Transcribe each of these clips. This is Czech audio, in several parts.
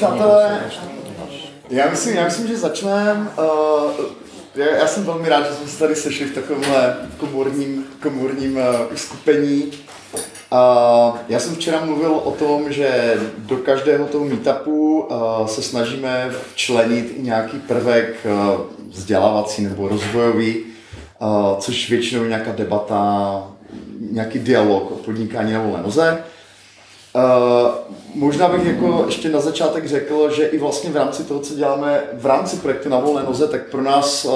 přátelé, já myslím, já myslím že začneme. Uh, já, já, jsem velmi rád, že jsme se tady sešli v takovémhle komorním, komorním uh, uskupení. Uh, já jsem včera mluvil o tom, že do každého toho meetupu uh, se snažíme včlenit i nějaký prvek uh, vzdělávací nebo rozvojový, uh, což většinou nějaká debata, nějaký dialog o podnikání na volné noze. Uh, možná bych jako ještě na začátek řekl, že i vlastně v rámci toho, co děláme v rámci projektu na volné noze, tak pro nás uh,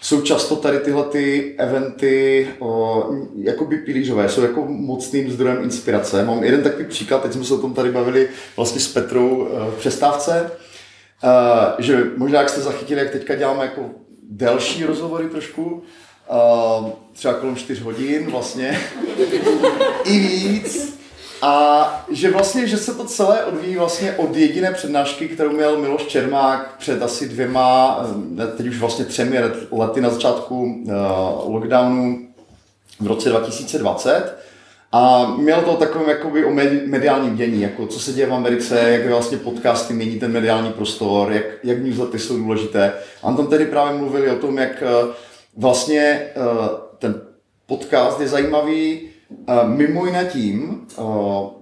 jsou často tady tyhle ty eventy uh, jakoby pilířové, jsou jako mocným zdrojem inspirace. Mám jeden takový příklad, teď jsme se o tom tady bavili vlastně s Petrou uh, v přestávce, uh, že možná jak jste zachytili, jak teďka děláme jako delší rozhovory trošku, uh, třeba kolem 4 hodin vlastně, i víc, a že vlastně, že se to celé odvíjí vlastně od jediné přednášky, kterou měl Miloš Čermák před asi dvěma, eh, teď už vlastně třemi lety na začátku uh, lockdownu v roce 2020. A měl to takovým jakoby o mediálním dění, jako co se děje v Americe, jak vlastně podcasty mění ten mediální prostor, jak, jak newslettery jsou důležité. A tam tedy právě mluvili o tom, jak uh, vlastně ten podcast je zajímavý, mimo jiné tím,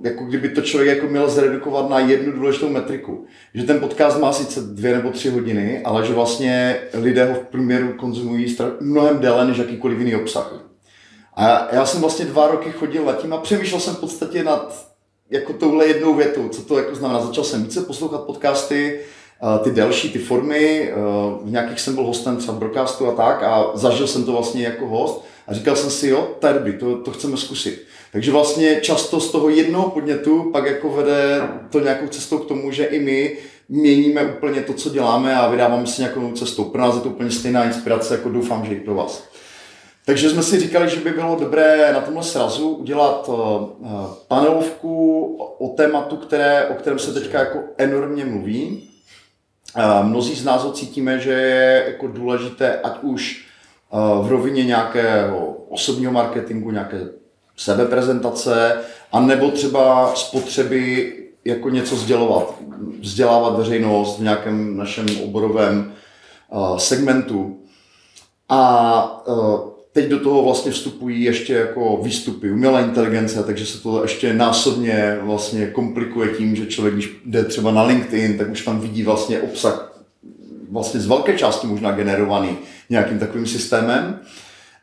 jako kdyby to člověk jako měl zredukovat na jednu důležitou metriku, že ten podcast má sice dvě nebo tři hodiny, ale že vlastně lidé ho v průměru konzumují mnohem déle než jakýkoliv jiný obsah. A já jsem vlastně dva roky chodil letím a přemýšlel jsem v podstatě nad jako touhle jednou větou, co to jako znamená. Začal jsem více poslouchat podcasty, ty delší, ty formy, v nějakých jsem byl hostem třeba broadcastu a tak a zažil jsem to vlastně jako host a říkal jsem si, jo, terby, to, to chceme zkusit. Takže vlastně často z toho jednoho podnětu pak jako vede to nějakou cestou k tomu, že i my měníme úplně to, co děláme a vydáváme si nějakou cestou. Pro nás je to úplně stejná inspirace, jako doufám, že i pro vás. Takže jsme si říkali, že by bylo dobré na tomhle srazu udělat eh, panelovku o tématu, které, o kterém se teďka jako enormně mluví. Mnozí z nás ho cítíme, že je jako důležité, ať už v rovině nějakého osobního marketingu, nějaké sebeprezentace, a nebo třeba spotřeby jako něco sdělovat, vzdělávat veřejnost v nějakém našem oborovém segmentu. A teď do toho vlastně vstupují ještě jako výstupy umělé inteligence, takže se to ještě násobně vlastně komplikuje tím, že člověk, když jde třeba na LinkedIn, tak už tam vidí vlastně obsah vlastně z velké části možná generovaný nějakým takovým systémem.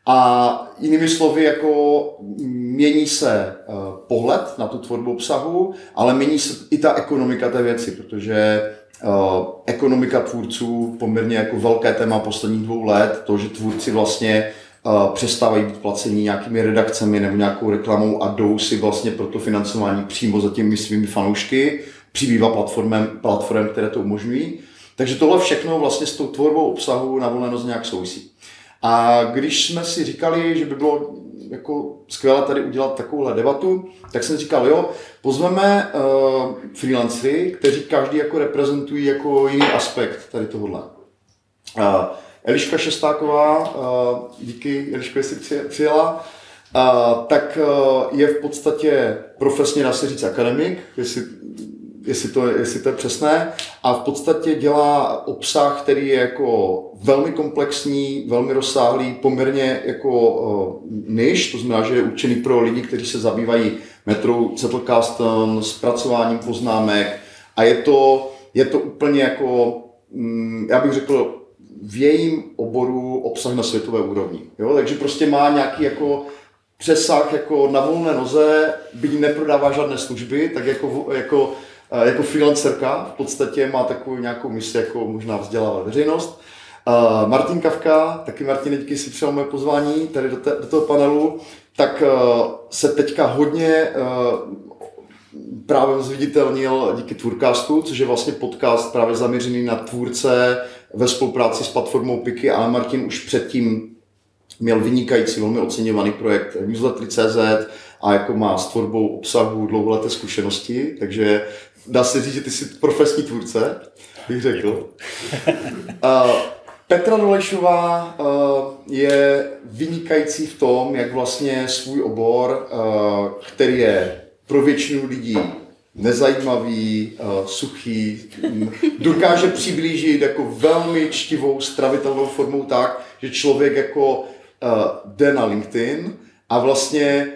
A jinými slovy, jako mění se uh, pohled na tu tvorbu obsahu, ale mění se i ta ekonomika té věci, protože uh, ekonomika tvůrců poměrně jako velké téma posledních dvou let, to, že tvůrci vlastně uh, přestávají být placení nějakými redakcemi nebo nějakou reklamou a jdou si vlastně pro to financování přímo za těmi svými fanoušky, přibývá platformem, platform, které to umožňují. Takže tohle všechno vlastně s tou tvorbou obsahu na volnost nějak souvisí. A když jsme si říkali, že by bylo jako skvěle tady udělat takovouhle debatu, tak jsem říkal, jo, pozveme uh, freelancery, kteří každý jako reprezentují jako jiný aspekt tady tohohle. Uh, Eliška Šestáková, uh, díky Eliško, jestli přijela, uh, tak uh, je v podstatě profesně, dá se říct, akademik, jestli jestli to, jestli to je přesné, a v podstatě dělá obsah, který je jako velmi komplexní, velmi rozsáhlý, poměrně jako uh, niž, to znamená, že je určený pro lidi, kteří se zabývají metrou, Zettelkasten, zpracováním poznámek a je to, je to úplně jako, mm, já bych řekl, v jejím oboru obsah na světové úrovni. Jo? Takže prostě má nějaký jako přesah jako na volné noze, byť neprodává žádné služby, tak jako, jako jako freelancerka v podstatě má takovou nějakou misi, jako možná vzdělávat veřejnost. Martin Kavka, taky Martin, díky si přijal moje pozvání tady do, te, do toho panelu, tak uh, se teďka hodně uh, právě zviditelnil díky Tvůrcastu, což je vlastně podcast právě zaměřený na tvůrce ve spolupráci s platformou Piky, ale Martin už předtím měl vynikající, velmi oceňovaný projekt Newslettery.cz a jako má s tvorbou obsahu dlouholeté zkušenosti, takže dá se říct, že ty jsi profesní tvůrce, bych řekl. Uh, Petra Dolešová uh, je vynikající v tom, jak vlastně svůj obor, uh, který je pro většinu lidí nezajímavý, uh, suchý, dokáže přiblížit jako velmi čtivou, stravitelnou formou tak, že člověk jako uh, jde na LinkedIn a vlastně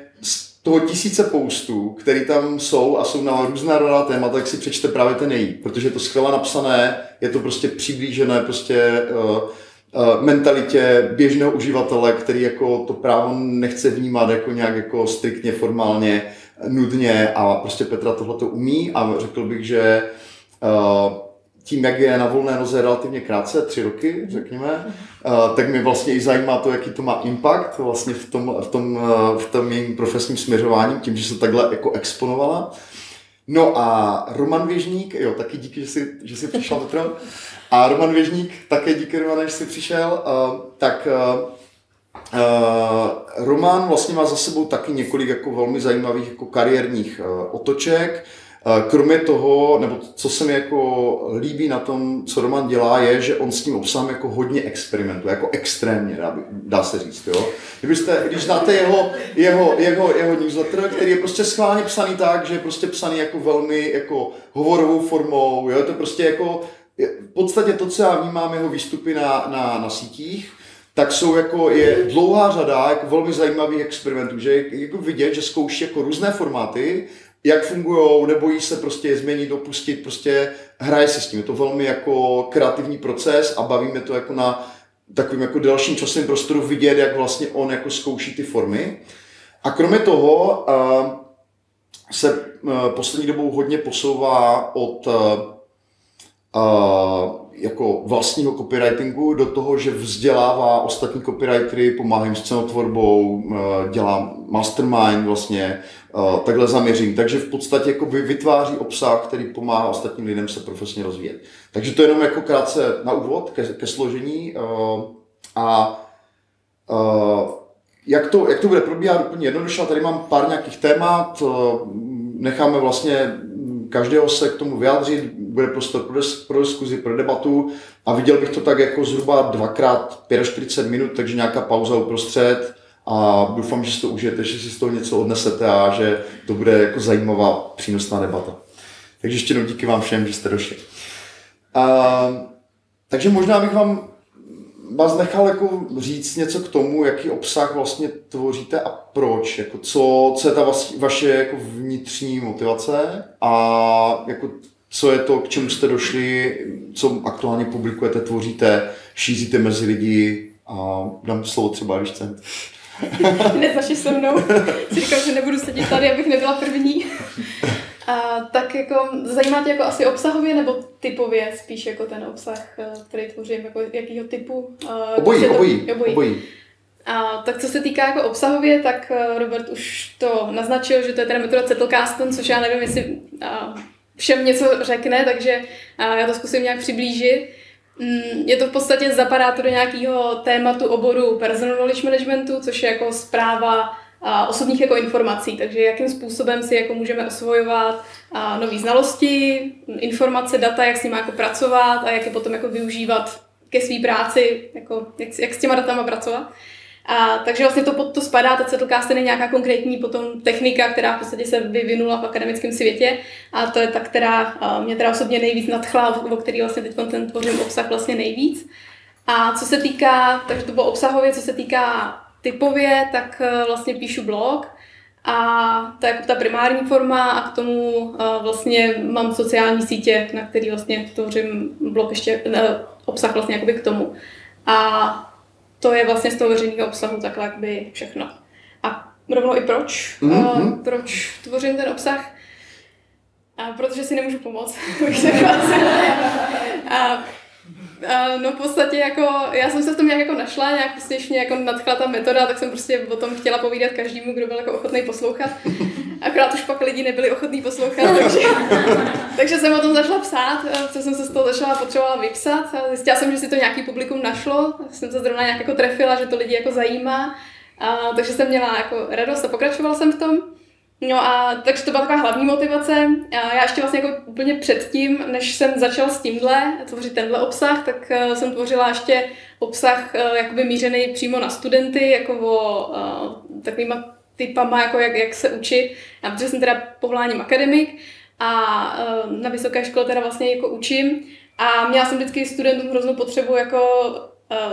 toho tisíce postů, které tam jsou a jsou na různá rodná témata, tak si přečte právě ten její, protože je to skvěle napsané, je to prostě přiblížené prostě uh, mentalitě běžného uživatele, který jako to právo nechce vnímat jako nějak jako striktně, formálně, nudně a prostě Petra tohle to umí a řekl bych, že uh, tím, jak je na volné noze relativně krátce, tři roky, řekněme, uh, tak mě vlastně i zajímá to, jaký to má impact vlastně v tom, v tom, uh, v tom jejím profesním směřování, tím, že se takhle jako exponovala. No a Roman Věžník, jo, taky díky, že jsi, že jsi přišel, Petro. A Roman Věžník, také díky Roman, že jsi přišel, uh, tak Roman vlastně má za sebou taky několik jako velmi zajímavých jako kariérních otoček. Uh, kromě toho, nebo co se mi jako líbí na tom, co Roman dělá, je, že on s tím obsahem jako hodně experimentuje, jako extrémně, dá, dá se říct. Jo? Kdybyste, když znáte jeho, jeho, jeho, jeho newsletter, který je prostě schválně psaný tak, že je prostě psaný jako velmi jako hovorovou formou, jo? je to prostě jako v podstatě to, co já vnímám jeho výstupy na, na, na sítích, tak jsou jako, je dlouhá řada jako velmi zajímavých experimentů, že je jako vidět, že zkouší jako různé formáty, jak fungují, nebojí se prostě je změnit, dopustit, prostě hraje si s tím. Je to velmi jako kreativní proces a bavíme to jako na takovým jako dalším časovým prostoru vidět, jak vlastně on jako zkouší ty formy. A kromě toho uh, se uh, poslední dobou hodně posouvá od uh, jako vlastního copywritingu do toho, že vzdělává ostatní copywritery, pomáhá jim s cenotvorbou, eh, dělá mastermind vlastně, eh, takhle zaměřím. Takže v podstatě jako vytváří obsah, který pomáhá ostatním lidem se profesně rozvíjet. Takže to je jenom jako krátce na úvod ke, ke složení. Eh, a jak to, jak to bude probíhat úplně jednoduše, tady mám pár nějakých témat, necháme vlastně každého se k tomu vyjádřit, bude prostor pro, pro diskuzi, pro debatu a viděl bych to tak jako zhruba dvakrát 45 minut, takže nějaká pauza uprostřed a doufám, že si to užijete, že si z toho něco odnesete a že to bude jako zajímavá, přínosná debata. Takže ještě jednou díky vám všem, že jste došli. A, takže možná bych vám vás nechal jako říct něco k tomu, jaký obsah vlastně tvoříte a proč, jako co, co je ta vaše jako vnitřní motivace a jako co je to, k čemu jste došli, co aktuálně publikujete, tvoříte, šíříte mezi lidi a dám slovo třeba když chcete. Nezaši se mnou. Si říkám, že nebudu sedět tady, abych nebyla první. A tak jako zajímá tě jako asi obsahově nebo typově spíš jako ten obsah, eh, který tvořím, jako jakýho typu? Obojí, to, obojí, obojí. obojí. A, tak co se týká jako obsahově, tak eh, Robert už to naznačil, že to je teda metoda Zettelkasten, což já nevím, jestli a, všem něco řekne, takže a, já to zkusím nějak přiblížit. Mm, je to v podstatě zapadá to do nějakého tématu oboru personal knowledge managementu, což je jako zpráva a osobních jako informací, takže jakým způsobem si jako můžeme osvojovat nové znalosti, informace, data, jak s nimi jako pracovat a jak je potom jako využívat ke své práci, jako jak, jak s těma datama pracovat. A, takže vlastně to pod to spadá, ta Zettelkasten je nějaká konkrétní potom technika, která v podstatě se vyvinula v akademickém světě a to je ta, která mě teda osobně nejvíc nadchla, o který vlastně teď ten tvořím obsah vlastně nejvíc. A co se týká, takže to bylo obsahově, co se týká typově, tak eh, vlastně píšu blog a to je jako ta primární forma a k tomu eh, vlastně mám sociální sítě, na který vlastně tvořím blog ještě, ne, obsah vlastně jakoby k tomu. A to je vlastně z toho veřejného obsahu takhle jakoby všechno. A rovnou i proč, mm-hmm. proč tvořím ten obsah. A protože si nemůžu pomoct, bych řekla. a Uh, no v podstatě jako, já jsem se v tom nějak jako našla, nějak prostě, mě jako nadchla ta metoda, tak jsem prostě o tom chtěla povídat každému, kdo byl jako ochotný poslouchat. Akorát už pak lidi nebyli ochotní poslouchat, takže, takže jsem o tom začala psát, co jsem se z toho začala potřebovala vypsat. A zjistila jsem, že si to nějaký publikum našlo, jsem se zrovna nějak jako trefila, že to lidi jako zajímá. A, takže jsem měla jako radost a pokračovala jsem v tom. No a takže to byla taková hlavní motivace. Já ještě vlastně jako úplně předtím, než jsem začala s tímhle, tvořit tenhle obsah, tak uh, jsem tvořila ještě obsah uh, jakoby mířený přímo na studenty, jako o uh, takovýma typama, jako jak, jak se učit. Já, protože jsem teda povoláním akademik, a na vysoké škole teda vlastně jako učím a měla jsem vždycky studentům hroznou potřebu jako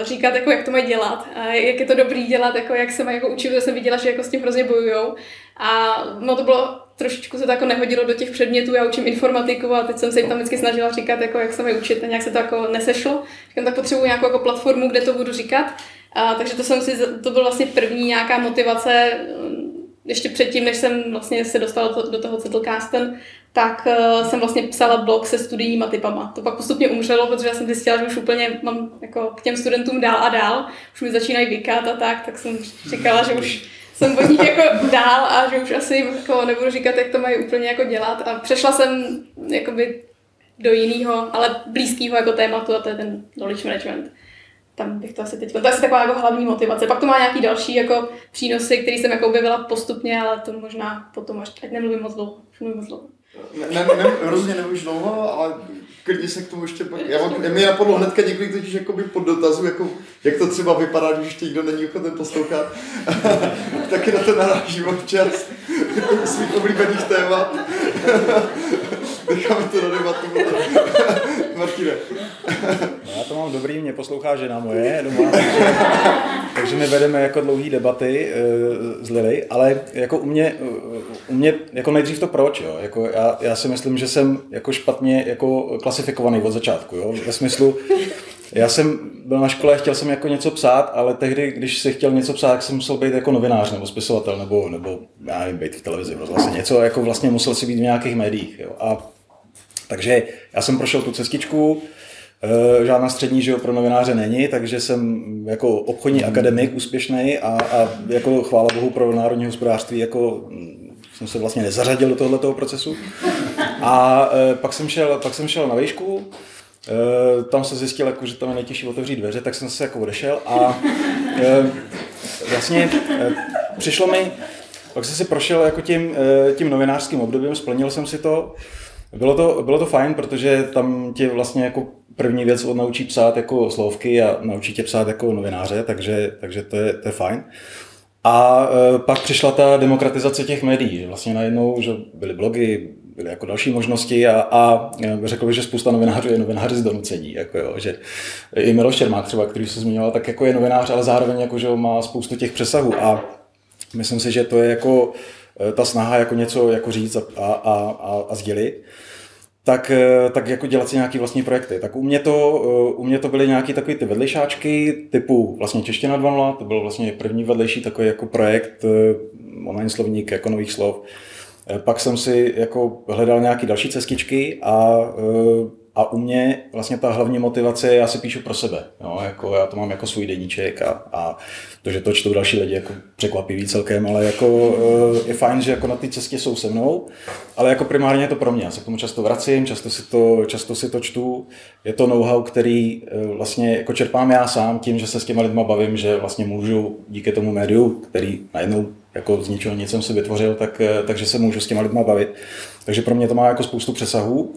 říkat, jako jak to mají dělat, jak je to dobrý dělat, jako jak se mají jako učit, protože jsem viděla, že jako s tím hrozně bojujou. A no to bylo trošičku se to jako nehodilo do těch předmětů, já učím informatiku a teď jsem se jim tam vždycky snažila říkat, jako jak se mají učit a nějak se to jako nesešlo. Říkám, tak potřebuji nějakou jako platformu, kde to budu říkat. A, takže to jsem si, to byl vlastně první nějaká motivace, ještě předtím, než jsem vlastně se dostala do, do toho Zettelkasten, tak uh, jsem vlastně psala blog se studijníma typama. To pak postupně umřelo, protože já jsem zjistila, že už úplně mám jako k těm studentům dál a dál, už mi začínají vykat a tak, tak jsem říkala, že už jsem od nich jako dál a že už asi jako nebudu říkat, jak to mají úplně jako dělat. A přešla jsem jakoby do jiného, ale blízkého jako tématu a to je ten knowledge management. Tam bych to asi teď, to je asi taková jako hlavní motivace. Pak to má nějaký další jako přínosy, které jsem jako objevila postupně, ale to možná potom až, ať nemluvím moc dlouho. Mluvím moc dlouho. Ne, ne, ne, rozhodně nemluvíš dlouho, ale klidně se k tomu ještě pak... Já mám, mě napadlo hnedka několik totiž jakoby pod dotazu, jako, jak to třeba vypadá, když ještě nikdo není ochoten poslouchat. Taky na to narážím občas svých oblíbených témat. Necháme to na debatu. Martine. No, já to mám dobrý, mě poslouchá žena moje doma, takže, my vedeme jako dlouhé debaty uh, s Lily, ale jako u mě, uh, u mě jako nejdřív to proč, jo? Jako já, já, si myslím, že jsem jako špatně jako klasifikovaný od začátku, jo? ve smyslu, já jsem byl na škole, chtěl jsem jako něco psát, ale tehdy, když si chtěl něco psát, tak jsem musel být jako novinář nebo spisovatel, nebo, nebo já nevím, být v televizi, vlastně něco, jako vlastně musel si být v nějakých médiích. Jo? A takže já jsem prošel tu cestičku, žádná střední že pro novináře není, takže jsem jako obchodní akademik úspěšný a, a jako chvála bohu pro národní hospodářství jako mm, jsem se vlastně nezařadil do tohoto procesu. A eh, pak jsem šel, pak jsem šel na výšku, eh, tam se zjistil, jako, že tam je nejtěžší otevřít dveře, tak jsem se jako odešel a vlastně přišlo mi, pak jsem si prošel jako tím, tím novinářským obdobím, splnil jsem si to, bylo to, bylo to fajn, protože tam tě vlastně jako první věc od naučí psát jako slovky a naučí tě psát jako novináře, takže, takže to, je, to je fajn. A e, pak přišla ta demokratizace těch médií, že vlastně najednou že byly blogy, byly jako další možnosti a, a e, řekl bych, že spousta novinářů je novináři z donucení, jako jo, že i Miloš Čermák třeba, který se zmiňoval, tak jako je novinář, ale zároveň jako, že má spoustu těch přesahů a myslím si, že to je jako ta snaha jako něco jako říct a, a, a, a sdělit, tak, eh, tak jako dělat si nějaký vlastní projekty. Tak u mě to, eh, u mě to byly nějaký takový ty vedlejšáčky typu vlastně Čeština 2.0, to byl vlastně první vedlejší takový jako projekt, online slovník jako nových slov. Pak jsem si jako hledal nějaký další cestičky a a u mě vlastně ta hlavní motivace je, já si píšu pro sebe. Jo? Jako, já to mám jako svůj deníček a, a to, že to čtou další lidi, jako překvapivý celkem, ale jako eh, je fajn, že jako na té cestě jsou se mnou, ale jako primárně je to pro mě. Já se k tomu často vracím, často si to, často si to čtu. Je to know-how, který eh, vlastně jako čerpám já sám tím, že se s těma lidma bavím, že vlastně můžu díky tomu médiu, který najednou jako z ničeho nic jsem si vytvořil, tak, eh, takže se můžu s těma lidma bavit. Takže pro mě to má jako spoustu přesahů.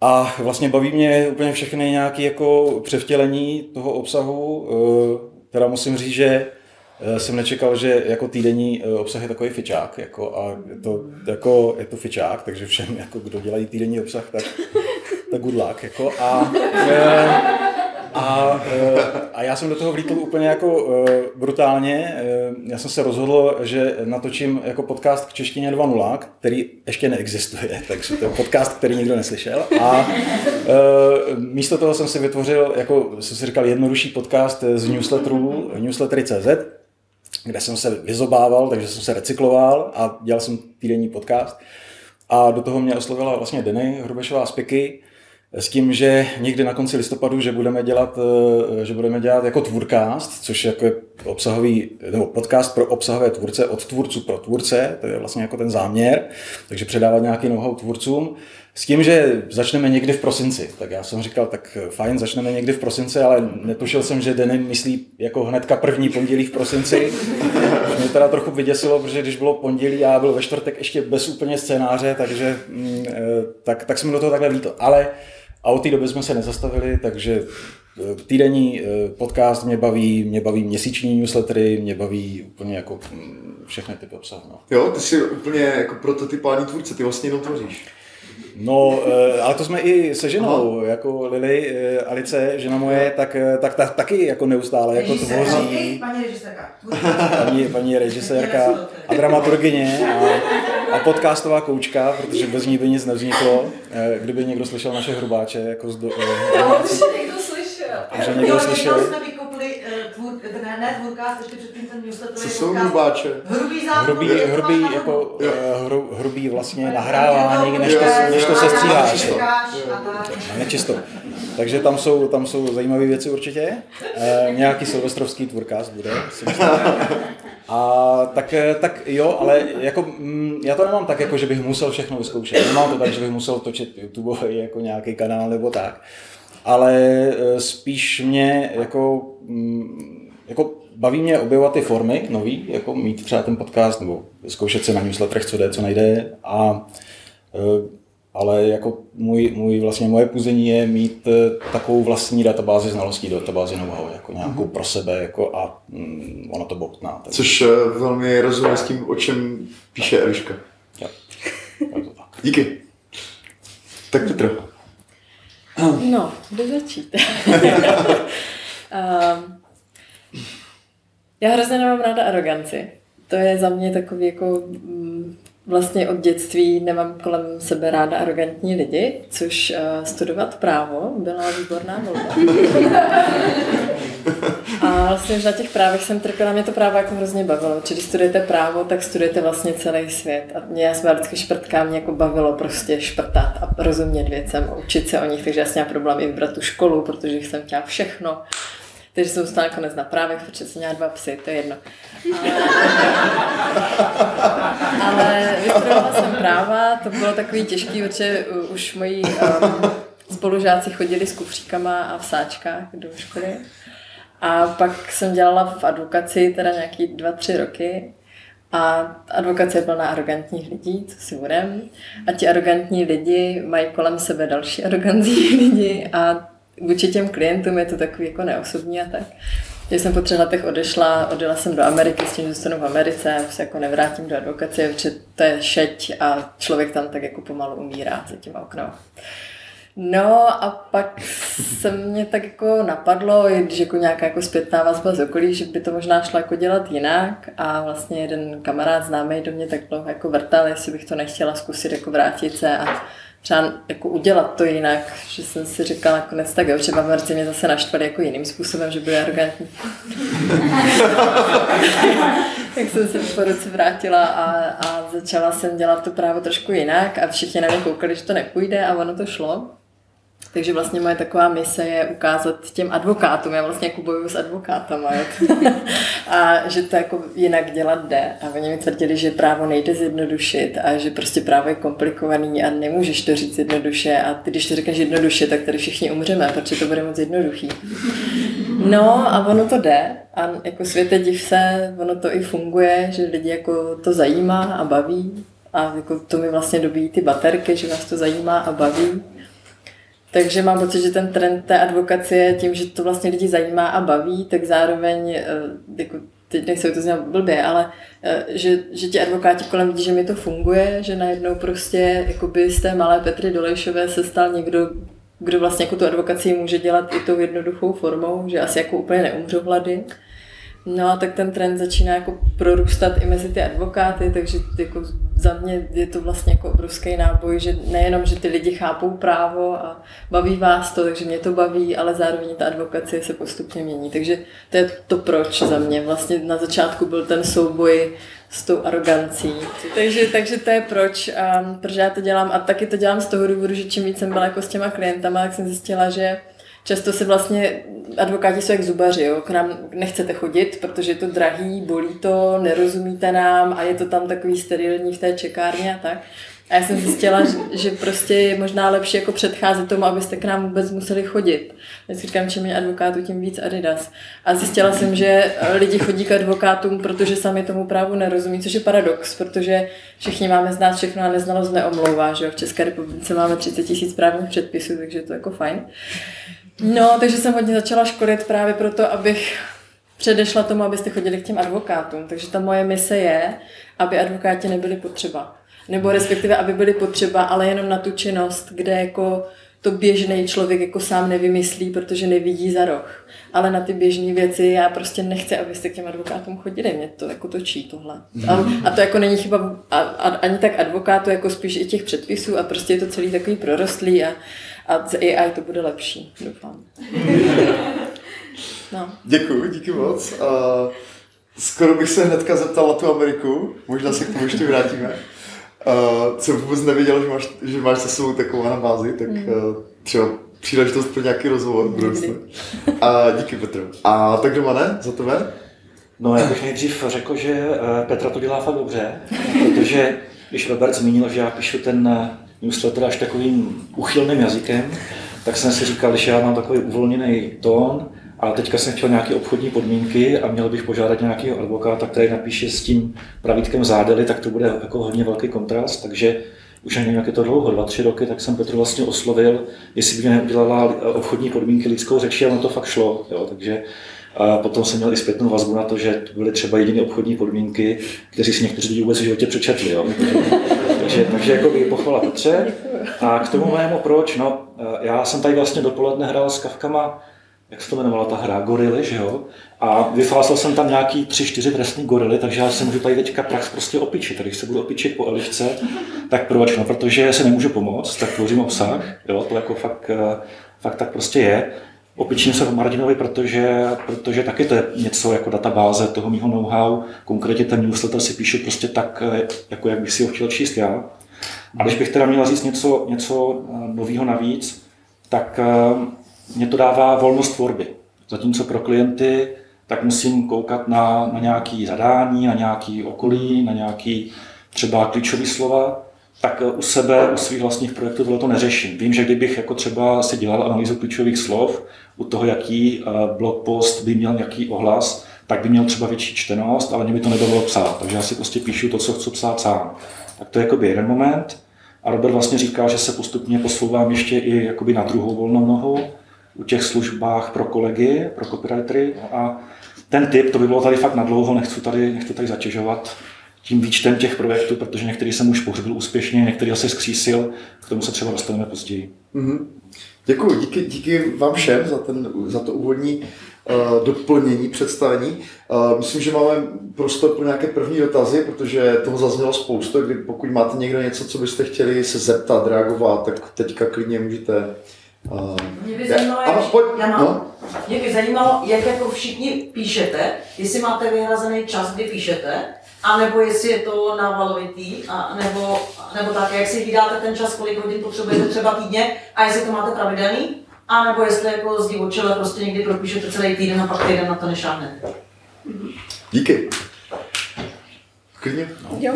A vlastně baví mě úplně všechny nějaké jako převtělení toho obsahu. Eh, teda musím říct, že eh, jsem nečekal, že jako týdenní eh, obsah je takový fičák. Jako, a je to, jako, je to fičák, takže všem, jako, kdo dělají týdenní obsah, tak, tak good luck. Jako, a, a, eh, a já jsem do toho vlítl úplně jako eh, brutálně. Eh, já jsem se rozhodl, že natočím jako podcast k češtině 2.0, který ještě neexistuje, takže to je podcast, který nikdo neslyšel. A místo toho jsem si vytvořil, jako jsem si říkal, jednodušší podcast z newsletterů, newslettery.cz, kde jsem se vyzobával, takže jsem se recykloval a dělal jsem týdenní podcast. A do toho mě oslovila vlastně Denny Hrubešová z Piky, s tím, že někdy na konci listopadu, že budeme dělat, eh, že budeme dělat jako tvůrcast, což je jako obsahový, nebo podcast pro obsahové tvůrce, od tvůrců pro tvůrce, to je vlastně jako ten záměr, takže předávat nějaký know-how tvůrcům. S tím, že začneme někdy v prosinci. Tak já jsem říkal, tak fajn, začneme někdy v prosinci, ale netušil jsem, že den myslí jako hnedka první pondělí v prosinci. Mě teda trochu vyděsilo, protože když bylo pondělí a byl ve čtvrtek ještě bez úplně scénáře, takže mm, eh, tak, tak jsem do toho takhle vítl. Ale a od té doby jsme se nezastavili, takže týdenní eh, podcast mě baví, mě baví měsíční newslettery, mě baví úplně jako mm, všechny typy obsahu. No. Jo, ty jsi úplně jako prototypální tvůrce, ty vlastně jenom tvoříš. No, eh, ale to jsme i se ženou, Aha. jako Lily, eh, Alice, žena moje, tak, eh, tak, tak taky jako neustále jako tvoří. Paní režisérka. Paní, paní režisérka a dramaturgině a, a podcastová koučka, protože bez ní by nic nevzniklo. Kdyby někdo slyšel naše hrubáče, jako z do, jo, už někdo slyšel. Že někdo slyšel. Tvůr, ne, ne tvůrkář, ještě předtím ten newsletter. Co jsou hrubáče? Hrubý. Hrubý, hrubý, jako, hru, hrubý vlastně nahrávání, než to, než to se stříháš. Nečisto. Takže tam jsou, tam jsou zajímavé věci určitě. E, nějaký silvestrovský tvůrkář bude, si A tak, tak jo, ale jako, mm, já to nemám tak, jako, že bych musel všechno vyzkoušet. Nemám to tak, že bych musel točit YouTube jako nějaký kanál nebo tak. Ale e, spíš mě jako, mm, jako baví mě objevovat ty formy nový, jako mít třeba ten podcast nebo zkoušet se na newsletterech, co jde, co nejde. A, e, ale jako můj, můj, vlastně moje puzení je mít e, takovou vlastní databázi znalostí, databázi know-how, jako nějakou mm-hmm. pro sebe jako a mm, ono to bobtná. Takže. Což velmi rozumí s tím, o čem píše Eliška. Jo. tak. Díky. Tak Petro. No, kdo začít? um, Já hrozně nemám ráda aroganci. To je za mě takový jako mm, vlastně od dětství nemám kolem sebe ráda arrogantní lidi, což uh, studovat právo byla výborná volba. A vlastně na těch právech jsem trpěla, mě to právo jako hrozně bavilo. Čili když studujete právo, tak studujete vlastně celý svět. A mě já jsem vždycky šprtká, mě jako bavilo prostě šprtat a rozumět věcem, učit se o nich, takže já jsem měla problém i vybrat tu školu, protože jsem chtěla všechno. Takže jsem zůstala nakonec na právech, protože jsem měla dva psy, to je jedno. Vystudovala jsem práva, to bylo takový těžký, protože už moji um, spolužáci chodili s kufříkama a v sáčkách do školy. A pak jsem dělala v advokaci teda nějaký dva, tři roky a advokace je plná arrogantních lidí, co si budem. A ti arrogantní lidi mají kolem sebe další arrogantní lidi a vůči těm klientům je to takový jako neosobní a tak. Když jsem po třech letech odešla, odjela jsem do Ameriky s tím, že zůstanu v Americe, se jako nevrátím do advokace, protože to je šeť a člověk tam tak jako pomalu umírá za tím oknem. No a pak se mě tak jako napadlo, když jako nějaká jako zpětná vazba z okolí, že by to možná šlo jako dělat jinak a vlastně jeden kamarád známý do mě tak dlouho jako vrtal, jestli bych to nechtěla zkusit jako vrátit se a třeba jako udělat to jinak, že jsem si říkala nakonec tak jo, třeba v mě zase naštvali jako jiným způsobem, že byli arrogantní. tak jsem se po roce vrátila a, a začala jsem dělat to právo trošku jinak a všichni na mě koukali, že to nepůjde a ono to šlo. Takže vlastně moje taková mise je ukázat těm advokátům, já vlastně jako bojuju s advokátama, a že to jako jinak dělat jde. A oni mi tvrdili, že právo nejde zjednodušit a že prostě právo je komplikovaný a nemůžeš to říct jednoduše a ty, když to řekneš jednoduše, tak tady všichni umřeme, protože to bude moc jednoduchý. No a ono to jde a jako světe div se, ono to i funguje, že lidi jako to zajímá a baví a jako to mi vlastně dobíjí ty baterky, že vás to zajímá a baví. Takže mám pocit, že ten trend té advokacie, tím, že to vlastně lidi zajímá a baví, tak zároveň, eh, jako, teď nechci to znamená blbě, ale eh, že, že ti advokáti kolem vidí, že mi to funguje, že najednou prostě jakoby z té malé Petry Dolejšové se stal někdo, kdo vlastně jako tu advokaci může dělat i tou jednoduchou formou, že asi jako úplně neumřou hlady. No a tak ten trend začíná jako prorůstat i mezi ty advokáty, takže jako za mě je to vlastně jako obrovský náboj, že nejenom, že ty lidi chápou právo a baví vás to, takže mě to baví, ale zároveň ta advokacie se postupně mění. Takže to je to proč za mě. Vlastně na začátku byl ten souboj s tou arogancí. Takže, takže to je proč, um, proč já to dělám a taky to dělám z toho důvodu, že čím víc jsem byla jako s těma klientama, tak jsem zjistila, že často se vlastně, advokáti jsou jak zubaři, jo, k nám nechcete chodit, protože je to drahý, bolí to, nerozumíte nám a je to tam takový sterilní v té čekárně a tak. A já jsem zjistila, že, prostě je možná lepší jako předcházet tomu, abyste k nám vůbec museli chodit. Vždycky říkám, čím je advokátů, tím víc Adidas. A zjistila jsem, že lidi chodí k advokátům, protože sami tomu právu nerozumí, což je paradox, protože všichni máme znát všechno a neznalost neomlouvá. Že jo? V České republice máme 30 tisíc právních předpisů, takže je to jako fajn. No, takže jsem hodně začala školit právě proto, abych předešla tomu, abyste chodili k těm advokátům. Takže ta moje mise je, aby advokáti nebyli potřeba. Nebo respektive, aby byli potřeba, ale jenom na tu činnost, kde jako to běžný člověk jako sám nevymyslí, protože nevidí za roh. Ale na ty běžné věci já prostě nechci, abyste k těm advokátům chodili. Mě to jako točí tohle. A, a to jako není chyba a, a, ani tak advokátu, jako spíš i těch předpisů a prostě je to celý takový prorostlý a, a z AI to bude lepší, doufám. No. Děkuji, díky moc. Uh, skoro bych se hnedka zeptal na tu Ameriku, možná se k tomu ještě vrátíme. Uh, jsem vůbec nevěděl, že máš, že máš za sebou takovou anabázi, tak uh, třeba příležitost pro nějaký rozhovor v budoucnu. A díky Petru. A tak doma ne, za tebe? No, já bych nejdřív řekl, že eh, Petra to dělá fakt dobře, protože když Robert zmínil, že já píšu ten eh, newsletter až takovým uchylným jazykem, tak jsem si říkal, že já mám takový uvolněný tón, ale teďka jsem chtěl nějaké obchodní podmínky a měl bych požádat nějakého advokáta, který napíše s tím pravítkem zádely, tak to bude jako hodně velký kontrast, takže už jak je to dlouho, dva, tři roky, tak jsem Petru vlastně oslovil, jestli by neudělala obchodní podmínky lidskou řečí a ono to fakt šlo. Jo, takže a potom jsem měl i zpětnou vazbu na to, že to byly třeba jediné obchodní podmínky, kteří si někteří lidi vůbec v životě přečetli. Jo. Takže, takže jako by pochvala Petře. A k tomu mému proč, no, já jsem tady vlastně dopoledne hrál s kavkama jak se to jmenovala ta hra, gorily, že jo? A vyfásil jsem tam nějaký tři, čtyři trestní gorily, takže já se můžu tady teďka prax prostě opičit. Když se budu opičit po Elišce, tak proč? No, protože se nemůžu pomoct, tak tvořím obsah, jo? To jako fakt, eh, fakt tak prostě je. Opičím se v Martinovi, protože, protože taky to je něco jako databáze toho mého know-how. Konkrétně ten newsletter si píšu prostě tak, eh, jako jak bych si ho chtěl číst já. A když bych teda měla říct něco, něco eh, nového navíc, tak mě to dává volnost tvorby. Zatímco pro klienty tak musím koukat na, na nějaké zadání, na nějaké okolí, na nějaké třeba klíčové slova, tak u sebe, u svých vlastních projektů tohle to neřeším. Vím, že kdybych jako třeba si dělal analýzu klíčových slov, u toho, jaký eh, blog post by měl nějaký ohlas, tak by měl třeba větší čtenost, ale mě by to nebavilo psát. Takže já si prostě píšu to, co chci psát sám. Tak to je jakoby jeden moment. A Robert vlastně říká, že se postupně posouvám ještě i jakoby na druhou volnou nohu, u těch službách pro kolegy, pro copywritery. A ten typ, to by bylo tady fakt nadlouho, nechci tady, nechci tady zatěžovat tím výčtem těch projektů, protože některý jsem už pohřbil úspěšně, některý asi zkřísil, k tomu se třeba dostaneme později. Mm-hmm. Děkuji, díky, díky vám všem za, ten, za to úvodní uh, doplnění, představení. Uh, myslím, že máme prostor pro nějaké první dotazy, protože toho zaznělo spoustu, kdy pokud máte někdo něco, co byste chtěli se zeptat, reagovat, tak teďka klidně můžete Uh, mě by zajímalo, jak, pojď, já mám, no. mě by zajímalo, jak jako všichni píšete, jestli máte vyhrazený čas, kdy píšete, anebo jestli je to návalovitý, a nebo, nebo tak, jak si vydáte ten čas, kolik hodin potřebujete třeba týdně, a jestli to máte pravidelný, a nebo jestli jako z divočele prostě někdy propíšete celý týden a pak týden na to nešáhnete. Díky. Klidně. No. Jo,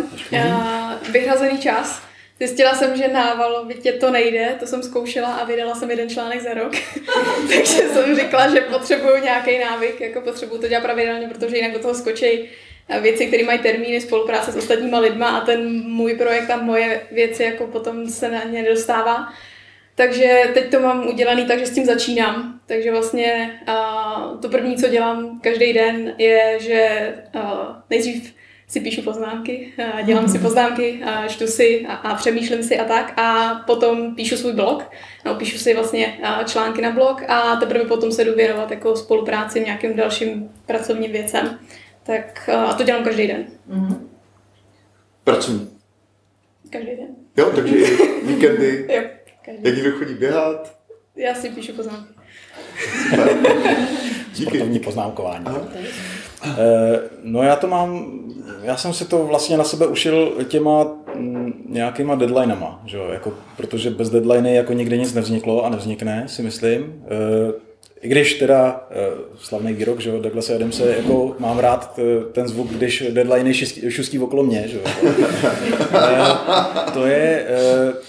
vyhrazený čas Zjistila jsem, že návalovitě to nejde, to jsem zkoušela a vydala jsem jeden článek za rok. Takže jsem řekla, že potřebuju nějaký návyk, jako potřebuju to dělat pravidelně, protože jinak do toho skočí věci, které mají termíny spolupráce s ostatníma lidma a ten můj projekt a moje věci jako potom se na ně nedostává. Takže teď to mám udělaný tak, že s tím začínám. Takže vlastně to první, co dělám každý den, je, že nejdřív si píšu poznámky, dělám si poznámky, čtu si a, přemýšlím si a tak a potom píšu svůj blog, no, píšu si vlastně články na blog a teprve potom se jdu věnovat jako spolupráci nějakým dalším pracovním věcem. Tak a to dělám každý den. Mm-hmm. Pracovní? Každý den. Jo, takže víkendy? jo, každý. Jak někdo chodí běhat? Já si píšu poznámky. Super. Sportovní poznámkování. Aha. Eh, no já to mám, já jsem si to vlastně na sebe ušil těma mm, nějakýma deadlinama, že jo? Jako, protože bez deadliny jako nikdy nic nevzniklo a nevznikne, si myslím. Eh, I když teda eh, slavný výrok, že jo, Douglas se jako mám rád ten zvuk, když deadline šustí okolo mě, že jo. to je,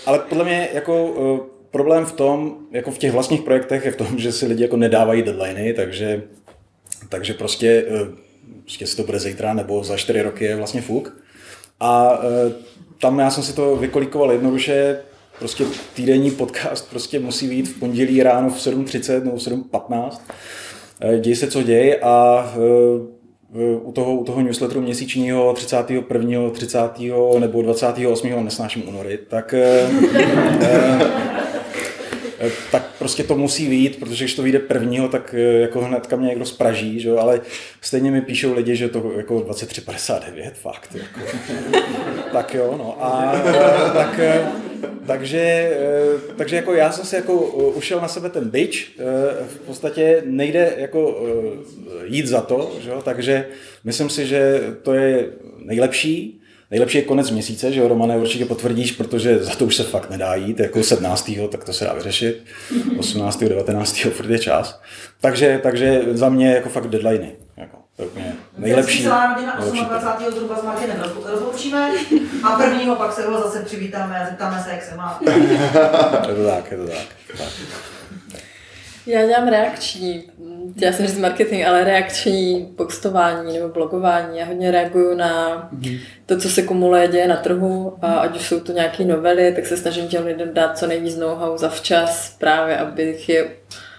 ale podle mě jako problém v tom, jako v těch vlastních projektech je v tom, že si lidi jako nedávají deadliny, takže takže prostě, prostě si to bude zítra nebo za čtyři roky je vlastně fuk. A tam já jsem si to vykolíkoval jednoduše, prostě týdenní podcast prostě musí být v pondělí ráno v 7.30 nebo v 7.15. Eh, děj se, co děj a u toho, u toho newsletteru měsíčního 31. 30. nebo 28. nesnáším únory, tak Eh, tak prostě to musí vít, protože když to vyjde prvního, tak eh, jako hnedka mě někdo spraží, že? ale stejně mi píšou lidi, že to jako 23,59, fakt. Jako. tak jo, no a eh, tak, takže, takže jako já jsem si jako ušel na sebe ten byč, v podstatě nejde jako jít za to, že? takže myslím si, že to je nejlepší, Nejlepší je konec měsíce, že jo, Romane, určitě potvrdíš, protože za to už se fakt nedá jít, jako 17. tak to se dá vyřešit, 18. 19. furt je čas. Takže, takže za mě jako fakt deadline. Úplně nejlepší. Celá rodina 28. zhruba s Martinem rozloučíme a prvního pak se ho zase přivítáme a zeptáme se, jak se má. je to tak, je to tak. tak. Já dělám reakční, já jsem říct marketing, ale reakční postování nebo blogování. Já hodně reaguju na to, co se kumuluje děje na trhu a ať už jsou to nějaké novely, tak se snažím těm lidem dát co nejvíc know-how za včas, právě abych je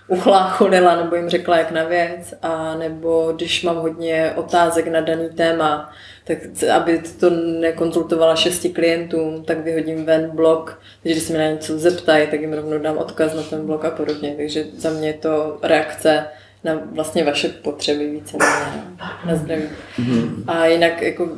uchlácholila nebo jim řekla jak na věc a nebo když mám hodně otázek na daný téma, tak aby to nekonzultovala šesti klientům, tak vyhodím ven blog, takže když se mi na něco zeptají, tak jim rovnou dám odkaz na ten blog a podobně. Takže za mě je to reakce na vlastně vaše potřeby více na, na zdraví. Mm-hmm. A jinak jako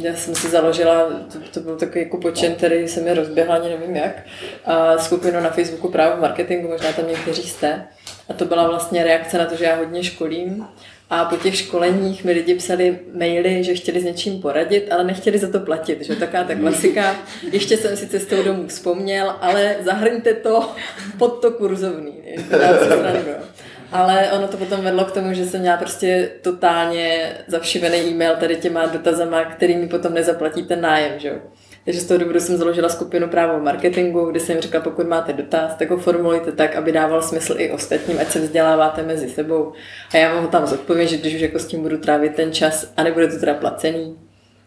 já jsem si založila, to, to byl takový jako počin, který se mi rozběhla, ani nevím jak, a skupinu na Facebooku právě v marketingu, možná tam někteří jste. A to byla vlastně reakce na to, že já hodně školím a po těch školeních mi lidi psali maily, že chtěli s něčím poradit, ale nechtěli za to platit. Že taková ta klasika. Ještě jsem si cestou domů vzpomněl, ale zahrňte to pod to kurzovný. Ale ono to potom vedlo k tomu, že jsem měla prostě totálně zavšivený e-mail tady těma dotazama, kterými potom nezaplatí ten nájem. Že? Takže z toho důvodu jsem založila skupinu právo marketingu, kde jsem řekla, pokud máte dotaz, tak ho formulujte tak, aby dával smysl i ostatním, ať se vzděláváte mezi sebou. A já vám ho tam zodpovím, že když už jako s tím budu trávit ten čas a nebude to teda placený,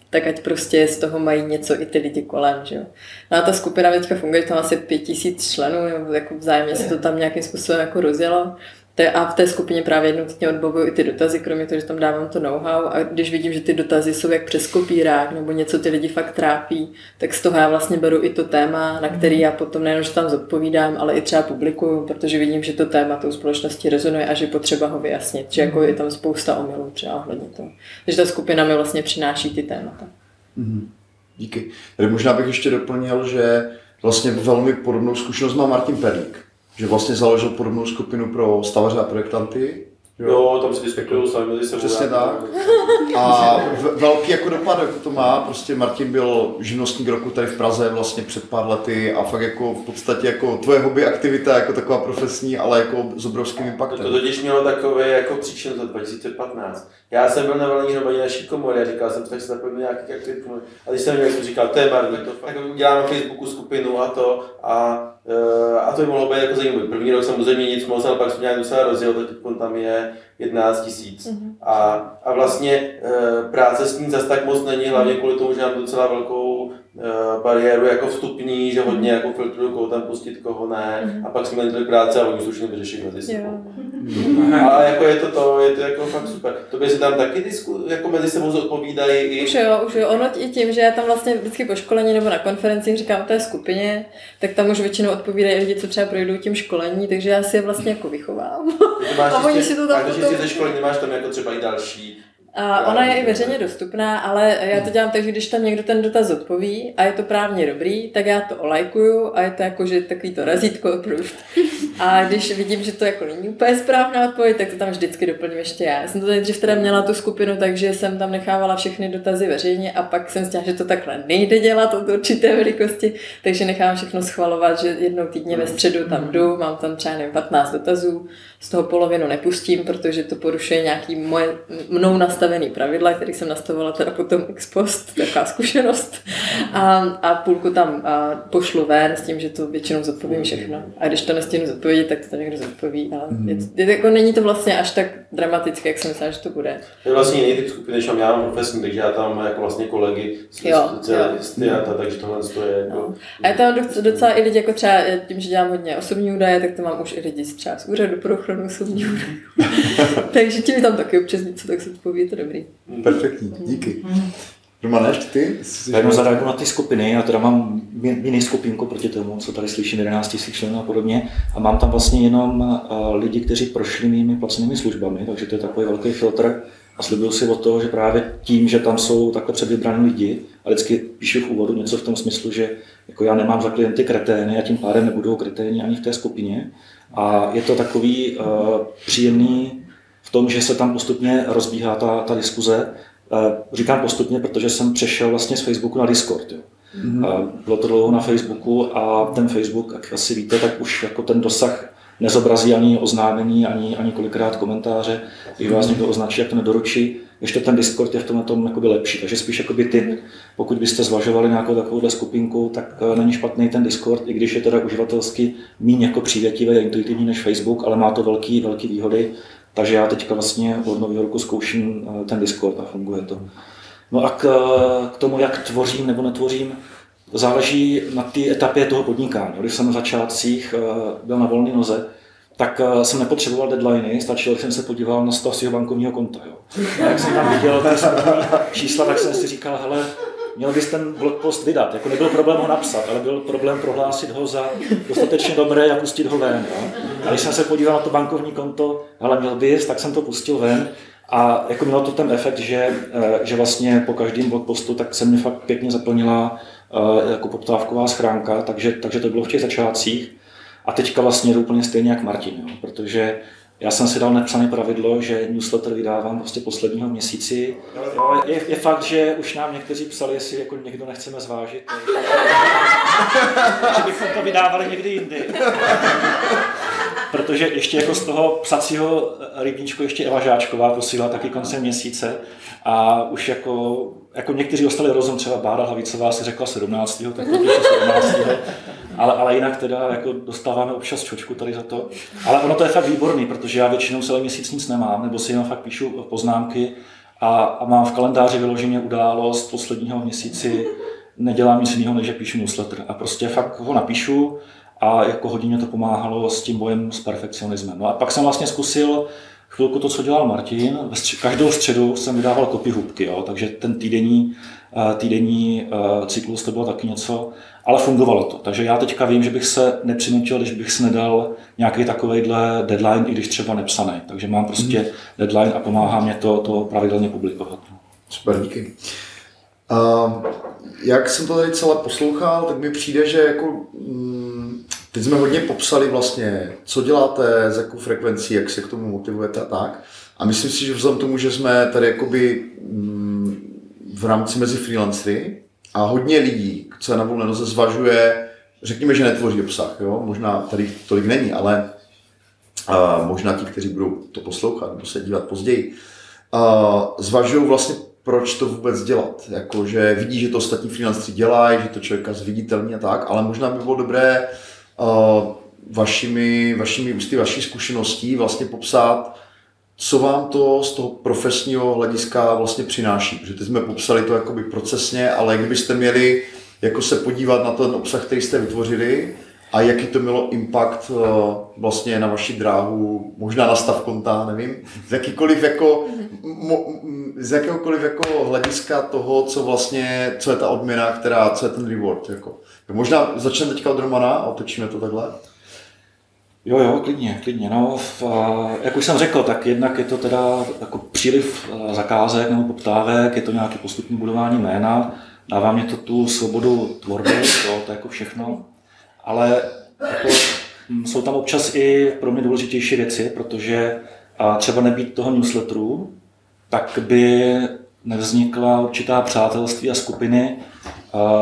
tak ať prostě z toho mají něco i ty lidi kolem, že. No a ta skupina teďka funguje, tam asi pět tisíc členů, jako vzájemně se to tam nějakým způsobem jako rozjelo. A v té skupině právě jednotně odbavuju i ty dotazy, kromě toho, že tam dávám to know-how. A když vidím, že ty dotazy jsou jak přes kopírák, nebo něco ty lidi fakt trápí, tak z toho já vlastně beru i to téma, na který já potom nejenom, že tam zodpovídám, ale i třeba publikuju, protože vidím, že to téma tou společnosti rezonuje a že potřeba ho vyjasnit. Že jako je tam spousta omylů třeba ohledně toho. Takže ta skupina mi vlastně přináší ty témata. Mm-hmm. Díky. Tady možná bych ještě doplnil, že vlastně velmi podobnou zkušenost má Martin Perlík že vlastně založil podobnou skupinu pro stavaře a projektanty. Jo, jo tam si diskutují sami mezi sebou. Přesně tak. A velký jako dopad jako to má, prostě Martin byl živnostník roku tady v Praze vlastně před pár lety a fakt jako v podstatě jako tvoje hobby aktivita jako taková profesní, ale jako s obrovským impaktem. To totiž mělo takové jako příčin za 2015. Já jsem byl na valení hromadě naší komory a říkal jsem, tak se napojím nějaký aktivit komory. A když jsem měl, jsem říkal, to je marný, to fakt dělám na Facebooku skupinu a to a a to by mohlo být jako zajímavé. První rok samozřejmě nic moc, ale pak jsme nějak docela rozjel, teď tam je 11 tisíc. Mm-hmm. A, a vlastně e, práce s ní zase tak moc není, hlavně kvůli tomu, že mám docela velkou e, bariéru jako vstupní, že hodně jako filtruju, koho tam pustit, koho ne. Mm-hmm. A pak jsme měli práce a oni už už vyřešili mezi sebou. Ale jako je to to, je to jako fakt super. To by si tam taky disku, jako mezi sebou zodpovídají i... Už jo, už jo. Ono i tím, že já tam vlastně vždycky po školení nebo na konferencích říkám o té skupině, tak tam už většinou odpovídají lidi, co třeba projdou tím školení, takže já si je vlastně jako vychovám. a oni si to tam potom... ze školy nemáš tam jako třeba i další a ona je i veřejně dostupná, ale já to dělám tak, že když tam někdo ten dotaz odpoví a je to právně dobrý, tak já to olajkuju a je to jako, že takový to razítko approved. A když vidím, že to jako není úplně správná odpověď, tak to tam vždycky doplním ještě já. Já jsem to nejdřív teda měla tu skupinu, takže jsem tam nechávala všechny dotazy veřejně a pak jsem zjistila, že to takhle nejde dělat od určité velikosti, takže nechám všechno schvalovat, že jednou týdně ve středu tam jdu, mám tam třeba nevím, 15 dotazů z toho polovinu nepustím, protože to porušuje nějaký moje mnou nastavený pravidla, který jsem nastavovala teda potom ex post, taková zkušenost. A, a půlku tam a pošlu ven s tím, že to většinou zodpovím všechno. A když to nestihnu zodpovědět, tak to někdo zodpoví. Ale mm. je, je, jako není to vlastně až tak dramatické, jak jsem myslela, že to bude. Je vlastně jiný typ skupiny, než já mám profesní, takže já tam mám jako vlastně kolegy specialisty a takže tohle je jako... No. A je tam docela i lidi, jako třeba tím, že dělám hodně osobní údaje, tak to mám už i lidi třeba z úřadu pro ochranu osobních údajů. takže ti mi tam taky občas něco, tak se to poví, je to dobrý. Perfektní, díky. Romane, ještě ty? Já jenom zareaguji na ty skupiny, já teda mám jiný skupinku proti tomu, co tady slyším, 11 000 členů a podobně. A mám tam vlastně jenom uh, lidi, kteří prošli mými placenými službami, takže to je takový velký filtr. A slibuju si od toho, že právě tím, že tam jsou takhle předvybraní lidi, a vždycky píšu v úvodu něco v tom smyslu, že jako já nemám za klienty kretény a tím pádem nebudou kreténi ani v té skupině. A je to takový uh, příjemný v tom, že se tam postupně rozbíhá ta, ta diskuze Říkám postupně, protože jsem přešel vlastně z Facebooku na Discord. Jo. Mm-hmm. Bylo to dlouho na Facebooku a ten Facebook, jak asi víte, tak už jako ten dosah nezobrazí ani oznámení, ani, ani kolikrát komentáře, když vás někdo označí, jak to nedoručí. Ještě ten Discord je v tomhle tom lepší, takže spíš jakoby tip, pokud byste zvažovali nějakou takovouhle skupinku, tak eh, není špatný ten Discord, i když je teda uživatelsky méně jako přívětivý a intuitivní než Facebook, ale má to velký, velký výhody takže já teďka vlastně od nového roku zkouším eh, ten Discord a funguje to. No a k, k tomu, jak tvořím nebo netvořím, záleží na té etapě toho podnikání. Když jsem na začátcích eh, byl na volné noze, tak eh, jsem nepotřeboval deadliny, stačilo, že jsem se podíval na stav svého bankovního konta. Jo. A jak jsem tam viděl ty čísla, tak jsem si říkal, hele, měl bys ten blogpost vydat. Jako nebyl problém ho napsat, ale byl problém prohlásit ho za dostatečně dobré a pustit ho ven. Jo? A když jsem se podíval na to bankovní konto, ale měl bys, tak jsem to pustil ven. A jako mělo to ten efekt, že, eh, že vlastně po každém blogpostu tak se mi fakt pěkně zaplnila jako poptávková schránka, takže, takže to bylo v těch začátcích. A teďka vlastně je úplně stejně jak Martin, jo? protože já jsem si dal nepsané pravidlo, že newsletter vydávám prostě posledního měsíci. Jo, je, je, fakt, že už nám někteří psali, jestli jako někdo nechceme zvážit, že bychom to vydávali někdy jindy. Protože ještě jako z toho psacího rybníčku ještě Eva Žáčková posílá taky koncem měsíce a už jako, jako někteří ostali rozum, třeba Bára Hlavicová si řekla 17. tak to 17 ale, ale jinak teda jako dostáváme občas čočku tady za to. Ale ono to je fakt výborný, protože já většinou celý měsíc nic nemám, nebo si jenom fakt píšu poznámky a, a mám v kalendáři vyloženě událost posledního měsíci, nedělám nic jiného, než píšu newsletter. A prostě fakt ho napíšu a jako hodně to pomáhalo s tím bojem s perfekcionismem. No a pak jsem vlastně zkusil chvilku to, co dělal Martin. Každou středu jsem vydával kopy hubky, jo, takže ten týdenní, eh, týdenní eh, cyklus to bylo taky něco, ale fungovalo to. Takže já teďka vím, že bych se nepřinutil, když bych si nedal nějaký takovýhle deadline, i když třeba nepsaný. Takže mám prostě hmm. deadline a pomáhá mě to, to pravidelně publikovat. Super, díky. Uh, jak jsem to tady celé poslouchal, tak mi přijde, že jako, mm, teď jsme hodně popsali vlastně, co děláte, z jakou frekvencí, jak se k tomu motivujete a tak. A myslím si, že vzhledem tomu, že jsme tady jakoby mm, v rámci mezi freelancery, a hodně lidí, co je na volné noze, zvažuje, řekněme, že netvoří obsah, jo? možná tady tolik není, ale a možná ti, kteří budou to poslouchat nebo se dívat později, a zvažují vlastně, proč to vůbec dělat. Jako, že vidí, že to ostatní freelanceri dělají, že to člověka zviditelní a tak, ale možná by bylo dobré a, vašimi, vašimi ústy, vaší zkušeností vlastně popsat, co vám to z toho profesního hlediska vlastně přináší. Protože teď jsme popsali to jakoby procesně, ale kdybyste měli jako se podívat na ten obsah, který jste vytvořili a jaký to mělo impact eh, vlastně na vaši dráhu, možná na stav konta, nevím, z jakýkoliv jako, z jakéhokoliv jako hlediska toho, co vlastně, co je ta odměna, která, co je ten reward. Jako. Možná začneme teďka od Romana a otočíme to takhle. Jo, jo, klidně, klidně. No, v, jak už jsem řekl, tak jednak je to teda jako příliv zakázek nebo poptávek, je to nějaké postupné budování jména, dává mě to tu svobodu tvorby, to, to jako všechno, ale jako, hm, jsou tam občas i pro mě důležitější věci, protože a třeba nebýt toho newsletteru, tak by nevznikla určitá přátelství a skupiny,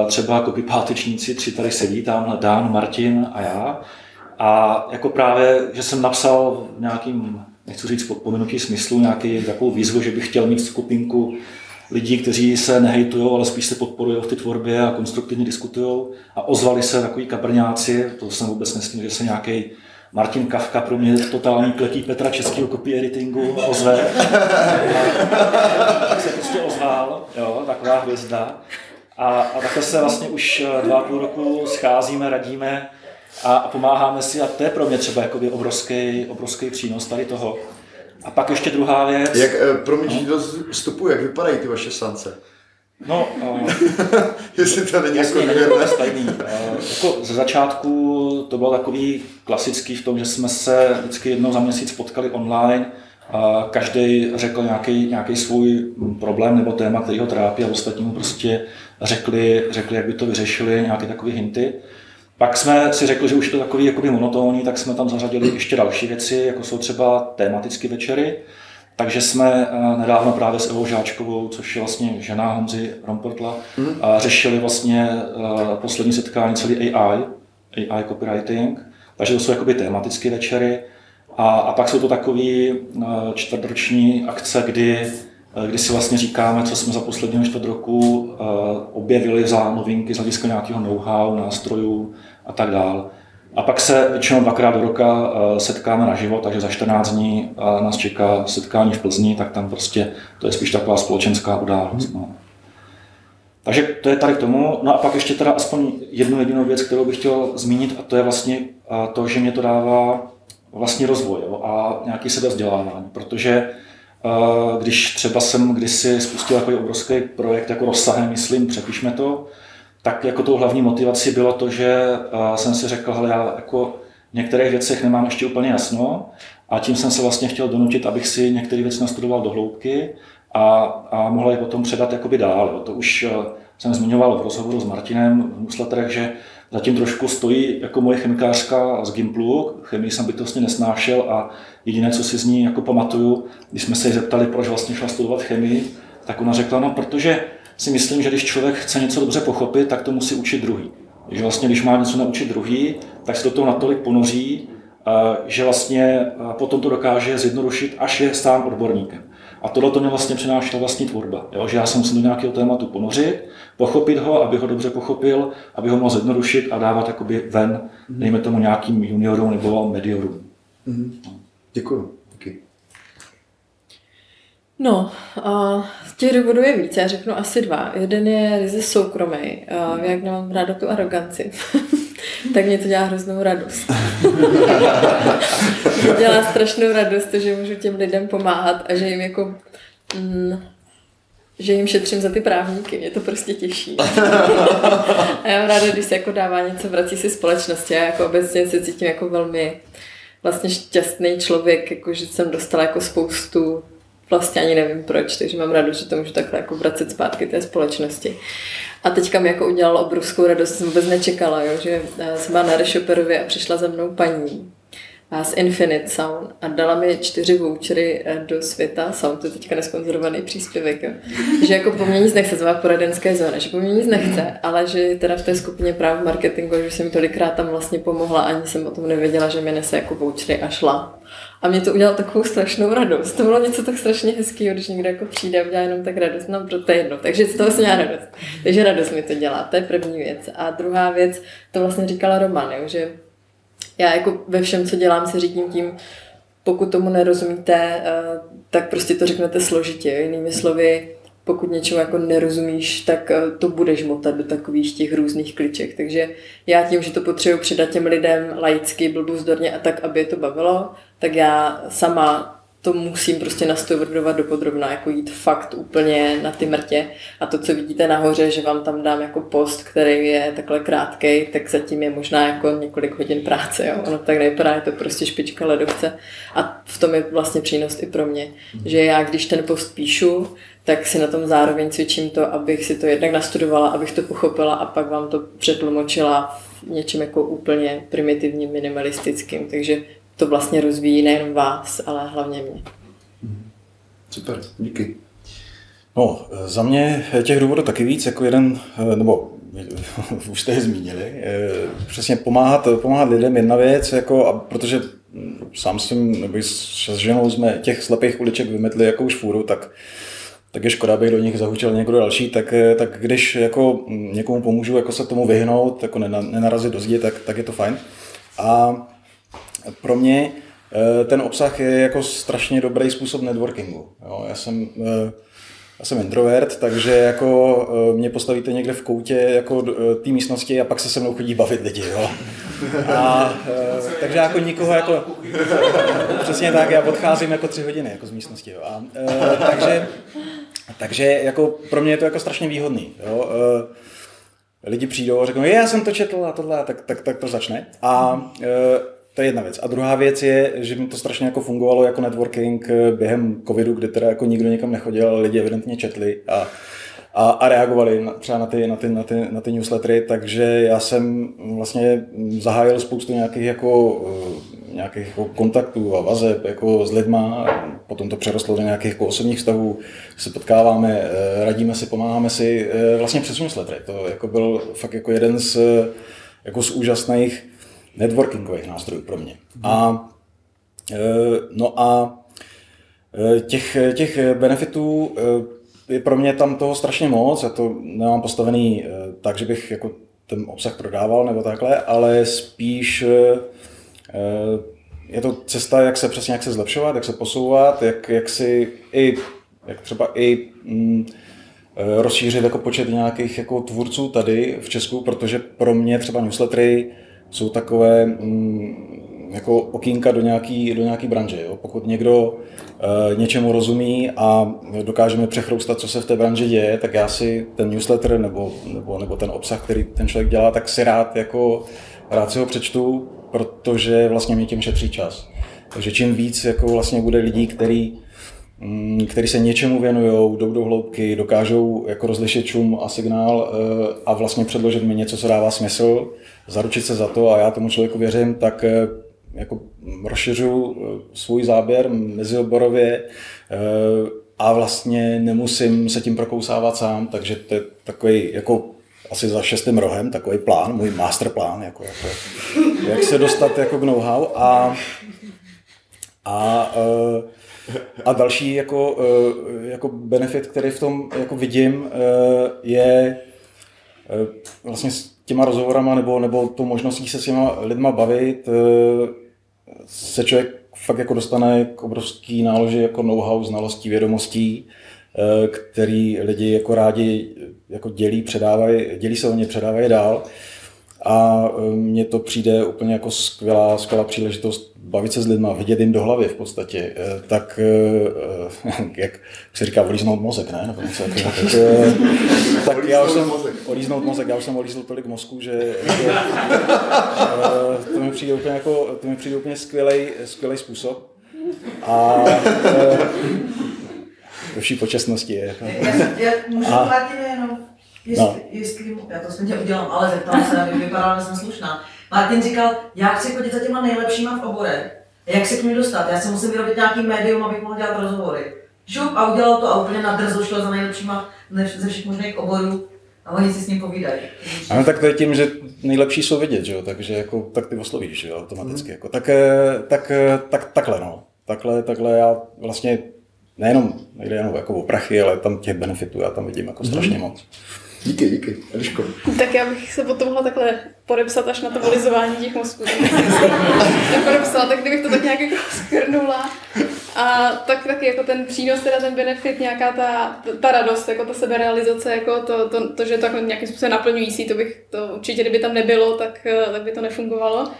třeba jako pátečníci, tři tady sedí, tam Dan, Martin a já, A jako právě, že jsem napsal v nějakým, nechci říct pomenutí smyslu, nějaký takovou výzvu, že bych chtěl mít skupinku lidí, kteří se nehejtují, ale spíš se podporují v té tvorbě a konstruktivně diskutují. A ozvali se takový kabrňáci, to jsem vůbec nesmí, že se nějaký Martin Kafka pro mě totální kletí Petra českého copy editingu ozve. tak se prostě ozval, jo, taková hvězda. A, a takhle se vlastně už eh, dva půl roku scházíme, radíme a, a pomáháme si a to je pro mě třeba obrovský, obrovský přínos tady toho. A pak ještě druhá věc. Jak, eh, promiň, no? vstupu, jak vypadají ty vaše sance? No, uh, jestli to není jasně, jako není stejný. Uh, jako ze začátku to bylo takový klasický v tom, že jsme se vždycky jednou za měsíc potkali online a každý řekl nějaký, nějaký svůj problém nebo téma, který ho trápí a ostatnímu prostě řekli, řekli, jak by to vyřešili, nějaké takové hinty. Pak jsme si řekli, že už je to takový jakoby monotónní, tak jsme tam zařadili ještě další věci, jako jsou třeba tematické večery. Takže jsme eh, nedávno právě s Evou Žáčkovou, což je vlastně žena Honzy Romportla, mm. řešili vlastně eh, poslední setkání celý AI, AI copywriting. Takže to jsou jakoby tematické večery. A, a pak jsou to takové eh, čtvrtroční akce, kdy, kdy si vlastně říkáme, co jsme za posledního čtvrt roku objevili za novinky z hlediska nějakého know-how, nástrojů a tak dále. A pak se většinou dvakrát do roka eh, setkáme na život, takže za 14 dní eh, nás čeká setkání v Plzni, tak tam prostě to je spíš taková společenská událost. No. Takže to je tady k tomu. No a pak ještě teda aspoň jednu jedinou věc, kterou bych chtěl zmínit, a to je vlastně eh, to, že mě to dává vlastně rozvoj jo, a nějaký sebevzdělávání, protože když třeba jsem kdysi spustil takový obrovský projekt jako rozsahem, myslím, přepišme to, tak jako tou hlavní motivací bylo to, že jsem si řekl, hele, já jako v některých věcech nemám ještě úplně jasno a tím jsem se vlastně chtěl donutit, abych si některé věci nastudoval do hloubky a, a mohl je potom předat jakoby dál. To už jsem zmiňoval v rozhovoru s Martinem v newsletterech, že zatím trošku stojí jako moje chemikářka z Gimplu. Chemii jsem bytostně nesnášel a jediné, co si z ní jako pamatuju, když jsme se jí zeptali, proč vlastně šla studovat chemii, tak ona řekla, no protože si myslím, že když člověk chce něco dobře pochopit, tak to musí učit druhý. Že vlastně, když má něco naučit druhý, tak se do toho natolik ponoří, že vlastně potom to dokáže zjednodušit, až je sám odborníkem. A tohle to mě vlastně přinášela vlastní tvorba. Jo? Že já se musím do nějakého tématu ponořit, pochopit ho, aby ho dobře pochopil, aby ho mohl zjednodušit a dávat jakoby ven, dejme tomu nějakým juniorům nebo mediorům. Mm-hmm. Děkuji. No, a z těch důvodů je více, já řeknu asi dva. Jeden je ryze soukromý, jak nemám ráda tu aroganci, tak mě to dělá hroznou radost. dělá strašnou radost, že můžu těm lidem pomáhat a že jim jako mm, že jim šetřím za ty právníky, mě to prostě těší. a já mám ráda, když se jako dává něco, vrací si společnosti a jako obecně se cítím jako velmi vlastně šťastný člověk, jako že jsem dostala jako spoustu vlastně ani nevím proč, takže mám radost, že to můžu takhle jako vracet zpátky té společnosti. A teďka mi jako udělalo obrovskou radost, jsem vůbec nečekala, jo, že eh, jsem byla na Reshoperově a přišla za mnou paní a z Infinite Sound a dala mi čtyři vouchery eh, do světa. Sound to je teďka nesponzorovaný příspěvek. Jo. Že jako po mně nic nechce, zvá poradenské zóny, že po mně nic nechce, ale že teda v té skupině práv marketingu, že jsem tolikrát tam vlastně pomohla, ani jsem o tom nevěděla, že mi nese jako vouchery a šla. A mě to udělalo takovou strašnou radost. To bylo něco tak strašně hezkého, když někdo jako přijde a udělá jenom tak radost. No, to je jedno. Takže z toho jsem měla radost. Takže radost mi to dělá. To je první věc. A druhá věc, to vlastně říkala Roman, jo, že já jako ve všem, co dělám, se řídím tím, pokud tomu nerozumíte, eh, tak prostě to řeknete složitě. Jinými slovy, pokud něčemu jako nerozumíš, tak eh, to budeš motat do takových těch různých kliček. Takže já tím, že to potřebuji předat těm lidem laicky, blbuzdorně a tak, aby je to bavilo, tak já sama to musím prostě nastudovat do podrobna, jako jít fakt úplně na ty mrtě. A to, co vidíte nahoře, že vám tam dám jako post, který je takhle krátký, tak zatím je možná jako několik hodin práce. Jo? Ono tak nevypadá, je to prostě špička ledovce. A v tom je vlastně přínos i pro mě. Že já, když ten post píšu, tak si na tom zároveň cvičím to, abych si to jednak nastudovala, abych to pochopila a pak vám to přetlumočila v něčem jako úplně primitivním, minimalistickým. Takže to vlastně rozvíjí nejen vás, ale hlavně mě. Super, díky. No, za mě těch důvodů taky víc, jako jeden, nebo už jste je zmínili, přesně pomáhat, pomáhat lidem jedna věc, jako, a protože sám jsem, nebo s ženou jsme těch slepých uliček vymetli jako už fůru, tak tak je škoda, abych do nich zahučil někdo další, tak, tak když jako někomu pomůžu jako se tomu vyhnout, jako nenarazit do zdi, tak, tak je to fajn. A pro mě eh, ten obsah je jako strašně dobrý způsob networkingu. Jo, já jsem eh, já jsem introvert, takže jako eh, mě postavíte někde v koutě jako té místnosti a pak se se mnou chodí bavit lidi, jo. A, takže jako nikoho jako, přesně tak, já odcházím jako tři hodiny jako z místnosti, jo. A, takže, takže jako pro mě je to jako strašně výhodný, jo. Lidi přijdou a řeknou, já jsem to četl a tohle, tak, tak, tak to začne. A to je jedna věc. A druhá věc je, že mi to strašně jako fungovalo jako networking eh, během covidu, kdy teda jako nikdo nikam nechodil, ale lidi evidentně četli a, a, a reagovali na, třeba na ty, na, ty, na, ty, na ty newslettery, takže já jsem vlastně zahájil spoustu nějakých jako, eh, nějakých jako kontaktů a vazeb jako s lidma, potom to přerostlo do nějakých jako osobních vztahů, se potkáváme, eh, radíme si, pomáháme si, vlastně přes newslettery. To jako byl fakt jako jeden z, jako z úžasných networkingových nástrojů pro mě. A, e, no a e, těch, těch benefitů e, je pro mě tam toho strašně moc, já to nemám postavený tak, že bych jako ten obsah prodával nebo takhle, ale spíš je to cesta, jak se přesně jak se zlepšovat, jak se posouvat, jak, jak si i, jak třeba i mm, rozšířit jako počet nějakých jako tvůrců tady v Česku, protože pro mě třeba newslettery jsou takové mm, jako okýnka do nějaký, do nějaký branže. Jo? Pokud někdo e, něčemu rozumí a dokážeme přechroustat, co se v té branži děje, tak já si ten newsletter nebo, nebo, nebo ten obsah, který ten člověk dělá, tak si rád, jako, rád si ho přečtu, protože vlastně mě tím šetří čas. Takže čím víc jako vlastně bude lidí, který, který se něčemu věnují, jdou do hloubky, dokážou jako rozlišit šum a signál e, a vlastně předložit mi něco, co dává smysl, zaručit se za to a já tomu člověku věřím, tak eh, jako rozšiřu eh, svůj záběr mezioborově eh, a vlastně nemusím se tím prokousávat sám, takže to je takový jako asi za šestým rohem, takový plán, můj master plán, jako, jako, jak se dostat jako k know-how a, a, a další jako, jako benefit, který v tom jako vidím, je vlastně těma rozhovorama nebo, nebo tou možností se s těma lidma bavit, eh, se člověk fakt jako dostane k obrovský náloži jako know-how, znalostí, vědomostí, eh, který lidi jako rádi jako dělí, předávají, dělí se o ně, předávají dál. A eh, mně to přijde úplně jako skvělá, skvělá příležitost bavit se s lidmi, vidět jim do hlavy v podstatě, eh, tak eh, jak se říká, olíznout mozek, ne? Nebo něco tak, tak já už jsem, olíznout mozek, já už jsem olíznul tolik mozku, že, že to mi přijde úplně jako, to mi přijde úplně skvělej, skvělej způsob. A ve vší počasnosti je. Já, já můžu a, jenom, jestli, no. jestli, já to stejně udělám, ale zeptám se, aby vypadala, že jsem slušná. Martin říkal, já chci chodit za těma nejlepšíma v oborech. Jak se k ní dostat? Já si musím vyrobit nějaký médium, abych mohl dělat rozhovory. Šup a udělal to a úplně na drzo šel za nejlepšíma ze všech možných oborů a oni si s ním povídají. Ano, tak to je tím, že nejlepší jsou vidět, že jo? takže jako, tak ty oslovíš že jo? automaticky. Hmm. Jako, tak, eh, tak, eh, tak, takhle, no. Takhle, takhle já vlastně nejenom, nejde jenom jako o prachy, ale tam těch benefitů já tam vidím jako strašně hmm. moc. Díky, díky. Eliško. Tak já bych se potom mohla takhle podepsat až na to volizování těch mozků. nepodepsala, tak kdybych to tak nějak jako skrnula. A tak taky jako ten přínos, teda ten benefit, nějaká ta, ta radost, jako ta seberealizace, jako to, to, to, že to jako nějakým způsobem naplňující, to bych to určitě, kdyby tam nebylo, tak, tak by to nefungovalo.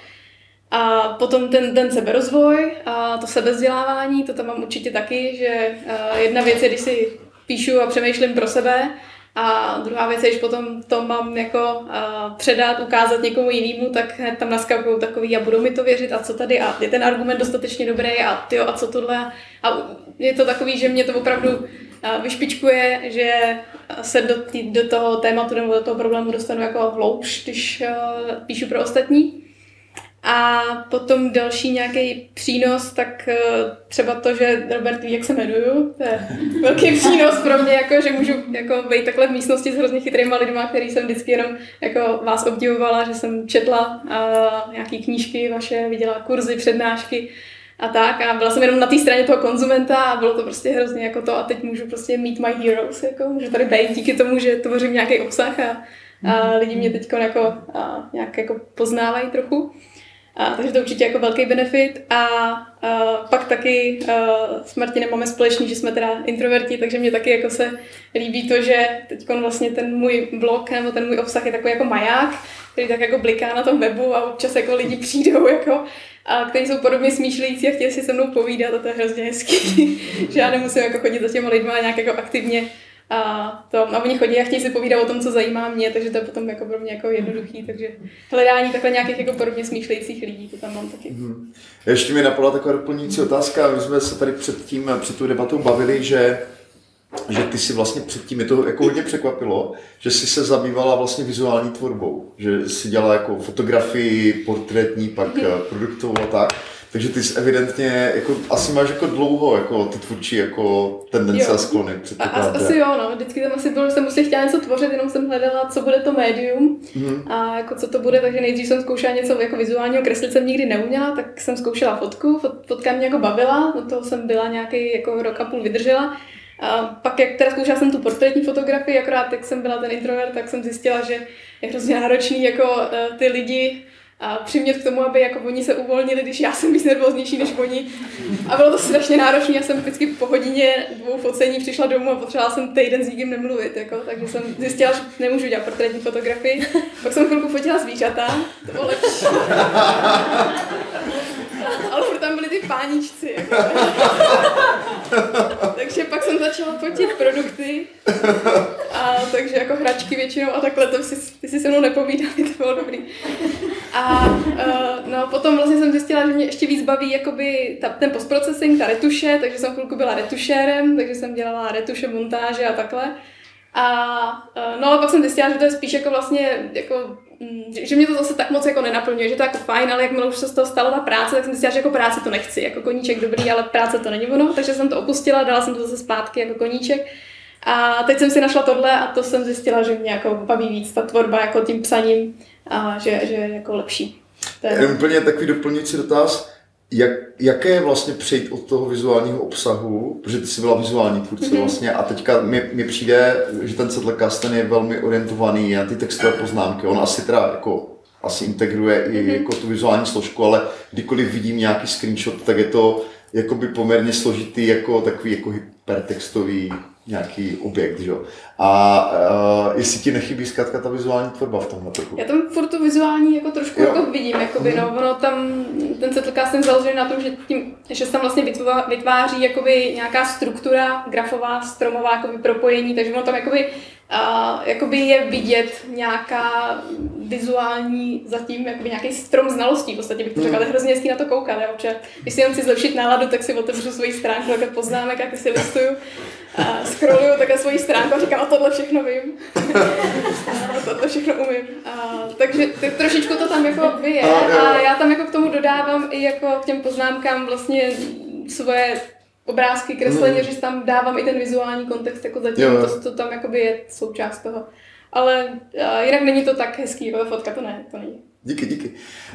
A potom ten, ten seberozvoj a to sebezdělávání, to tam mám určitě taky, že jedna věc je, když si píšu a přemýšlím pro sebe, a druhá věc je, když potom to mám jako uh, předat, ukázat někomu jinému, tak tam naskakují takový a budou mi to věřit a co tady a je ten argument dostatečně dobrý a ty a co tohle. A je to takový, že mě to opravdu uh, vyšpičkuje, že se do, tý, do toho tématu nebo do toho problému dostanu jako hloubš, když uh, píšu pro ostatní. A potom další nějaký přínos, tak eh, třeba to, že Robert ví, jak se jmenuju, to je velký přínos pro mě, jako, že můžu jako být takhle v místnosti s hrozně chytrýma lidma, který jsem vždycky jenom jako vás obdivovala, že jsem četla uh, nějaké knížky vaše, viděla kurzy, přednášky a tak. A byla jsem jenom na té straně toho konzumenta a bylo to prostě hrozně jako to. A teď můžu prostě meet my heroes, jako můžu tady být díky tomu, že tvořím nějaký obsah a, a lidi mě teď jako, a, nějak jako poznávají trochu. A, takže to určitě jako velký benefit. A, a pak taky a, s Martinem máme společný, že jsme teda introverti, takže mě taky jako se líbí to, že teď vlastně ten můj blog nebo ten můj obsah je takový jako maják, který tak jako bliká na tom webu a občas jako lidi přijdou jako a kteří jsou podobně smýšlející a chtějí si se mnou povídat a to je hrozně hezký, že já nemusím jako chodit za těma lidma nějak jako aktivně a, to, a oni chodí a chtějí si povídat o tom, co zajímá mě, takže to je potom jako pro mě jako jednoduchý, takže hledání takhle nějakých jako podobně smýšlejících lidí, to tam mám taky. Hmm. Ještě mi napadla taková doplňující otázka, my jsme se tady před tím, před tu debatou bavili, že že ty si vlastně předtím, mě to jako hodně překvapilo, že jsi se zabývala vlastně vizuální tvorbou, že si dělala jako fotografii, portrétní, pak mm. produktovou a tak. Takže ty jsi evidentně, jako, asi máš jako dlouho jako ty tvůrčí jako tendence jo. a sklony. A, asi jo, no. Vždycky tam asi bylo, že jsem prostě chtěla něco tvořit, jenom jsem hledala, co bude to médium mm. a jako co to bude, takže nejdřív jsem zkoušela něco jako vizuálního kreslit jsem nikdy neuměla, tak jsem zkoušela fotku, fotka mě jako bavila, no to jsem byla nějaký jako rok a půl vydržela. A pak, jak teda zkoušela jsem tu portrétní fotografii, akorát jak jsem byla ten introvert, tak jsem zjistila, že je hrozně náročný jako uh, ty lidi a přimět k tomu, aby jako oni se uvolnili, když já jsem víc nervóznější než oni. A bylo to strašně náročné, já jsem vždycky po hodině dvou focení přišla domů a potřebovala jsem týden s nikým nemluvit, jako, takže jsem zjistila, že nemůžu dělat portrétní fotografii. Pak jsem chvilku fotila zvířata, to bylo lepší. Ale furt tam byli ty páničci. Jako. takže pak jsem začala fotit produkty. A takže jako hračky většinou a takhle to si, ty si se mnou nepovídali, to bylo dobrý. A uh, no, potom vlastně jsem zjistila, že mě ještě víc baví jakoby ta, ten postprocessing, ta retuše, takže jsem chvilku byla retušérem, takže jsem dělala retuše, montáže a takhle. A uh, no ale pak jsem zjistila, že to je spíš jako vlastně jako mm, že mě to zase tak moc jako nenaplňuje, že to je jako fajn, ale jakmile už se z toho stala ta práce, tak jsem zjistila, že jako práce to nechci, jako koníček dobrý, ale práce to není ono, takže jsem to opustila, dala jsem to zase zpátky jako koníček. A teď jsem si našla tohle a to jsem zjistila, že mě jako baví víc ta tvorba jako tím psaním a že, že je jako lepší. To je... Úplně takový doplňující dotaz. Jak, jaké je vlastně přejít od toho vizuálního obsahu, protože ty jsi byla vizuální tvůrce mm-hmm. vlastně a teďka mi, mi přijde, že ten Settlecast ten je velmi orientovaný na ty textové poznámky. On asi teda jako asi integruje i mm-hmm. jako tu vizuální složku, ale kdykoliv vidím nějaký screenshot, tak je to jakoby poměrně složitý jako takový jako hypertextový nějaký objekt, že? A uh, jestli ti nechybí zkrátka ta vizuální tvorba v tomhle trochu? Já tam furt tu vizuální jako trošku jo. jako vidím, jakoby, mm. no, ono tam, ten settlecast jsem založený na tom, že, tím, že se tam vlastně vytváří jakoby nějaká struktura grafová, stromová jakoby propojení, takže ono tam jakoby a jakoby je vidět nějaká vizuální, zatím jakoby nějaký strom znalostí, v podstatě bych to řekla, je hrozně hezký na to koukat, já občas, když si jenom chci zlepšit náladu, tak si otevřu svoji stránku, tak poznámek, jak si listuju a scrolluju takhle svoji stránku a říkám, a tohle všechno vím. a tohle všechno umím. A, takže ty, trošičku to tam jako vyje a já tam jako k tomu dodávám i jako k těm poznámkám vlastně svoje obrázky, kreslení, mm. že tam dávám i ten vizuální kontext jako zatím, jo. to, to tam jakoby je součást toho. Ale uh, jinak není to tak hezký, jako fotka to ne, to není. Díky, díky.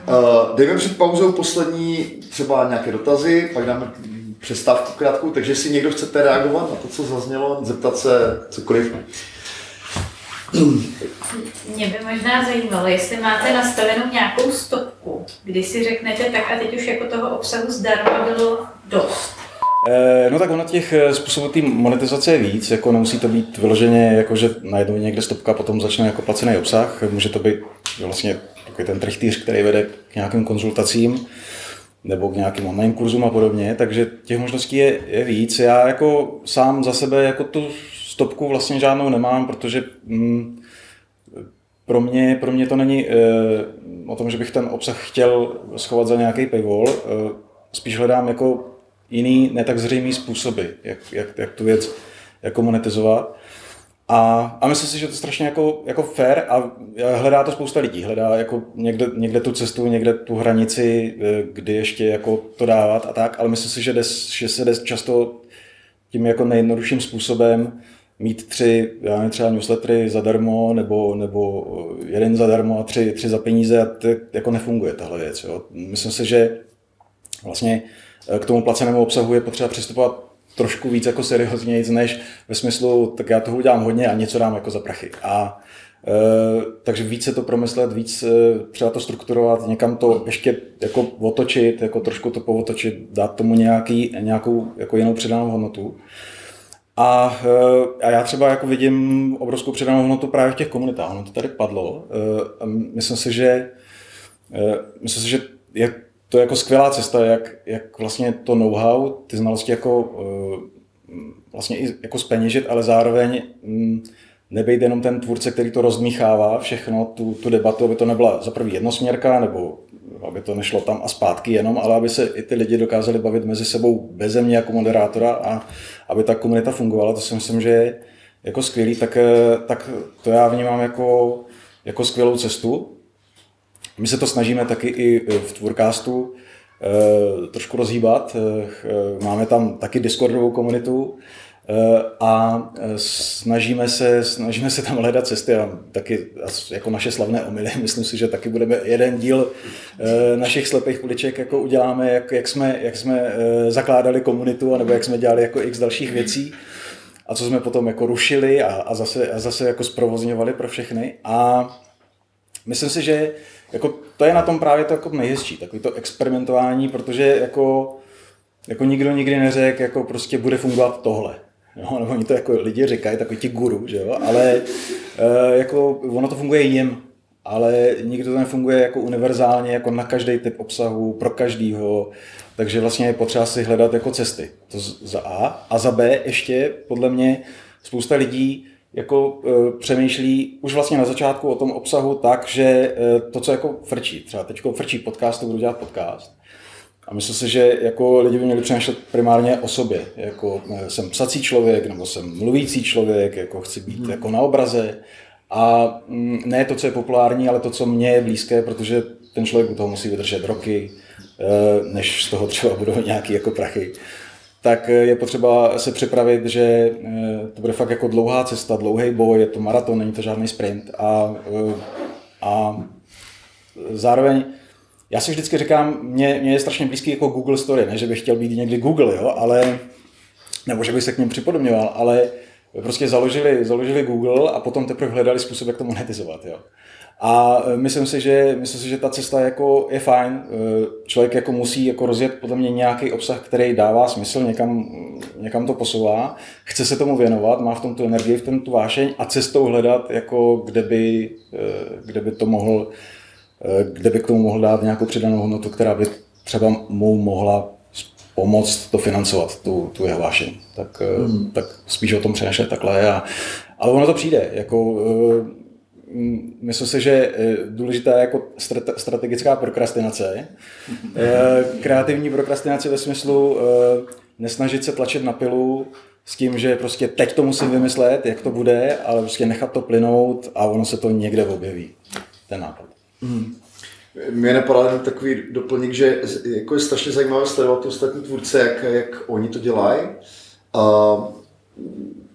Uh, dejme před pauzou poslední třeba nějaké dotazy, pak dáme přestávku krátkou, takže jestli někdo chcete reagovat na to, co zaznělo, zeptat se cokoliv. Mě by možná zajímalo, jestli máte nastavenou nějakou stopku, kdy si řeknete, tak a teď už jako toho obsahu zdarma bylo dost. Eh, no tak ono těch eh, způsobů té monetizace je víc, jako nemusí to být vyloženě, jako že najednou někde stopka, potom začne jako placený obsah, může to být vlastně takový ten trichtýř, který vede k nějakým konzultacím nebo k nějakým online kurzům a podobně, takže těch možností je, je víc. Já jako sám za sebe jako tu stopku vlastně žádnou nemám, protože mm, pro, mě, pro mě to není e, o tom, že bych ten obsah chtěl schovat za nějaký paywall, e, spíš hledám jako jiný, ne tak zřejmý způsoby, jak, jak, jak tu věc jako monetizovat. A, a myslím si, že to je strašně jako, jako fair a hledá to spousta lidí. Hledá jako někde, někde tu cestu, někde tu hranici, eh, kdy ještě jako to dávat a tak, ale myslím si, že, des, že se jde často tím jako nejjednodušším způsobem mít tři, já nevím, třeba newslettery zadarmo, nebo, nebo jeden zadarmo a tři, tři za peníze a to jako nefunguje tahle věc. Jo. Myslím si, že vlastně eh, k tomu placenému obsahu je potřeba přistupovat trošku víc jako serióznějíc, než ve smyslu, tak já toho udělám hodně a něco dám jako za prachy. A e, takže víc se to promyslet, víc e, třeba to strukturovat, někam to ještě jako otočit, jako trošku to povotočit, dát tomu nějaký, nějakou jako jinou přidanou hodnotu. A, a já třeba jako vidím obrovskou přidanou hodnotu právě v těch komunitách. Ono to tady padlo. Myslím si, že myslím si, že je to je jako skvělá cesta, jak, jak vlastně to know-how, ty znalosti jako vlastně i jako speněžit, ale zároveň mm, nebejt jenom ten tvůrce, který to rozdmíchává všechno, tu, tu debatu, aby to nebyla za prvý jednosměrka, nebo aby to nešlo tam a zpátky jenom, ale aby se i ty lidi dokázali bavit mezi sebou bez mě jako moderátora a aby ta komunita fungovala, to si myslím, že je jako skvělý, tak, eh, tak to já vnímám jako, jako skvělou cestu. My se to snažíme taky i e, v Tvůrkástu e, trošku rozhýbat. E, máme tam taky Discordovou komunitu a snažíme se, snažíme se tam hledat cesty a taky jako naše slavné omily, myslím si, že taky budeme jeden díl našich slepých uliček jako uděláme, jak, jak, jsme, jak jsme zakládali komunitu, nebo jak jsme dělali jako x dalších věcí a co jsme potom jako rušili a, a, zase, a zase jako zprovozňovali pro všechny a myslím si, že jako to je na tom právě to jako nejhezčí, takový to experimentování, protože jako, jako nikdo nikdy neřekl, jako prostě bude fungovat tohle. No, nebo oni to jako lidi říkají, takový ti guru, že jo? ale e, jako ono to funguje jim, ale nikdy to nefunguje jako univerzálně, jako na každý typ obsahu, pro každýho, takže vlastně je potřeba si hledat jako cesty. To za A. A za B ještě podle mě spousta lidí jako e, přemýšlí už vlastně na začátku o tom obsahu tak, že e, to, co jako frčí, třeba teď frčí podcast, to budu dělat podcast, a myslím si, že jako lidi by měli přemýšlet primárně o sobě. Jako eh, jsem psací člověk, nebo jsem mluvící člověk, jako chci být hmm. jako na obraze. A mm, ne to, co je populární, ale to, co mně je blízké, protože ten člověk u toho musí vydržet roky, eh, než z toho třeba budou nějaký jako prachy. Tak eh, je potřeba se připravit, že to bude fakt jako dlouhá cesta, dlouhý boj, je to maraton, není to žádný sprint. A, a zároveň já si vždycky říkám, mě, mě je strašně blízký jako Google Story, ne, že bych chtěl být někdy Google, jo, ale, nebo že bych se k ním připodobňoval, ale prostě založili, založili Google a potom teprve hledali způsob, jak to monetizovat, jo. A e, myslím si, že, myslím si, že ta cesta jako je fajn. E, člověk jako musí jako rozjet podle mě nějaký obsah, který dává smysl, někam, někam to posouvá, chce se tomu věnovat, má v tom tu energii, v tom tu vášeň a cestou hledat, jako kde by, e, kde by to mohl kde by k tomu mohl dát nějakou přidanou hodnotu, která by třeba mu mohla pomoct to financovat, tu, tu jeho vášeň. Tak, hmm. tak spíš o tom přemýšlet takhle. A, ale ono to přijde. Jako, myslím si, že důležitá je jako strategická prokrastinace. Kreativní prokrastinace ve smyslu nesnažit se tlačit na pilu s tím, že prostě teď to musím vymyslet, jak to bude, ale prostě nechat to plynout a ono se to někde objeví. Ten nápad. Hmm. Mě napadal jen takový doplněk, že jako je strašně zajímavé sledovat ostatní tvůrce, jak, jak oni to dělají. A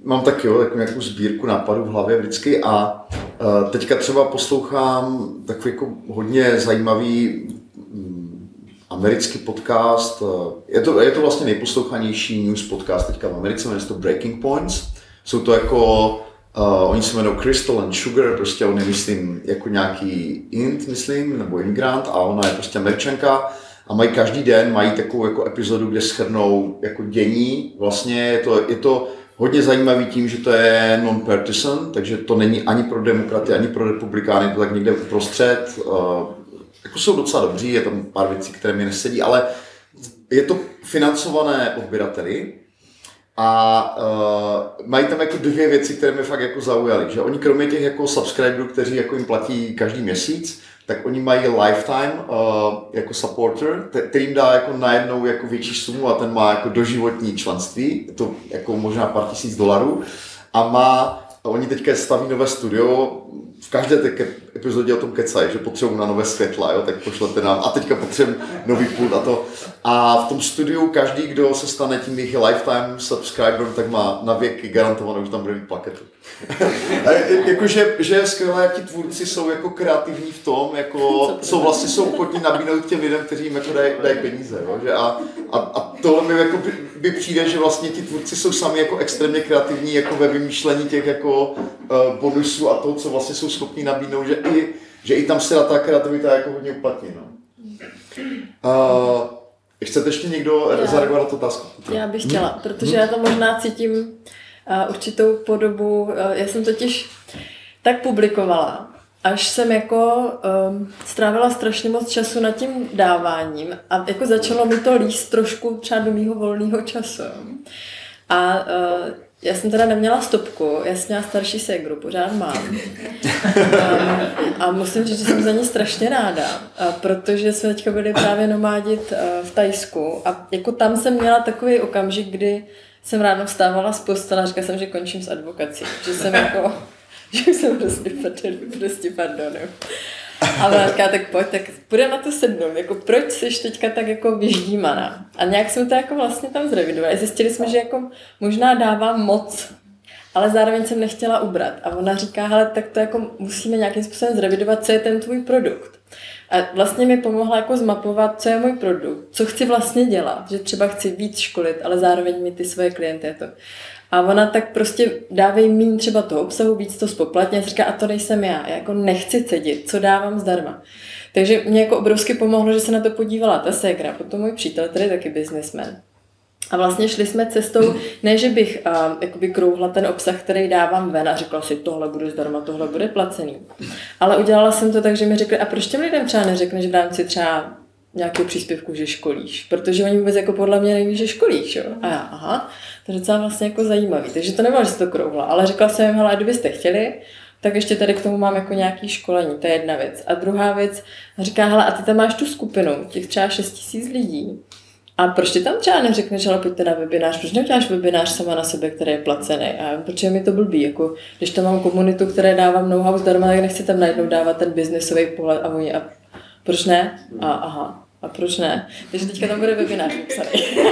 mám taky jo, takovou nějakou sbírku nápadů v hlavě vždycky a, a teďka třeba poslouchám takový jako hodně zajímavý mm, americký podcast. Je to, je to vlastně nejposlouchanější news podcast teďka v Americe, jmenuje se to Breaking Points. Jsou to jako Uh, oni se jmenují Crystal and Sugar, prostě on je, myslím, jako nějaký int, myslím, nebo imigrant a ona je prostě američanka a mají každý den, mají takovou jako epizodu, kde schrnou jako dění, vlastně je to, je to hodně zajímavý tím, že to je non-partisan, takže to není ani pro demokraty, ani pro republikány, to tak někde uprostřed. Uh, jako jsou docela dobří, je tam pár věcí, které mi nesedí, ale je to financované odběrateli, a uh, mají tam jako dvě věci, které mě fakt jako zaujaly, že oni kromě těch jako subscriberů, kteří jako jim platí každý měsíc, tak oni mají lifetime uh, jako supporter, který jim dá jako najednou jako větší sumu a ten má jako doživotní členství, to jako možná pár tisíc dolarů a má a oni teďka staví nové studio, v každé epizodě o tom kecají, že potřebují na nové světla, jo, tak pošlete nám a teďka potřebujeme nový pult a to. A v tom studiu každý, kdo se stane tím jejich lifetime subscriber, tak má na věky garantovanou, že tam bude mít plaketu. Jakože že je skvělé, jak ti tvůrci jsou jako kreativní v tom, jako, co vlastně jsou ochotní nabídnout těm lidem, kteří jim jako dají, dají peníze. Jo? Že a, a, a, tohle mi jako by, by, přijde, že vlastně ti tvůrci jsou sami jako extrémně kreativní jako ve vymýšlení těch jako uh, bonusů a toho, co vlastně jsou schopní nabídnout, že i, že i tam se ta kreativita jako hodně uplatní. No. Uh, chcete ještě někdo já, zareagovat na tu otázku? Já bych chtěla, hmm? protože já to možná cítím uh, určitou podobu. Uh, já jsem totiž tak publikovala, až jsem jako um, strávila strašně moc času nad tím dáváním a jako začalo mi to líst trošku třeba do mýho volného času. A uh, já jsem teda neměla stopku, já jsem měla starší ségru, pořád mám. A, musím říct, že jsem za ní strašně ráda, protože jsme teďka byli právě nomádit v Tajsku a jako tam jsem měla takový okamžik, kdy jsem ráno vstávala z postele a říkala jsem, že končím s advokací, že jsem jako, že jsem prostě, prostě pardon. A ona říká, tak pojď, tak půjdeme na to sednout, jako proč jsi teďka tak jako vyždímaná? A nějak jsme to jako vlastně tam zrevidovali. Zjistili jsme, že jako možná dávám moc, ale zároveň jsem nechtěla ubrat. A ona říká, hele, tak to jako musíme nějakým způsobem zrevidovat, co je ten tvůj produkt. A vlastně mi pomohla jako zmapovat, co je můj produkt, co chci vlastně dělat, že třeba chci víc školit, ale zároveň mi ty svoje klienty to. A ona tak prostě dávej mín třeba toho obsahu, víc to spoplatně, říká, a to nejsem já, já jako nechci cedit, co dávám zdarma. Takže mě jako obrovsky pomohlo, že se na to podívala ta ségra, potom můj přítel, který je taky businessman. A vlastně šli jsme cestou, ne, že bych uh, jakoby krouhla ten obsah, který dávám ven a řekla si, tohle bude zdarma, tohle bude placený. Ale udělala jsem to tak, že mi řekli, a proč těm lidem třeba neřekneš v rámci třeba nějakého příspěvku, že školíš? Protože oni vůbec jako podle mě neví, že školíš, jo? A já, aha. To je docela vlastně jako zajímavý. Takže to nebylo, že se to krouhla, ale řekla jsem jim, hele, kdybyste chtěli, tak ještě tady k tomu mám jako nějaký školení, to je jedna věc. A druhá věc, říká, hele, a ty tam máš tu skupinu, těch třeba 6 tisíc lidí. A proč ty tam třeba neřekneš, ale pojďte na webinář, proč neuděláš webinář sama na sebe, který je placený? A proč je mi to blbý? Jako, když tam mám komunitu, které dávám know-how zdarma, tak nechci tam najednou dávat ten biznesový pohled a oni, a proč ne? A aha, a proč ne? Takže teďka tam bude webinář vypsaný.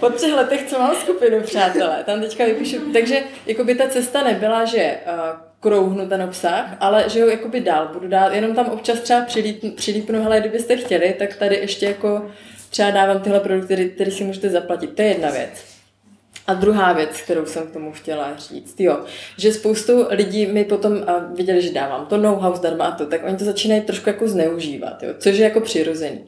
po třech letech, co mám skupinu, přátelé, tam teďka vypíšu. Takže jakoby ta cesta nebyla, že uh, krouhnu ten obsah, ale že ho jakoby dál budu dát, jenom tam občas třeba přilíp, přilípnu, hele, kdybyste chtěli, tak tady ještě jako třeba dávám tyhle produkty, které si můžete zaplatit. To je jedna věc. A druhá věc, kterou jsem k tomu chtěla říct, jo, že spoustu lidí mi potom a viděli, že dávám to know-how zdarma a to, tak oni to začínají trošku jako zneužívat, jo, což je jako přirozený.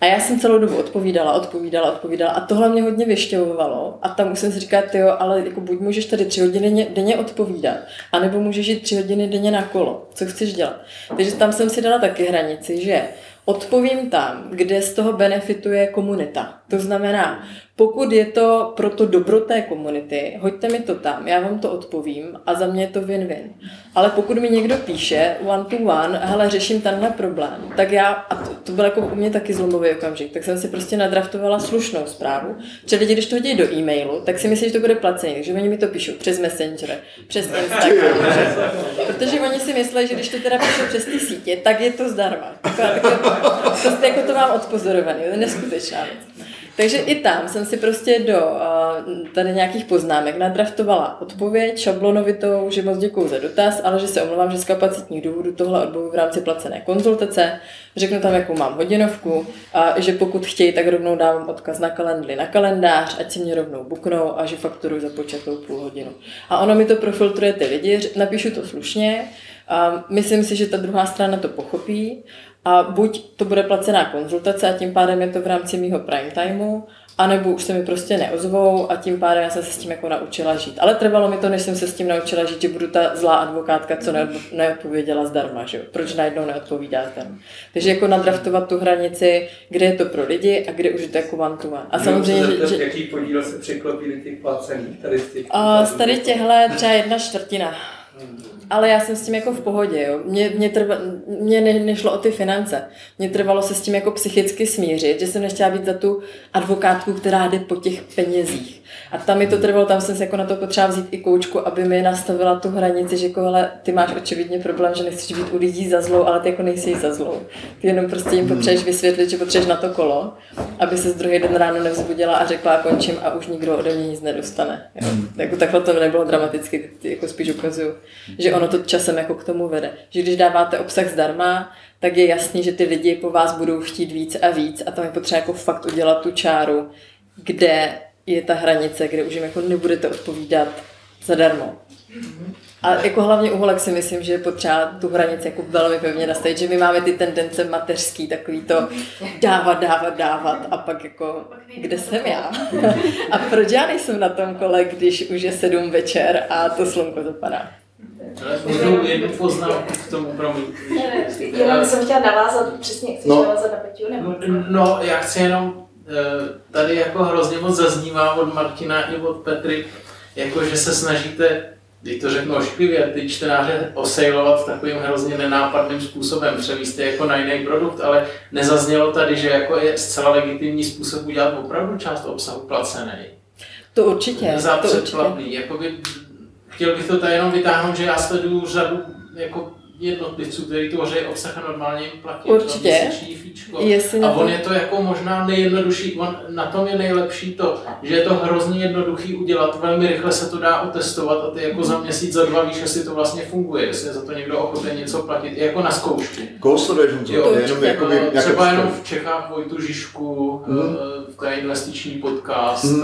A já jsem celou dobu odpovídala, odpovídala, odpovídala a tohle mě hodně vyšťovovalo a tam musím si říkat, jo, ale jako buď můžeš tady tři hodiny denně odpovídat, anebo můžeš jít tři hodiny denně na kolo, co chceš dělat. Takže tam jsem si dala taky hranici, že odpovím tam, kde z toho benefituje komunita. To znamená, pokud je to pro to dobro té komunity, hoďte mi to tam, já vám to odpovím a za mě je to win-win. Ale pokud mi někdo píše one to one, hele, řeším tenhle problém, tak já, a to, to byl jako u mě taky zlomový okamžik, tak jsem si prostě nadraftovala slušnou zprávu, že lidi, když to hodí do e-mailu, tak si myslí, že to bude placení, takže oni mi to píšou přes Messenger, přes Instagram, protože oni si myslí, že když to teda píšou přes ty sítě, tak je to zdarma. Taková, taková, to, to, jako to mám odpozorovaný, to je neskutečná věc. Takže i tam jsem si prostě do tady nějakých poznámek nadraftovala odpověď šablonovitou, že moc děkuju za dotaz, ale že se omlouvám, že z kapacitních důvodů tohle odboju v rámci placené konzultace. Řeknu tam, jakou mám hodinovku a že pokud chtějí, tak rovnou dávám odkaz na kalendly na kalendář, ať si mě rovnou buknou a že fakturuji za počatou půl hodinu. A ono mi to profiltruje ty lidi, napíšu to slušně, a myslím si, že ta druhá strana to pochopí a buď to bude placená konzultace a tím pádem je to v rámci mýho prime timeu, anebo už se mi prostě neozvou a tím pádem já jsem se s tím jako naučila žít. Ale trvalo mi to, než jsem se s tím naučila žít, že budu ta zlá advokátka, co neodpověděla zdarma, že jo? Proč najednou neodpovídá zdarma. Takže jako nadraftovat tu hranici, kde je to pro lidi a kde už je to jako one to one. A samozřejmě, že, že... Jaký podíl se překlopili těch placených tady z těch? A, z tady těhle třeba jedna čtvrtina. Hmm ale já jsem s tím jako v pohodě, jo. Mě, mě, trva, mě ne, nešlo o ty finance. Mě trvalo se s tím jako psychicky smířit, že jsem nechtěla být za tu advokátku, která jde po těch penězích. A tam mi to trvalo, tam jsem se jako na to potřeba vzít i koučku, aby mi nastavila tu hranici, že jako, hele, ty máš očividně problém, že nechceš být u lidí za zlou, ale ty jako nejsi za zlou. Ty jenom prostě jim potřebuješ vysvětlit, že potřebuješ na to kolo, aby se z druhý den ráno nevzbudila a řekla, končím a už nikdo ode mě nic nedostane. Jo. Jako takhle to nebylo dramaticky, jako spíš ukazuju, že ono to časem jako k tomu vede. Že když dáváte obsah zdarma, tak je jasný, že ty lidi po vás budou chtít víc a víc a tam je potřeba jako fakt udělat tu čáru, kde je ta hranice, kde už jim jako nebudete odpovídat zadarmo. A jako hlavně u holek si myslím, že je potřeba tu hranici jako velmi pevně nastavit, že my máme ty tendence mateřský, takový to dávat, dávat, dávat a pak jako, kde jsem já? A proč já nejsem na tom kole, když už je sedm večer a to slunko zapadá? Ale můžu jednu poznámku k tomu, promiň. Jenom jsem chtěla navázat, přesně chceš no. navázat na Peťu, nebo? No, já chci jenom, tady jako hrozně moc zaznívá od Martina i od Petry, jako že se snažíte, když to řeknu ošklivě, ty čtenáře osejlovat takovým hrozně nenápadným způsobem, převíst jako na jiný produkt, ale nezaznělo tady, že jako je zcela legitimní způsob udělat opravdu část obsahu placený. To určitě. Za to. Určitě. Jakoby chtěl bych to tady jenom vytáhnout, že já sleduju řadu jako jednotlivců, který tvoří obsah a normálně jim platí Určitě. to Jestli a on to... je to jako možná nejjednodušší, on, na tom je nejlepší to, že je to hrozně jednoduchý udělat, velmi rychle se to dá otestovat a ty jako za měsíc, za dva víš, jestli to vlastně funguje, jestli je za to někdo ochoten něco platit, i jako na zkoušku. Koho sleduješ, jo, jenom jako by, Třeba jenom v Čechách Vojtu Žižku, hmm. v té investiční podcast, hmm.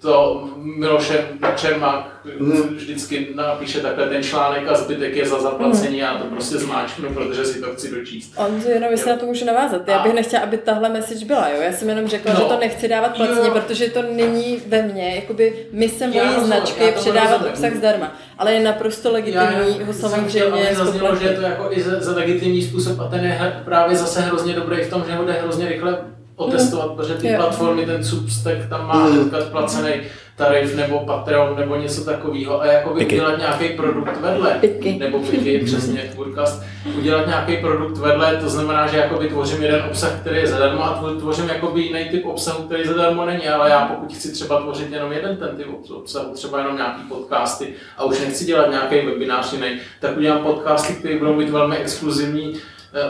to Miloše Čermák hmm. vždycky napíše takhle ten článek a zbytek je za zaplacení hmm. Já to prostě zmáčknu, protože si to chci dočíst. On jenom, jestli na to můžu navázat. Já bych nechtěla, aby tahle message byla, jo. Já jsem jenom řekla, no. že to nechci dávat placeně, protože to není ve mně. Jakoby se mojí značky je předávat obsah zdarma. Ale je naprosto legitimní já, ho samozřejmě zaznělo, že je to jako i za, za legitimní způsob a ten je právě zase hrozně dobrý v tom, že ho jde hrozně rychle otestovat, hmm. protože ty jo. platformy, ten Substack tam má hmm. placený tarif nebo Patreon nebo něco takového a jako by udělat nějaký produkt vedle, piky. nebo piky, přesně, podcast, udělat nějaký produkt vedle, to znamená, že jako tvořím jeden obsah, který je zadarmo a tvořím jakoby jiný typ obsahu, který zadarmo není, ale já pokud chci třeba tvořit jenom jeden ten typ obsahu, třeba jenom nějaký podcasty a už nechci dělat nějaký webinář jiný, tak udělám podcasty, které budou mít velmi exkluzivní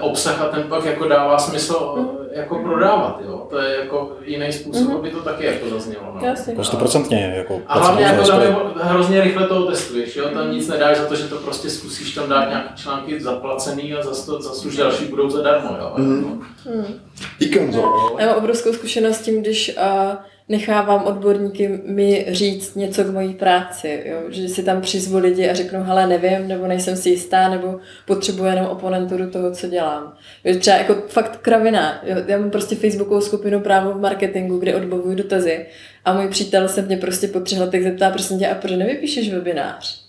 obsah a ten pak jako dává smysl mm. jako prodávat, jo. To je jako jiný způsob, mm. aby to taky jako zaznělo. No. Jasně. Jako stoprocentně. Jako a hlavně jako tam je, hrozně rychle to testuješ, jo. Tam nic nedáš za to, že to prostě zkusíš tam dát nějaký články zaplacený a zase to zase už další budou zadarmo, jo. Mm. Mm. Já mám obrovskou zkušenost s tím, když uh, nechávám odborníky mi říct něco k mojí práci, jo? že si tam přizvu lidi a řeknu, hele, nevím, nebo nejsem si jistá, nebo potřebuji jenom oponenturu toho, co dělám. Jo, třeba jako fakt kravina. Jo? Já mám prostě facebookovou skupinu právo v marketingu, kde odbavuju dotazy a můj přítel se mě prostě po třech letech zeptá, prosím tě, a proč nevypíšeš webinář?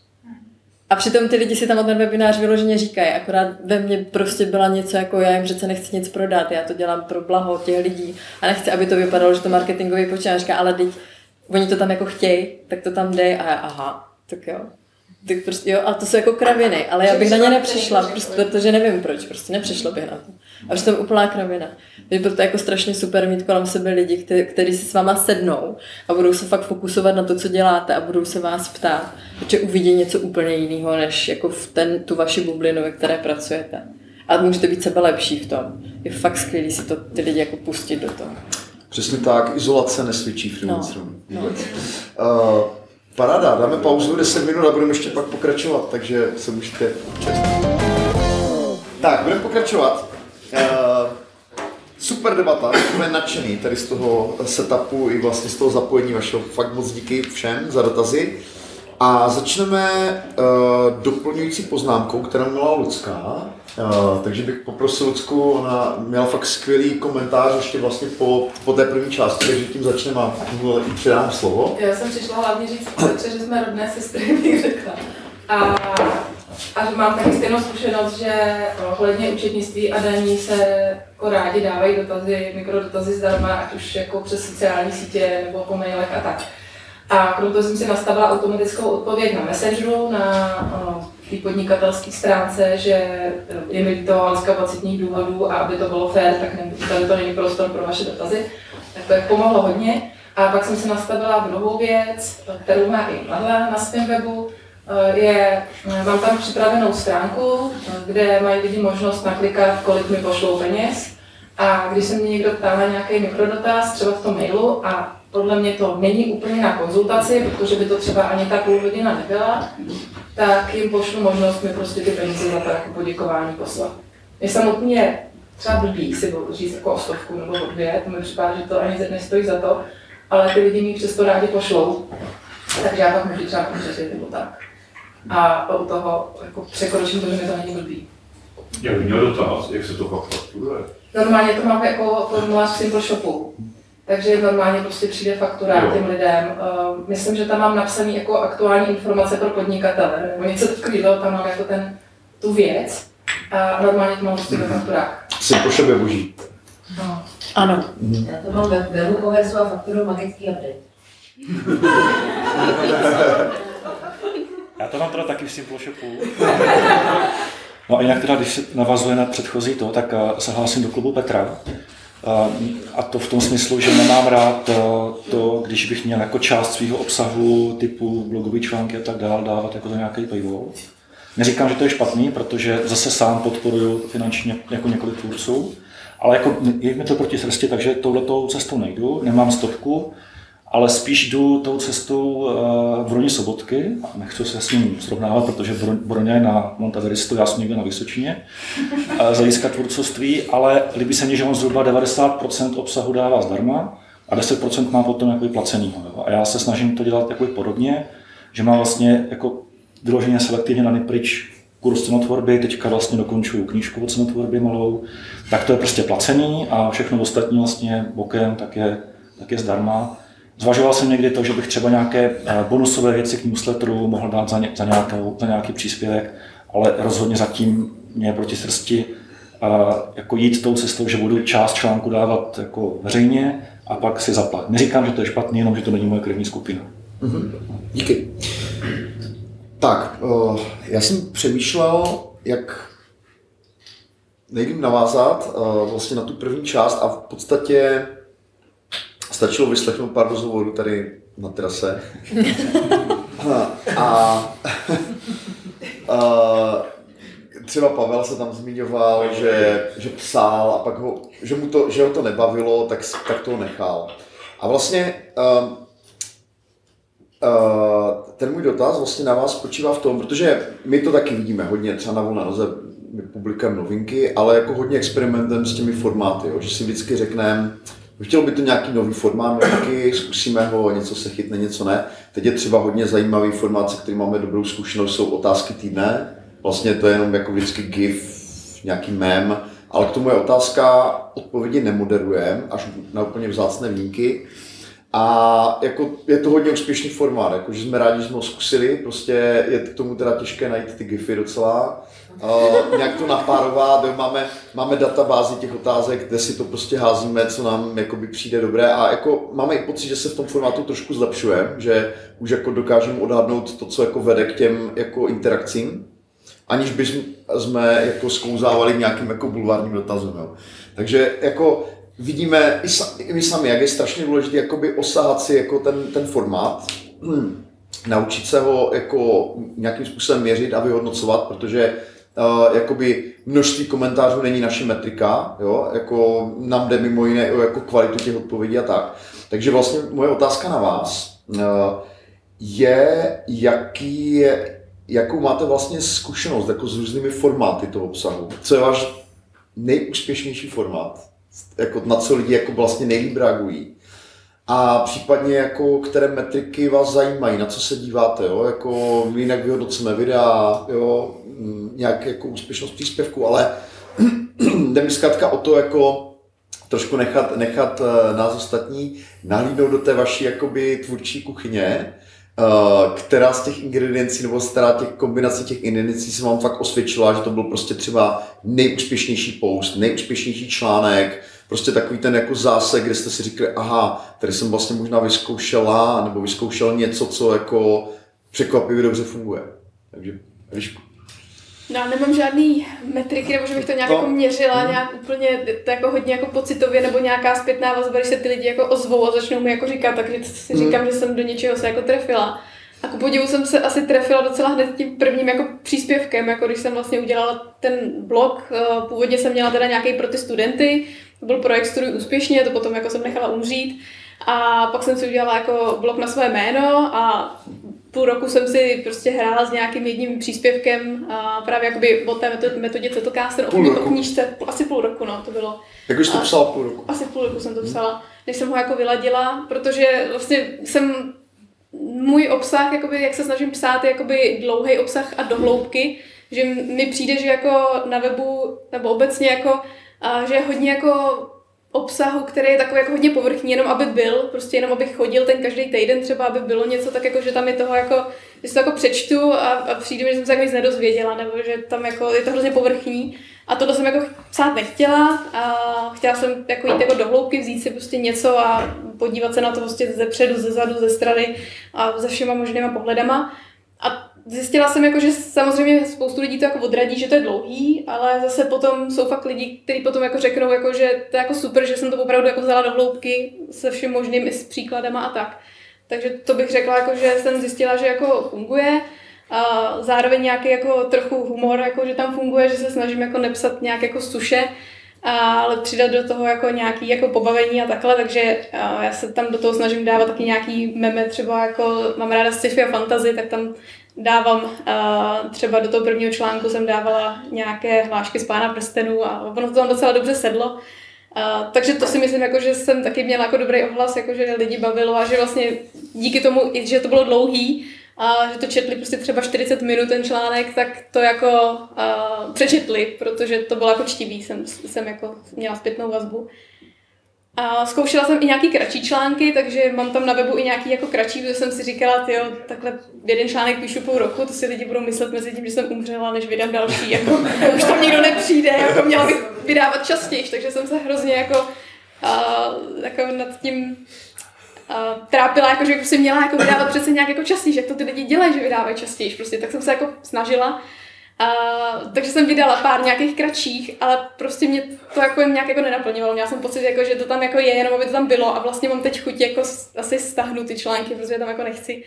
A přitom ty lidi si tam o ten webinář vyloženě říkají, akorát ve mně prostě byla něco jako já jim přece nechci nic prodat, já to dělám pro blaho těch lidí a nechci, aby to vypadalo, že to marketingový počítač říká, ale teď oni to tam jako chtějí, tak to tam dej a já, aha, tak jo. Tak prostě, jo, a to jsou jako kraviny, ale já bych na ně nepřišla, prostě, protože nevím proč, prostě nepřišla bych na to. A přitom úplná kravina. Je proto jako strašně super mít kolem sebe lidi, kteří, si s váma sednou a budou se fakt fokusovat na to, co děláte a budou se vás ptát, protože uvidí něco úplně jiného, než jako v ten, tu vaši bublinu, ve které pracujete. A můžete být sebe lepší v tom. Je fakt skvělé si to ty lidi jako pustit do toho. Přesně tak, izolace nesvědčí freelancerům. No, no. Uh, paráda, dáme pauzu 10 minut a budeme ještě pak pokračovat, takže se můžete čest. Tak, budeme pokračovat. Uh, super debata, jsme nadšený tady z toho setupu i vlastně z toho zapojení vašeho. Fakt moc díky všem za dotazy. A začneme uh, doplňující poznámkou, kterou měla Lucka. Uh, takže bych poprosil Lucku, ona měla fakt skvělý komentář ještě vlastně po, po té první části, takže tím začneme a předám slovo. Já jsem přišla hlavně říct, že jsme rodné sestry, bych řekla. A a mám taky stejnou zkušenost, že ohledně účetnictví a daní se jako rádi dávají dotazy, mikrodotazy zdarma, ať už jako přes sociální sítě nebo po mailech a tak. A toho jsem si nastavila automatickou odpověď na Messengeru, na té podnikatelské stránce, že je mi to z kapacitních důvodů a aby to bylo fér, tak ne, to není prostor pro vaše dotazy. Tak to je pomohlo hodně. A pak jsem se nastavila druhou věc, kterou má i Madla na svém webu, Eh, je, eh, mám tam připravenou stránku, eh, kde mají lidi možnost naklikat, kolik mi pošlou peněz. A když se mě někdo ptá na nějaký mikrodotaz, třeba v tom mailu, a podle mě to není úplně na konzultaci, protože by to třeba ani ta půl hodina nebyla, tak jim pošlu možnost mi prostě ty peníze za to jako poděkování poslat. Je třeba blbý si říct jako o stovku nebo o dvě, to mi připadá, že to ani nestojí za to, ale ty lidi mi přesto rádi pošlou. Takže já pak můžu třeba pomůžet nebo tak a u toho jako překročím to, že mi to není blbý. Já bych měl dotaz, jak se to pak fakturuje? Normálně to máme jako formulář v Simple Shopu. Takže normálně prostě přijde faktura jo. těm lidem. Uh, myslím, že tam mám napsaný jako aktuální informace pro podnikatele, nebo něco takového, tam mám jako ten, tu věc a normálně to mám prostě ve fakturách. Simple Shop je boží. No. Ano. Já to mám ve webu a fakturu magický update. Já to mám teda taky v Simple Shopu. No a jinak teda, když se navazuje na předchozí to, tak eh, se hlásím do klubu Petra. Eh, a to v tom smyslu, že nemám rád eh, to, když bych měl jako část svého obsahu typu blogové články a tak dál dávat jako za nějaký paywall. Neříkám, že to je špatný, protože zase sám podporuju finančně jako několik tvůrců, ale jako je mi to proti srsti, takže touhletou cestou nejdu, nemám stopku, ale spíš jdu tou cestou v Broni Sobotky, nechci se s ním srovnávat, protože Broně je na Monteveristu, já jsem někde na Vysočině, z hlediska tvůrcovství, ale líbí se mně, že on zhruba 90% obsahu dává zdarma a 10% má potom jakoby placenýho. Jo. A já se snažím to dělat jakoby podobně, že mám vlastně jako vyloženě selektivně na pryč kurz cenotvorby, teďka vlastně dokončuju knížku o cenotvorbě malou, tak to je prostě placený a všechno ostatní vlastně bokem tak je, tak je zdarma. Zvažoval jsem někdy to, že bych třeba nějaké eh, bonusové věci k newsletteru mohl dát za, ně, za, nějakou, za nějaký příspěvek, ale rozhodně zatím mě proti srsti a jako jít tou cestou, že budu část článku dávat jako veřejně a pak si zaplat. Neříkám, že to je špatný, jenom že to není moje krevní skupina. Mm-hmm. Díky. Tak, uh, já jsem přemýšlel, jak nejlíp navázat vlastně na tu první část a v podstatě stačilo vyslechnout pár rozhovorů tady na terase. a, a, a třeba Pavel se tam zmiňoval, že, že psal a pak ho, že, mu to, že ho to nebavilo, tak, tak to nechal. A vlastně uh, uh, ten můj dotaz vlastně na vás spočívá v tom, protože my to taky vidíme hodně, třeba na volné noze my publikujeme novinky, ale jako hodně experimentem s těmi formáty, jo, že si vždycky řekneme, Chtělo by to nějaký nový formát novinky, zkusíme ho, něco se chytne, něco ne. Teď je třeba hodně zajímavý formát, se kterým máme dobrou zkušenost, jsou otázky týdne. Vlastně to je jenom jako vždycky GIF, nějaký mem, ale k tomu je otázka, odpovědi nemoderujeme, až na úplně vzácné výjimky. A jako je to hodně úspěšný formát, jako, že jsme rádi, že jsme ho zkusili, prostě je k tomu teda těžké najít ty gify docela, uh, nějak to napárovat, máme, máme databázi těch otázek, kde si to prostě házíme, co nám jakoby přijde dobré a jako máme i pocit, že se v tom formátu trošku zlepšuje, že už jako dokážeme odhadnout to, co jako vede k těm jako interakcím, aniž bychom jsme jako sklouzávali nějakým jako bulvárním dotazem. Jo. Takže jako vidíme i, sa, i my sami, jak je strašně důležité jakoby osahat si jako ten, ten formát, hmm, naučit se ho jako nějakým způsobem měřit a vyhodnocovat, protože Uh, jakoby množství komentářů není naše metrika, jo? Jako nám jde mimo jiné o jako kvalitu těch odpovědí a tak. Takže vlastně moje otázka na vás uh, je, jaký je, jakou máte vlastně zkušenost jako s různými formáty toho obsahu. Co je váš nejúspěšnější formát? Jako na co lidi jako vlastně nejlíp reagují? A případně jako které metriky vás zajímají, na co se díváte, jo? Jako jinak vyhodnocujeme videa, jo? Mm, nějak jako úspěšnost příspěvku, ale jde mi zkrátka o to jako trošku nechat, nechat eh, nás ostatní nahlídnout do té vaší jakoby tvůrčí kuchyně, která z těch ingrediencí nebo která těch kombinací těch ingrediencí se vám fakt osvědčila, že to byl prostě třeba nejúspěšnější post, nejúspěšnější článek, prostě takový ten jako zásek, kde jste si říkali, aha, tady jsem vlastně možná vyzkoušela, nebo vyzkoušel něco, co jako překvapivě dobře funguje. Takže. No, nemám žádný metriky, nebo že bych to nějak no. jako měřila, nějak úplně to jako hodně jako pocitově, nebo nějaká zpětná vazba, když se ty lidi jako ozvou a začnou mi jako říkat, takže si říkám, mm. že jsem do něčeho se jako trefila. A ku podivu jsem se asi trefila docela hned tím prvním jako příspěvkem, jako když jsem vlastně udělala ten blog. Eh, původně jsem měla teda nějaký pro ty studenty, to byl projekt Studuj úspěšně, to potom jako jsem nechala umřít. A pak jsem si udělala jako blog na své jméno a půl roku jsem si prostě hrála s nějakým jedním příspěvkem a právě jakoby o té metodě Zettelcaster, o, o knížce, asi půl roku, no, to bylo. Jak už to psala půl roku? Asi půl roku jsem to psala, než jsem ho jako vyladila, protože vlastně jsem můj obsah, jakoby, jak se snažím psát, je jakoby dlouhý obsah a dohloubky, že mi přijde, že jako na webu, nebo obecně jako, a že je hodně jako obsahu, který je takový jako hodně povrchní, jenom aby byl, prostě jenom abych chodil ten každý týden třeba, aby bylo něco tak jako, že tam je toho jako, že si to jako přečtu a, a přijde mi, že jsem se jako nic nedozvěděla, nebo že tam jako je to hrozně povrchní. A tohle jsem jako psát nechtěla a chtěla jsem jako jít jako do hloubky, vzít si prostě něco a podívat se na to prostě ze předu, ze zadu, ze strany a ze všema možnýma pohledama. A zjistila jsem, jako, že samozřejmě spoustu lidí to jako odradí, že to je dlouhý, ale zase potom jsou fakt lidi, kteří potom jako řeknou, jako, že to je jako super, že jsem to opravdu jako vzala do hloubky se vším možným i s příkladama a tak. Takže to bych řekla, jako, že jsem zjistila, že jako funguje. A zároveň nějaký jako trochu humor, jako, že tam funguje, že se snažím jako nepsat nějak jako suše, ale přidat do toho jako nějaký jako pobavení a takhle, takže já se tam do toho snažím dávat taky nějaký meme, třeba jako mám ráda sci-fi a fantasy, tak tam dávám uh, třeba do toho prvního článku jsem dávala nějaké hlášky z Pána prstenů a ono to tam docela dobře sedlo. Uh, takže to si myslím, jako, že jsem taky měla jako dobrý ohlas, jako, že lidi bavilo a že vlastně díky tomu, že to bylo dlouhý, a že to četli prostě třeba 40 minut ten článek, tak to jako uh, přečetli, protože to bylo jako čtivý, jsem, jsem jako měla zpětnou vazbu. A zkoušela jsem i nějaký kratší články, takže mám tam na webu i nějaký jako kratší, protože jsem si říkala, jo, takhle jeden článek píšu půl roku, to si lidi budou myslet mezi tím, že jsem umřela, než vydám další, jako už tam nikdo nepřijde, jako měla bych vydávat častěji, takže jsem se hrozně jako, uh, jako nad tím uh, trápila, jako, že jsem měla jako vydávat přece nějak jako častěji, že to ty lidi dělají, že vydávají častěji, prostě, tak jsem se jako snažila. Uh, takže jsem vydala pár nějakých kratších, ale prostě mě to jako nějak jako nenaplňovalo. Měla jsem pocit, jako, že to tam jako je, jenom aby to tam bylo a vlastně mám teď chuť jako asi stahnu ty články, protože tam jako nechci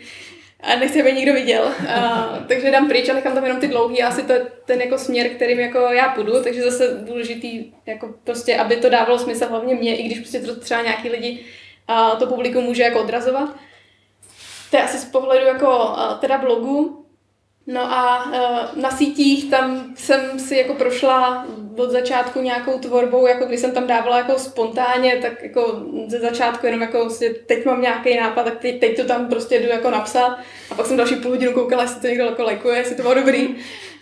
a nechci, aby nikdo viděl. Uh, takže dám pryč a nechám tam jenom ty dlouhý a asi to je ten jako směr, kterým jako já půjdu, takže zase důležitý, jako prostě, aby to dávalo smysl hlavně mě, i když prostě to třeba nějaký lidi uh, to publikum může jako odrazovat. To je asi z pohledu jako teda blogu, No a uh, na sítích tam jsem si jako prošla od začátku nějakou tvorbou, jako když jsem tam dávala jako spontánně, tak jako ze začátku jenom jako vlastně teď mám nějaký nápad, tak teď, teď to tam prostě jdu jako napsat a pak jsem další půl hodinu koukala, jestli to někdo jako lajkuje, jestli to bylo dobrý.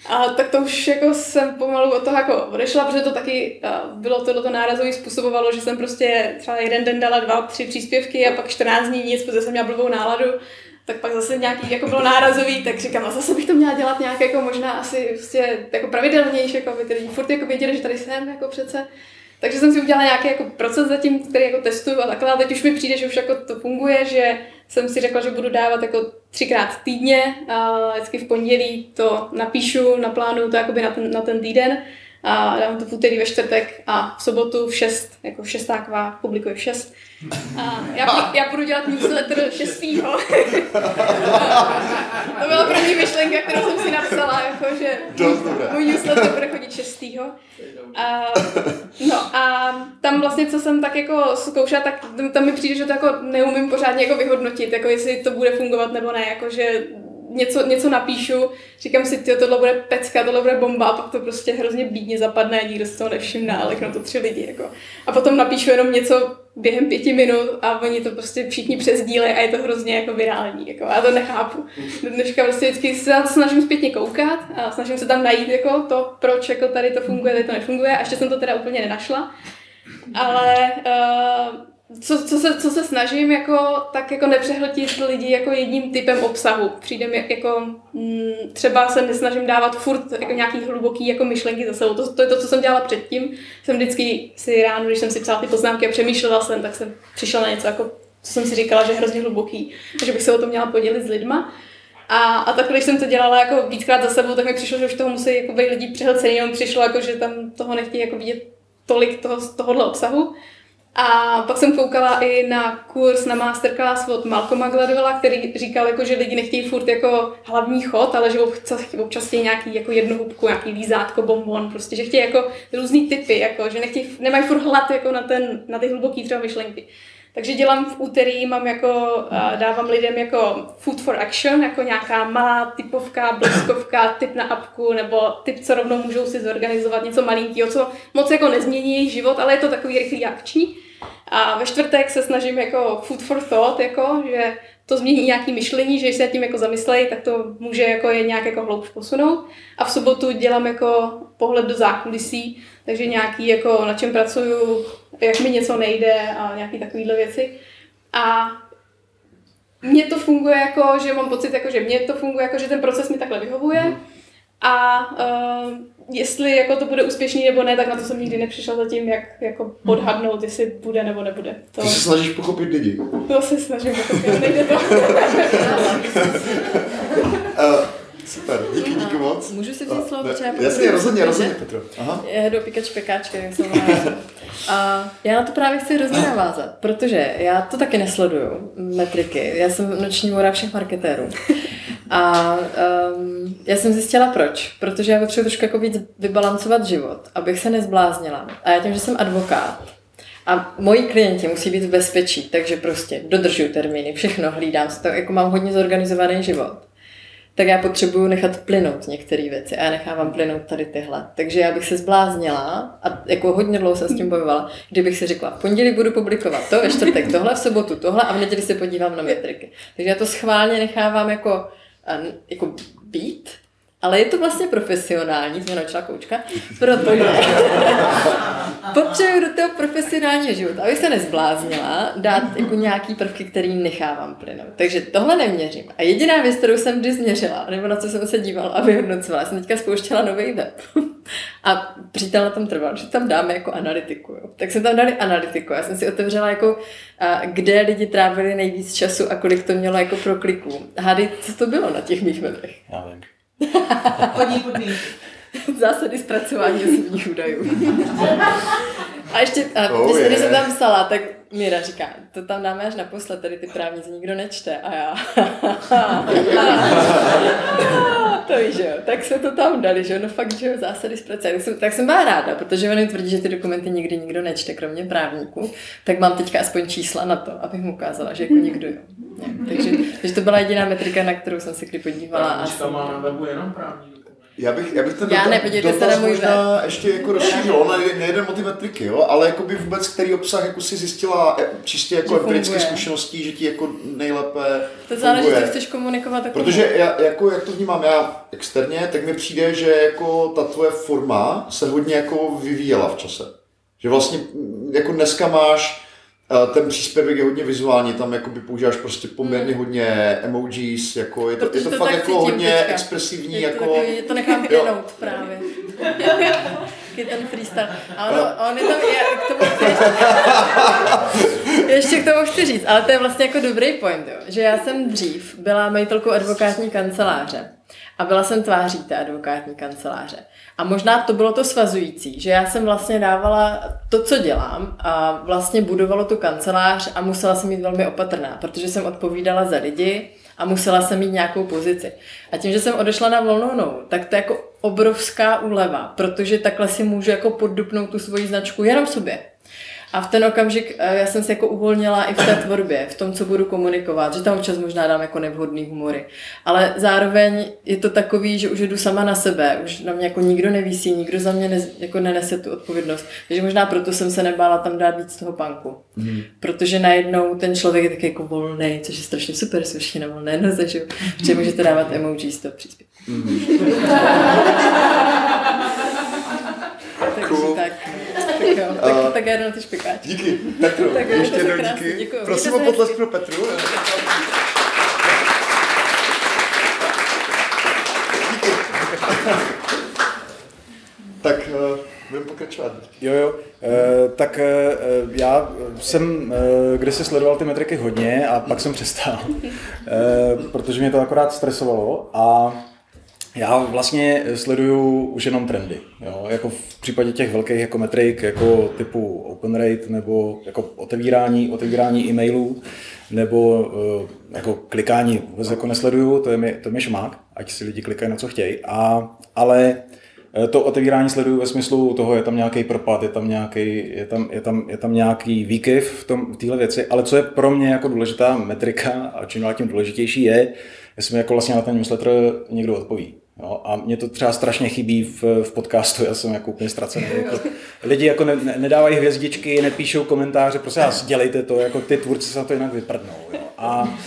A tak to už jako jsem pomalu od toho jako odešla, protože to taky uh, bylo tohleto nárazový způsobovalo, že jsem prostě třeba jeden den dala dva, tři příspěvky a pak 14 dní nic, protože jsem měla blbou náladu tak pak zase nějaký jako bylo nárazový, tak říkám, a zase bych to měla dělat nějak jako možná asi prostě jako pravidelnější, jako aby ty lidi furt jako věděli, že tady jsem jako přece. Takže jsem si udělala nějaký jako proces zatím, který jako testuju a takhle, a teď už mi přijde, že už jako to funguje, že jsem si řekla, že budu dávat jako třikrát týdně, a vždycky v pondělí to napíšu, naplánuju to jakoby na ten, na ten týden a dám to v úterý ve čtvrtek a v sobotu v 6, jako šestáková publikuje v 6. A já, já budu dělat newsletter 6. to byla první myšlenka, kterou jsem si napsala, jako, že můj newsletter bude chodit 6. A, no a tam vlastně, co jsem tak jako zkoušela, tak tam mi přijde, že to jako neumím pořádně jako vyhodnotit, jako jestli to bude fungovat nebo ne, jako že něco, něco napíšu, říkám si, tyjo, tohle bude pecka, tohle bude bomba, a pak to prostě hrozně bídně zapadne a nikdo z toho nevšimne, ale no to tři lidi. Jako. A potom napíšu jenom něco během pěti minut a oni to prostě všichni přesdílejí a je to hrozně jako virální. Jako. Já to nechápu. Dneška prostě vždycky se na snažím zpětně koukat a snažím se tam najít jako to, proč jako tady to funguje, tady to nefunguje a ještě jsem to teda úplně nenašla. Ale uh, co, co, se, co se snažím, jako, tak jako nepřehltit lidi jako jedním typem obsahu. Přijde mi jako, mm, třeba se nesnažím dávat furt jako nějaký hluboký jako myšlenky za sebou. To, to je to, co jsem dělala předtím. Jsem vždycky si ráno, když jsem si psala ty poznámky a přemýšlela jsem, tak jsem přišla na něco, jako, co jsem si říkala, že je hrozně hluboký, že bych se o tom měla podělit s lidma. A, a tak, když jsem to dělala jako víckrát za sebou, tak mi přišlo, že už toho musí jako být lidi přehlcený, jenom přišlo jako, že tam toho nechtějí jako vidět tolik toho, tohohle obsahu. A pak jsem koukala i na kurz, na masterclass od Malcolma Gladwella, který říkal, jako, že lidi nechtějí furt jako hlavní chod, ale že občas, občas chtějí nějaký jako jednu hubku, nějaký lízátko, bonbon, prostě, že chtějí jako různý typy, jako, že nechtějí, nemají furt hlad jako na, ten, na ty hluboké třeba myšlenky. Takže dělám v úterý, mám jako, dávám lidem jako food for action, jako nějaká malá typovka, bleskovka, typ na apku, nebo typ, co rovnou můžou si zorganizovat, něco malinkého, co moc jako nezmění jejich život, ale je to takový rychlý akční. A ve čtvrtek se snažím jako food for thought, jako, že to změní nějaké myšlení, že když se tím jako zamyslejí, tak to může jako je nějak jako hloubš posunout. A v sobotu dělám jako pohled do zákulisí, takže nějaký jako na čem pracuju, jak mi něco nejde a nějaký takovýhle věci. A mně to funguje jako, že mám pocit, jako, že mně to funguje jako, že ten proces mi takhle vyhovuje. A uh, jestli jako to bude úspěšný nebo ne, tak na to jsem nikdy nepřišla zatím, jak jako podhadnout, jestli bude nebo nebude. To... Ty se snažíš pochopit lidi. To se snažím pochopit, nejde to. uh, Super, díky, díky moc. Můžu si vzít slovo, protože já Jasně, rozhodně, rozhodně, Petro. Aha. Já jdu pikač pekáčky, jak jsem A já na to právě chci hrozně navázat, protože já to taky nesleduju, metriky. Já jsem noční mora všech marketérů. A um, já jsem zjistila proč. Protože já potřebuji trošku jako víc vybalancovat život, abych se nezbláznila. A já tím, že jsem advokát, a moji klienti musí být v bezpečí, takže prostě dodržuju termíny, všechno hlídám, to, jako mám hodně zorganizovaný život tak já potřebuju nechat plynout některé věci a já nechávám plynout tady tyhle. Takže já bych se zbláznila a jako hodně dlouho jsem s tím bojovala, kdybych si řekla, v pondělí budu publikovat to, ve čtvrtek tohle, v sobotu tohle a v neděli se podívám na metriky. Takže já to schválně nechávám jako, jako být, ale je to vlastně profesionální, naučila koučka, protože potřebuji do toho profesionálního života, abych se nezbláznila, dát jako nějaký prvky, který nechávám plynout. Takže tohle neměřím. A jediná věc, kterou jsem vždy změřila, nebo na co jsem se dívala a vyhodnocovala, jsem teďka spouštěla nový web. a přítel na tom trval, že tam dáme jako analytiku. Jo. Tak jsme tam dali analytiku. Já jsem si otevřela jako, kde lidi trávili nejvíc času a kolik to mělo jako pro kliků. Hádej, co to bylo na těch mých webech? Já vím. Hodní podmínky. Zásady zpracování osobních údajů. A ještě, a oh, když, když jsem tam psala, tak Míra říká, to tam dáme až naposled, tady ty právníci nikdo nečte. A já, to víš, jo. Tak jsme to tam dali, že no fakt, že jo, zásady zpracování. Tak jsem, tak jsem byla ráda, protože oni tvrdí, že ty dokumenty nikdy nikdo nečte, kromě právníků. Tak mám teďka aspoň čísla na to, abych mu ukázala, že jako nikdo jo. Takže, takže to byla jediná metrika, na kterou jsem se kdy podívala. Právnička má na webu jenom právní já bych, já bych ten já dotaz, dotaz se možná web. ještě jako rozšířil, ona nejde o ty metriky, jo, ale jako by vůbec který obsah jako si zjistila e, čistě jako empirické zkušeností, že ti jako nejlépe To záleží, co chceš komunikovat. Jako Protože já, jako, jak to vnímám já externě, tak mi přijde, že jako ta tvoje forma se hodně jako vyvíjela v čase. Že vlastně jako dneska máš ten příspěvek je hodně vizuální, tam jakoby používáš prostě poměrně hmm. hodně emojis, jako je to, je to, to fakt jako hodně teďka. expresivní. Je to, jako... Takový, je to nechám plynout právě. je ten freestyle. A ono, on je tam, je, k tomu chci, ještě k tomu chci říct, ale to je vlastně jako dobrý point, jo, že já jsem dřív byla majitelkou advokátní kanceláře a byla jsem tváří té advokátní kanceláře. A možná to bylo to svazující, že já jsem vlastně dávala to, co dělám a vlastně budovalo tu kancelář a musela jsem být velmi opatrná, protože jsem odpovídala za lidi a musela jsem mít nějakou pozici. A tím, že jsem odešla na volnou tak to je jako obrovská úleva, protože takhle si můžu jako poddupnout tu svoji značku jenom sobě. A v ten okamžik eh, já jsem se jako uvolnila i v té tvorbě, v tom, co budu komunikovat, že tam občas možná dám jako nevhodný humory. Ale zároveň je to takový, že už jdu sama na sebe, už na mě jako nikdo nevísí, nikdo za mě ne, jako nenese tu odpovědnost. Takže možná proto jsem se nebála tam dát víc toho panku. Mm. Protože najednou ten člověk je taky jako volný, což je strašně super, jsou všichni na volné noze, že, že můžete dávat emoji z toho příspěvku. Mm. Tak uh, tak já jdu na ty špekáče. Díky, Petru. tak ještě jednou díky. Děkuju. Prosím o potlesk pro Petru. Díky. tak uh, budeme pokračovat. Jo, jo. E, tak e, já jsem e, když se sledoval ty metriky hodně a pak jsem přestal, e, protože mě to akorát stresovalo a já vlastně sleduju už jenom trendy. Jo? Jako v případě těch velkých jako metrik, jako typu open rate, nebo jako otevírání, otevírání e-mailů, nebo uh, jako klikání vůbec jako nesleduju, to je mi, to je mi šmák, ať si lidi klikají na co chtějí. A, ale eh, to otevírání sleduju ve smyslu toho, je tam nějaký propad, je tam nějaký, je tam, je tam, je tam nějaký výkyv v, tom, v téhle věci, ale co je pro mě jako důležitá metrika a čím dál tím důležitější je, jestli mi jako vlastně na ten newsletter někdo odpoví. Jo, a mě to třeba strašně chybí v, v podcastu, já jsem jako úplně ztracený. Jako, lidi jako ne, ne, nedávají hvězdičky, nepíšou komentáře, prostě vás dělejte to, jako ty tvůrci se na to jinak vyprdnou. Jo. A,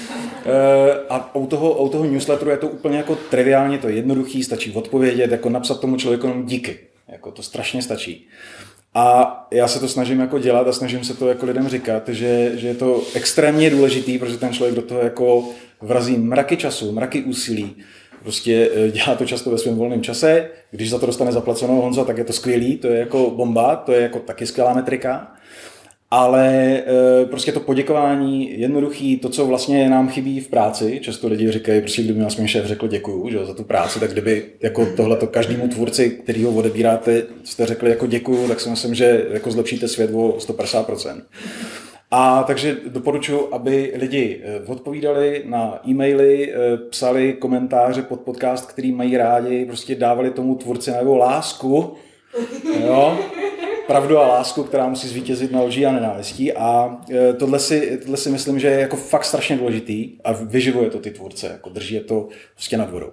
e, a u toho, u toho newsletteru je to úplně jako triviálně, to je jednoduchý, stačí odpovědět, jako napsat tomu člověku jenom díky. Jako to strašně stačí. A já se to snažím jako dělat a snažím se to jako lidem říkat, že, že je to extrémně důležitý, protože ten člověk do toho jako vrazí mraky času, mraky úsilí Prostě eh, dělá to často ve svém volném čase, když za to dostane zaplaceno Honza, tak je to skvělý, to je jako bomba, to je jako taky skvělá metrika. Ale e, prostě to poděkování jednoduchý, to, co vlastně nám chybí v práci, často lidi říkají, prostě kdyby svůj šéf řekl děkuju že, za tu práci, tak kdyby jako tohle každému tvůrci, který ho odebíráte, jste řekli jako děkuju, tak si myslím, že jako zlepšíte svět o 150%. A takže doporučuji, aby lidi eh, odpovídali na e-maily, eh, psali komentáře pod podcast, který mají rádi, prostě dávali tomu tvůrci nebo lásku, jo, pravdu a lásku, která musí zvítězit na lží a nenávistí. A eh, tohle si, tohle si myslím, že je jako fakt strašně důležitý a vyživuje to ty tvůrce, jako drží je to prostě nad vodou.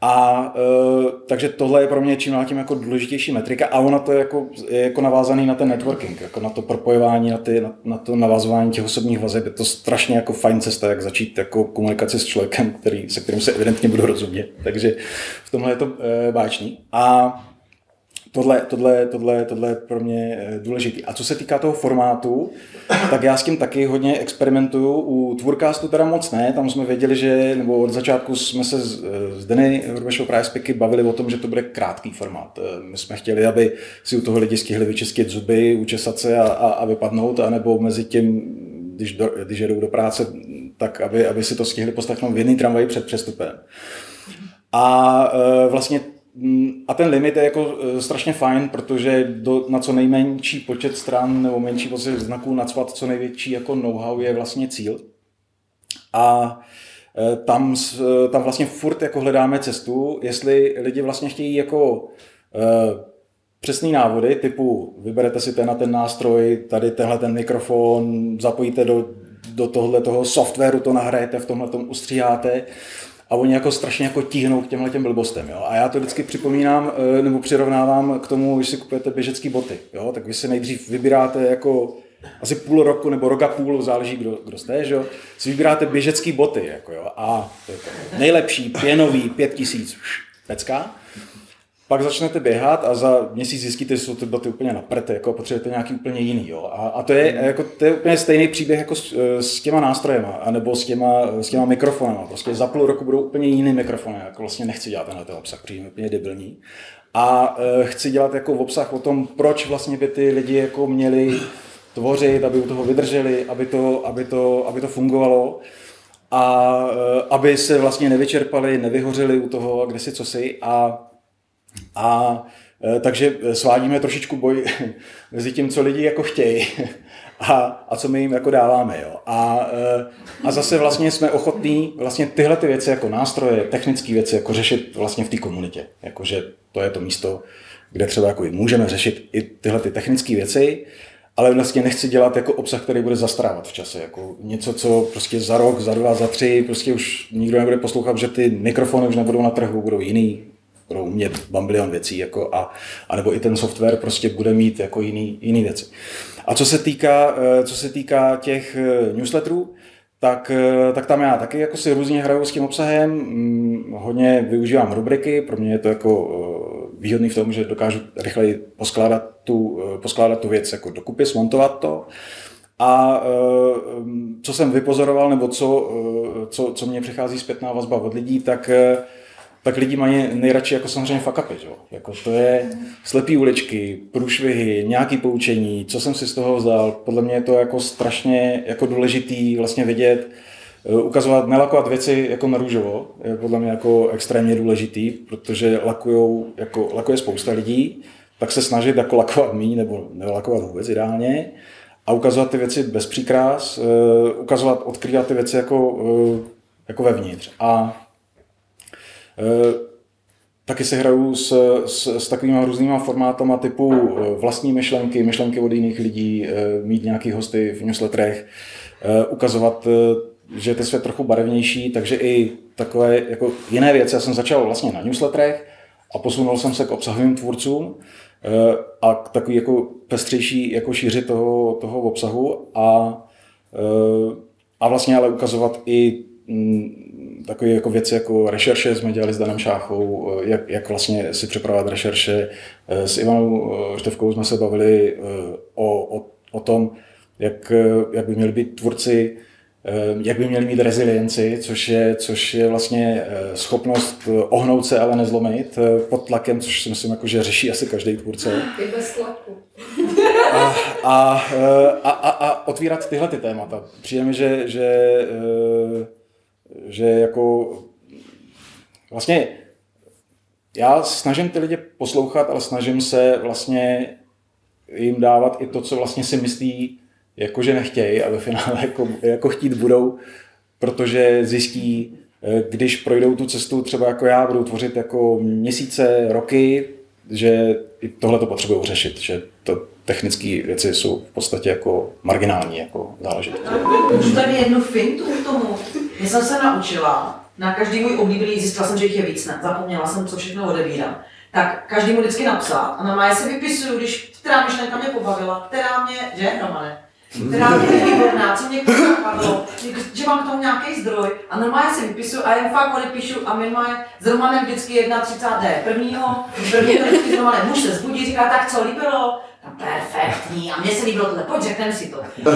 A e, takže tohle je pro mě čím dál tím jako důležitější metrika a ona to je jako, je jako navázaný na ten networking, jako na to propojování, na, ty, na, na to navazování těch osobních vazeb. Je to strašně jako fajn cesta, jak začít jako komunikaci s člověkem, který, se kterým se evidentně budu rozumět. Takže v tomhle je to e, báčný. A Tohle, tohle, tohle, tohle je pro mě eh, důležitý. A co se týká toho formátu, tak já s tím taky hodně experimentuju. U Tvůrkástu teda moc ne, tam jsme věděli, že, nebo od začátku jsme se s, s Denny Hrubešou Pricepicky bavili o tom, že to bude krátký formát. Eh, my jsme chtěli, aby si u toho lidi stihli vyčistit zuby, učesat se a, a, a vypadnout, anebo mezi tím, když, do, když jedou do práce, tak aby, aby si to stihli poslechnout v jiný tramvaji před přestupem. A e, vlastně a ten limit je jako e, strašně fajn, protože do, na co nejmenší počet stran nebo menší počet znaků nacvat co největší jako know-how je vlastně cíl. A e, tam, e, tam vlastně furt jako hledáme cestu, jestli lidi vlastně chtějí jako přesný návody typu vyberete si ten na ten nástroj, tady tenhle ten mikrofon, zapojíte do, do tohle toho softwaru, to nahrajete, v tomhle tom ustříháte, a oni jako strašně jako tíhnou k těmhle těm blbostem. Jo? A já to vždycky připomínám eh, nebo přirovnávám k tomu, když si kupujete běžecké boty. Jo? Tak vy si nejdřív vybíráte jako asi půl roku nebo roka půl, záleží, kdo, kdo jste, že jo, si vybíráte běžecké boty, jako jo, a nejlepší, pěnový, pět tisíc, pecka pak začnete běhat a za měsíc zjistíte, že jsou ty boty úplně na prete, jako potřebujete nějaký úplně jiný. Jo? A, a to, je, mm. jako, to je úplně stejný příběh jako s, s těma nástrojema, anebo s těma, s těma mikrofonama. Prostě za půl roku budou úplně jiný mikrofony, jako vlastně nechci dělat tenhle ten obsah, přijím úplně debilní. A e, chci dělat jako obsah o tom, proč vlastně by ty lidi jako měli tvořit, aby u toho vydrželi, aby to, aby to, aby to fungovalo a e, aby se vlastně nevyčerpali, nevyhořeli u toho, kde si co si. A a e, takže svádíme trošičku boj mezi tím, co lidi jako chtějí a, a co my jim jako dáváme. Jo. A, e, a zase vlastně jsme ochotní vlastně tyhle ty věci jako nástroje, technické věci jako řešit vlastně v té komunitě. Jakože to je to místo, kde třeba jako můžeme řešit i tyhle ty technické věci, ale vlastně nechci dělat jako obsah, který bude zastrávat v čase. Jako něco, co prostě za rok, za dva, za tři, prostě už nikdo nebude poslouchat, že ty mikrofony už nebudou na trhu, budou jiný, umět bambilion věcí, jako a, a nebo i ten software prostě bude mít jako jiný, jiný věci. A co se týká, eh, co se týká těch eh, newsletterů, tak, eh, tak tam já taky jako si různě hraju s tím obsahem, mm, hodně využívám rubriky, pro mě je to jako výhodný v tom, že dokážu rychleji poskládat tu, poskládat tu věc jako dokupy, smontovat to. A co jsem vypozoroval, nebo co, co, co mě přichází zpětná vazba od lidí, tak tak lidi mají nejradši jako samozřejmě fakapy. Jako to je slepý uličky, průšvihy, nějaký poučení, co jsem si z toho vzal. Podle mě je to jako strašně jako důležitý vlastně vidět, eh, ukazovat, nelakovat věci jako na růžovo, je podle mě jako extrémně důležitý, protože lakujou, jako, lakuje spousta lidí, tak se snažit jako lakovat méně nebo nelakovat vůbec ideálně a ukazovat ty věci bez příkrás, eh, ukazovat, odkrývat ty věci jako, jako vevnitř. A Eh, taky se hraju s, s, s takovými různýma formátama typu eh, vlastní myšlenky, myšlenky od jiných lidí, eh, mít nějaký hosty v newsletterech, ukazovat, že ten svět trochu barevnější, takže i takové jako jiné věci. Já jsem začal vlastně na newsletterech a posunul jsem se k obsahovým tvůrcům a k takový jako pestřejší jako šíři toho, toho obsahu a, a vlastně ale ukazovat i mm, takové jako věci jako rešerše jsme dělali s Danem Šáchou, eh, jak, jak vlastně si připravovat rešerše. Eh, s Ivanou eh, Števkou jsme se bavili o, o, o tom, jak, jak by měli být tvůrci, jak by měli mít rezilienci, což je, což je vlastně schopnost ohnout se, ale nezlomit pod tlakem, což si myslím, jako, že řeší asi každý tvůrce. I bez tlaku. A, a, a, a, a otvírat tyhle ty témata. Přijde mi, že, že že jako vlastně já snažím ty lidi poslouchat, ale snažím se vlastně jim dávat i to, co vlastně si myslí, jako že nechtějí a ve finále jako, jako chtít budou, protože zjistí, když projdou tu cestu třeba jako já, budou tvořit jako měsíce, roky, že i tohle to potřebují řešit, že to technické věci jsou v podstatě jako marginální jako záležitost. Můžu tady jednu fintu k tomu. Já jsem se naučila, na každý můj oblíbený, zjistila jsem, že jich je víc, ne? zapomněla jsem, co všechno odebírám. Tak každý mu vždycky napsat a já si vypisuju, když která myšlenka mě pobavila, která mě, že, Romane? která mě je výborná, co mě napadlo, že mám k tomu nějaký zdroj a normálně si vypisuju a jen fakt odepíšu a my máme s Romanem vždycky 31. D. Prvního, první to vždycky s Romanem, muž se zbudí, říká, tak co líbilo, no perfektní, a mně se líbilo tohle, pojď řekneme si to.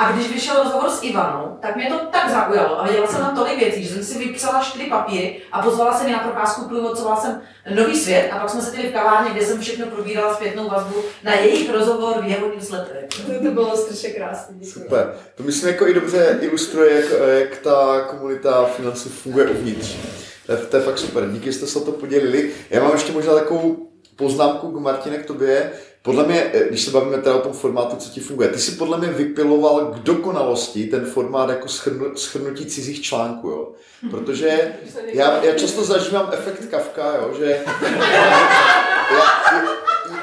A, a když vyšel rozhovor s Ivanou, tak mě to tak zaujalo a viděla jsem na tolik věcí, že jsem si vypsala čtyři papíry a pozvala jsem ji na procházku průvodcovala jsem Nový svět a pak jsme se tedy v kavárně, kde jsem všechno probírala zpětnou vazbu na jejich rozhovor v jeho newsletter. To, to bylo strašně krásné. Super. To myslím jako i dobře ilustruje, jak, jak ta komunita financí funguje uvnitř. To je, to je fakt super. Díky, že jste se o to podělili. Já mám ještě možná takovou poznámku k Martine k tobě. Podle mě, eh, když se bavíme teda o tom formátu, co ti funguje, ty si podle mě vypiloval k dokonalosti ten formát jako schrnu, schrnutí cizích článků, jo. Protože já, já často zažívám efekt Kafka, jo, že já,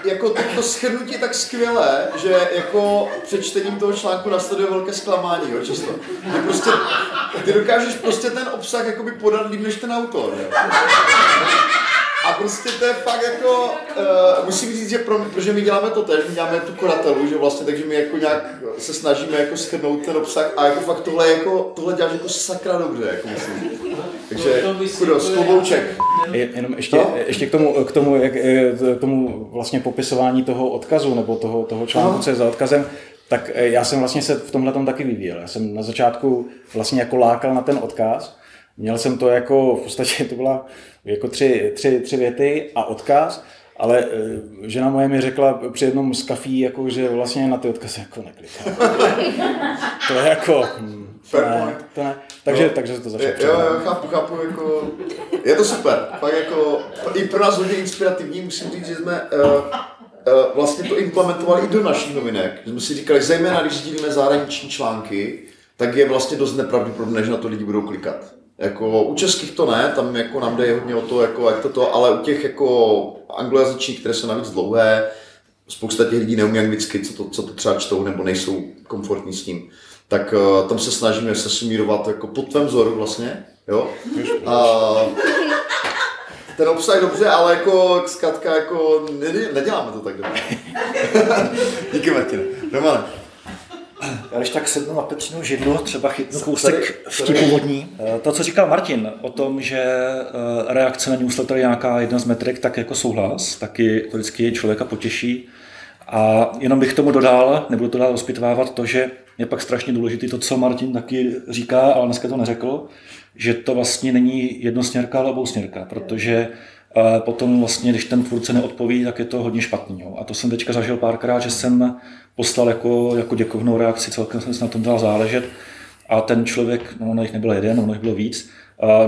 jako to, to schrnutí tak skvělé, že jako přečtením toho článku nastupuje velké zklamání, jo, často. Že prostě, ty dokážeš prostě ten obsah jakoby podat líp než ten autor, jo. A prostě to je fakt jako, uh, musím říct, že pro, protože my děláme to tež, my děláme tu kuratelu, že vlastně, takže my jako nějak se snažíme jako schrnout ten obsah a jako fakt tohle, jako, tohle děláš jako sakra dobře, jako musím. Takže kudos, klobouček. Jenom ještě, no? ještě k tomu, k tomu, jak, k tomu vlastně popisování toho odkazu nebo toho, toho článku, no. co je za odkazem, tak eh, já jsem vlastně se v tomhle tom taky vyvíjel. Já jsem na začátku vlastně jako lákal na ten odkaz, Měl jsem to jako, v podstatě to byla jako tři, tři, tři věty a odkaz, ale eh, žena moje mi řekla při jednom z kafí, jako, že vlastně na ty odkazy jako nekliká. to je jako... Hm, to ne, to ne. Takže, no, takže se to začalo Jo, jo, chápu, chápu, jako, je to super. Fakt jako, i pro nás hodně inspirativní, musím říct, že jsme uh, uh, vlastně to implementovali i do našich novinek. Jsme si říkali, zejména když sdílíme zahraniční články, tak je vlastně dost nepravděpodobné, že na to lidi budou klikat. Jako u českých to ne, tam jako nám jde hodně o to, jako jak to, to ale u těch jako anglojazyčních, které jsou navíc dlouhé, spousta těch lidí neumí anglicky, co to, co to třeba čtou nebo nejsou komfortní s tím, tak uh, tam se snažíme se sumírovat jako pod tvém vzoru vlastně, jo. A ten obsah dobře, ale jako zkrátka jako neděláme to tak dobře. Díky Martine. Romane. Já když tak sednu na Petřinu židlu, třeba chytnu kousek vtipu vodní. Eh, to, co říkal Martin o tom, že eh, reakce na newsletter je nějaká jedna z metrik, tak jako souhlas, taky to vždycky člověka potěší. A jenom bych tomu dodal, nebudu to dál rozpitvávat, to, že je pak strašně důležité to, co Martin taky říká, ale dneska to neřekl, že to vlastně není jednosměrka, ale obousměrka, protože eh, potom vlastně, když ten tvůrce neodpoví, tak je to hodně špatný. Jo. A to jsem teďka zažil párkrát, že jsem poslal jako, jako děkovnou reakci, celkem jsem se na tom dal záležet a ten člověk, no ono jich nebyl jeden, ono jich bylo víc,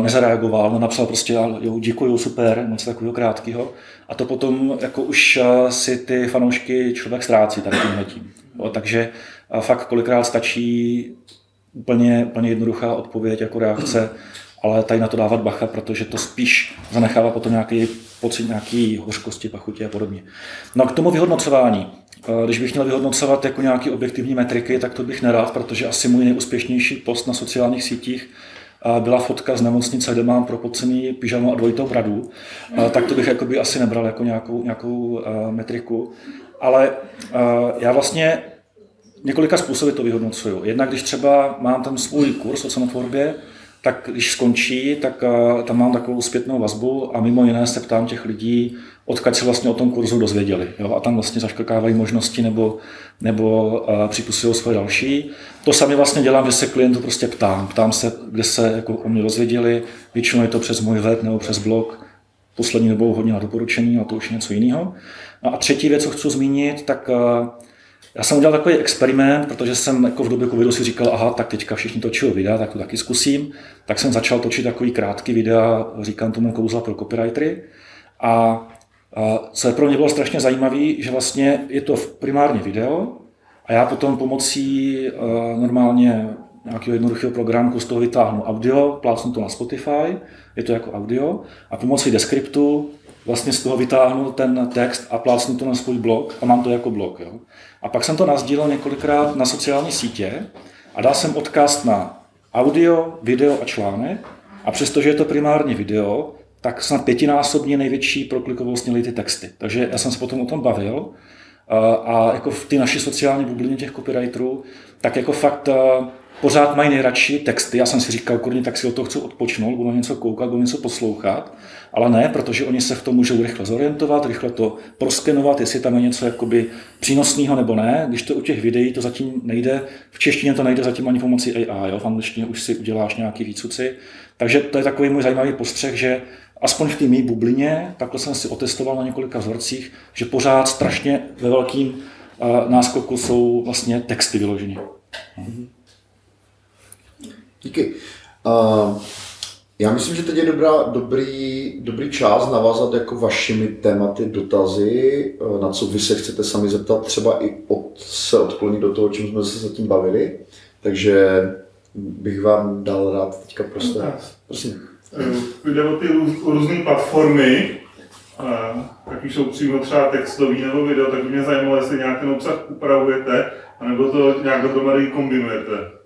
nezareagoval, no, napsal prostě, jo, děkuju, super, moc takového krátkého. A to potom jako už si ty fanoušky člověk ztrácí tady tímhle tím. Jo, takže fakt kolikrát stačí úplně, úplně jednoduchá odpověď jako reakce, ale tady na to dávat bacha, protože to spíš zanechává potom nějaký pocit nějaký hořkosti, pachutě a podobně. No a k tomu vyhodnocování. Když bych měl vyhodnocovat jako nějaké objektivní metriky, tak to bych nerad, protože asi můj nejúspěšnější post na sociálních sítích byla fotka z nemocnice, kde mám propocený pyžamo a dvojitou bradu, tak to bych jakoby asi nebral jako nějakou, nějakou metriku. Ale já vlastně několika způsoby to vyhodnocuju. Jednak když třeba mám ten svůj kurz o cenotvorbě, tak když skončí, tak tam mám takovou zpětnou vazbu a mimo jiné se ptám těch lidí, odkud se vlastně o tom kurzu dozvěděli. Jo? A tam vlastně zaškrkávají možnosti nebo, nebo uh, připisují svoje další. To sami vlastně dělám, že se klientů prostě ptám. Ptám se, kde se jako o mě dozvěděli. Většinou je to přes můj web nebo přes blog. Poslední dobou hodně na doporučení a to už je něco jiného. No a třetí věc, co chci zmínit, tak uh, já jsem udělal takový experiment, protože jsem jako v době covidu si říkal, aha, tak teďka všichni točili videa, tak to taky zkusím. Tak jsem začal točit takový krátký videa, říkám tomu kouzla pro copywritery. A co je pro mě bylo strašně zajímavé, že vlastně je to primárně video a já potom pomocí normálně nějakého jednoduchého programu z toho vytáhnu audio, plácnu to na Spotify, je to jako audio a pomocí deskriptu vlastně z toho vytáhnu ten text a plácnu to na svůj blog a mám to jako blog. Jo. A pak jsem to nazdílel několikrát na sociální sítě a dal jsem odkaz na audio, video a článek a přestože je to primárně video, tak snad pětinásobně největší proklikovost měly ty texty. Takže já jsem se potom o tom bavil a jako v ty naši sociální bublině těch copywriterů, tak jako fakt pořád mají nejradši texty. Já jsem si říkal, kurně, tak si o to chci odpočnout, budu něco koukat, budu něco poslouchat, ale ne, protože oni se v tom můžou rychle zorientovat, rychle to proskenovat, jestli tam je něco jakoby přínosného nebo ne. Když to u těch videí to zatím nejde, v češtině to nejde zatím ani pomocí AI, jo? v angličtině už si uděláš nějaký výcuci. Takže to je takový můj zajímavý postřeh, že aspoň v té mý bublině, takhle jsem si otestoval na několika vzorcích, že pořád strašně ve velkým náskoku jsou vlastně texty vyloženě. Hmm. Díky. Uh, já myslím, že teď je dobrá, dobrý, dobrý čas navázat jako vašimi tématy, dotazy, na co vy se chcete sami zeptat, třeba i od, se odklonit do toho, čím jsme se zatím bavili. Takže bych vám dal rád teďka prostor. Prosím. Jde o ty růz, různé platformy, ať už jsou přímo třeba textový nebo video, tak by mě zajímalo, jestli nějak ten obsah upravujete, anebo to nějak dohromady kombinujete.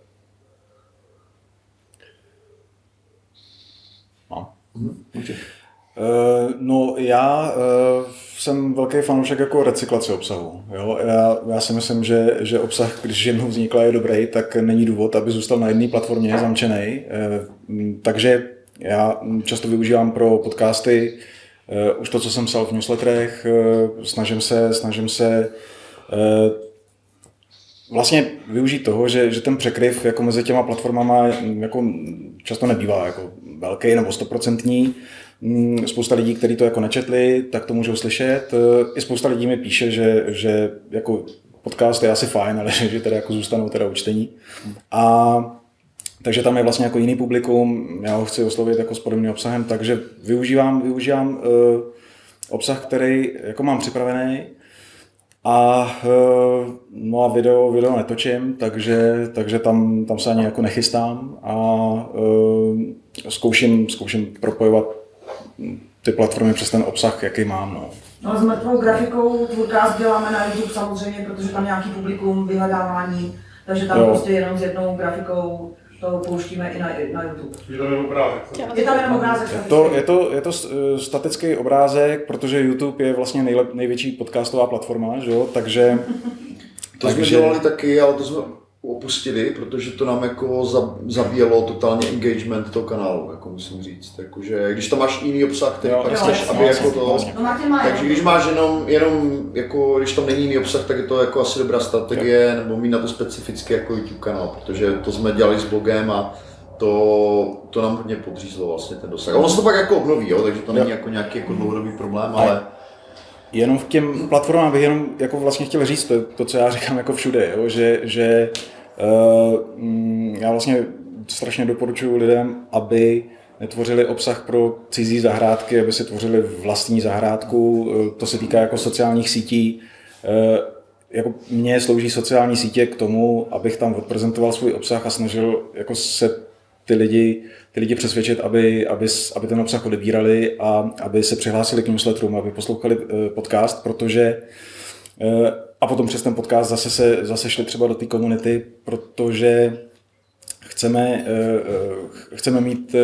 Uh, no já uh, jsem velký fanoušek jako recyklace obsahu. Jo? Já, já si myslím, že, že obsah, když jednou vznikl je dobrý, tak není důvod, aby zůstal na jedné platformě zamčený. Uh, takže já často využívám pro podcasty už to, co jsem psal v newsletterech, snažím se, snažím se vlastně využít toho, že, že ten překryv jako mezi těma platformama jako často nebývá jako velký nebo stoprocentní. Mm, spousta lidí, kteří to jako nečetli, tak to můžou slyšet. I spousta lidí mi píše, že, že jako podcast je asi fajn, ale že teda jako zůstanou teda učtení. A takže tam je vlastně jako jiný publikum, já ho chci oslovit jako s podobným obsahem, takže využívám, využívám uh, obsah, který jako mám připravený, a uh, no a video, video netočím, takže, takže tam, tam se ani jako nechystám a uh, zkouším, zkouším propojovat ty platformy přes ten obsah, jaký mám. No. No s mrtvou grafikou tvůrkář děláme na YouTube samozřejmě, protože tam nějaký publikum, vyhledávání, takže tam jo. prostě jenom s jednou grafikou to pouštíme i na, na YouTube. Je tam jenom obrázek. Je tam jenom obrázek. Je to, je to, je to statický obrázek, protože YouTube je vlastně nejlep, největší podcastová platforma, že jo? takže... To takže... jsme dělali taky, ale to jsme opustili, protože to nám jako zabíjelo totálně engagement toho kanálu, jako musím říct. Jakože, když tam máš jiný obsah, který pak chceš, aby jako to... No, takže když máš jenom, jenom jako, když tam není jiný obsah, tak je to jako asi dobrá strategie, nebo mít na to specificky jako YouTube kanál, protože to jsme dělali s blogem a to, to nám hodně podřízlo vlastně ten dosah. Ono se to pak jako obnoví, jo, takže to není jako nějaký jako dlouhodobý problém, ale... Jenom v těm platformám bych jenom jako vlastně chtěl říct to, to co já říkám jako všude, jo, že, že uh, já vlastně strašně doporučuji lidem, aby netvořili obsah pro cizí zahrádky, aby si tvořili vlastní zahrádku. Eh, to se týká jako sociálních sítí. Eh, jako mně slouží sociální sítě k tomu, abych tam odprezentoval svůj obsah a snažil jako se ty lidi, ty lidi přesvědčit, aby, aby, aby ten obsah odebírali a aby se přihlásili k newsletterům, aby poslouchali eh, podcast, protože a potom přes ten podcast zase se zase šli třeba do té komunity, protože chceme, chceme mít,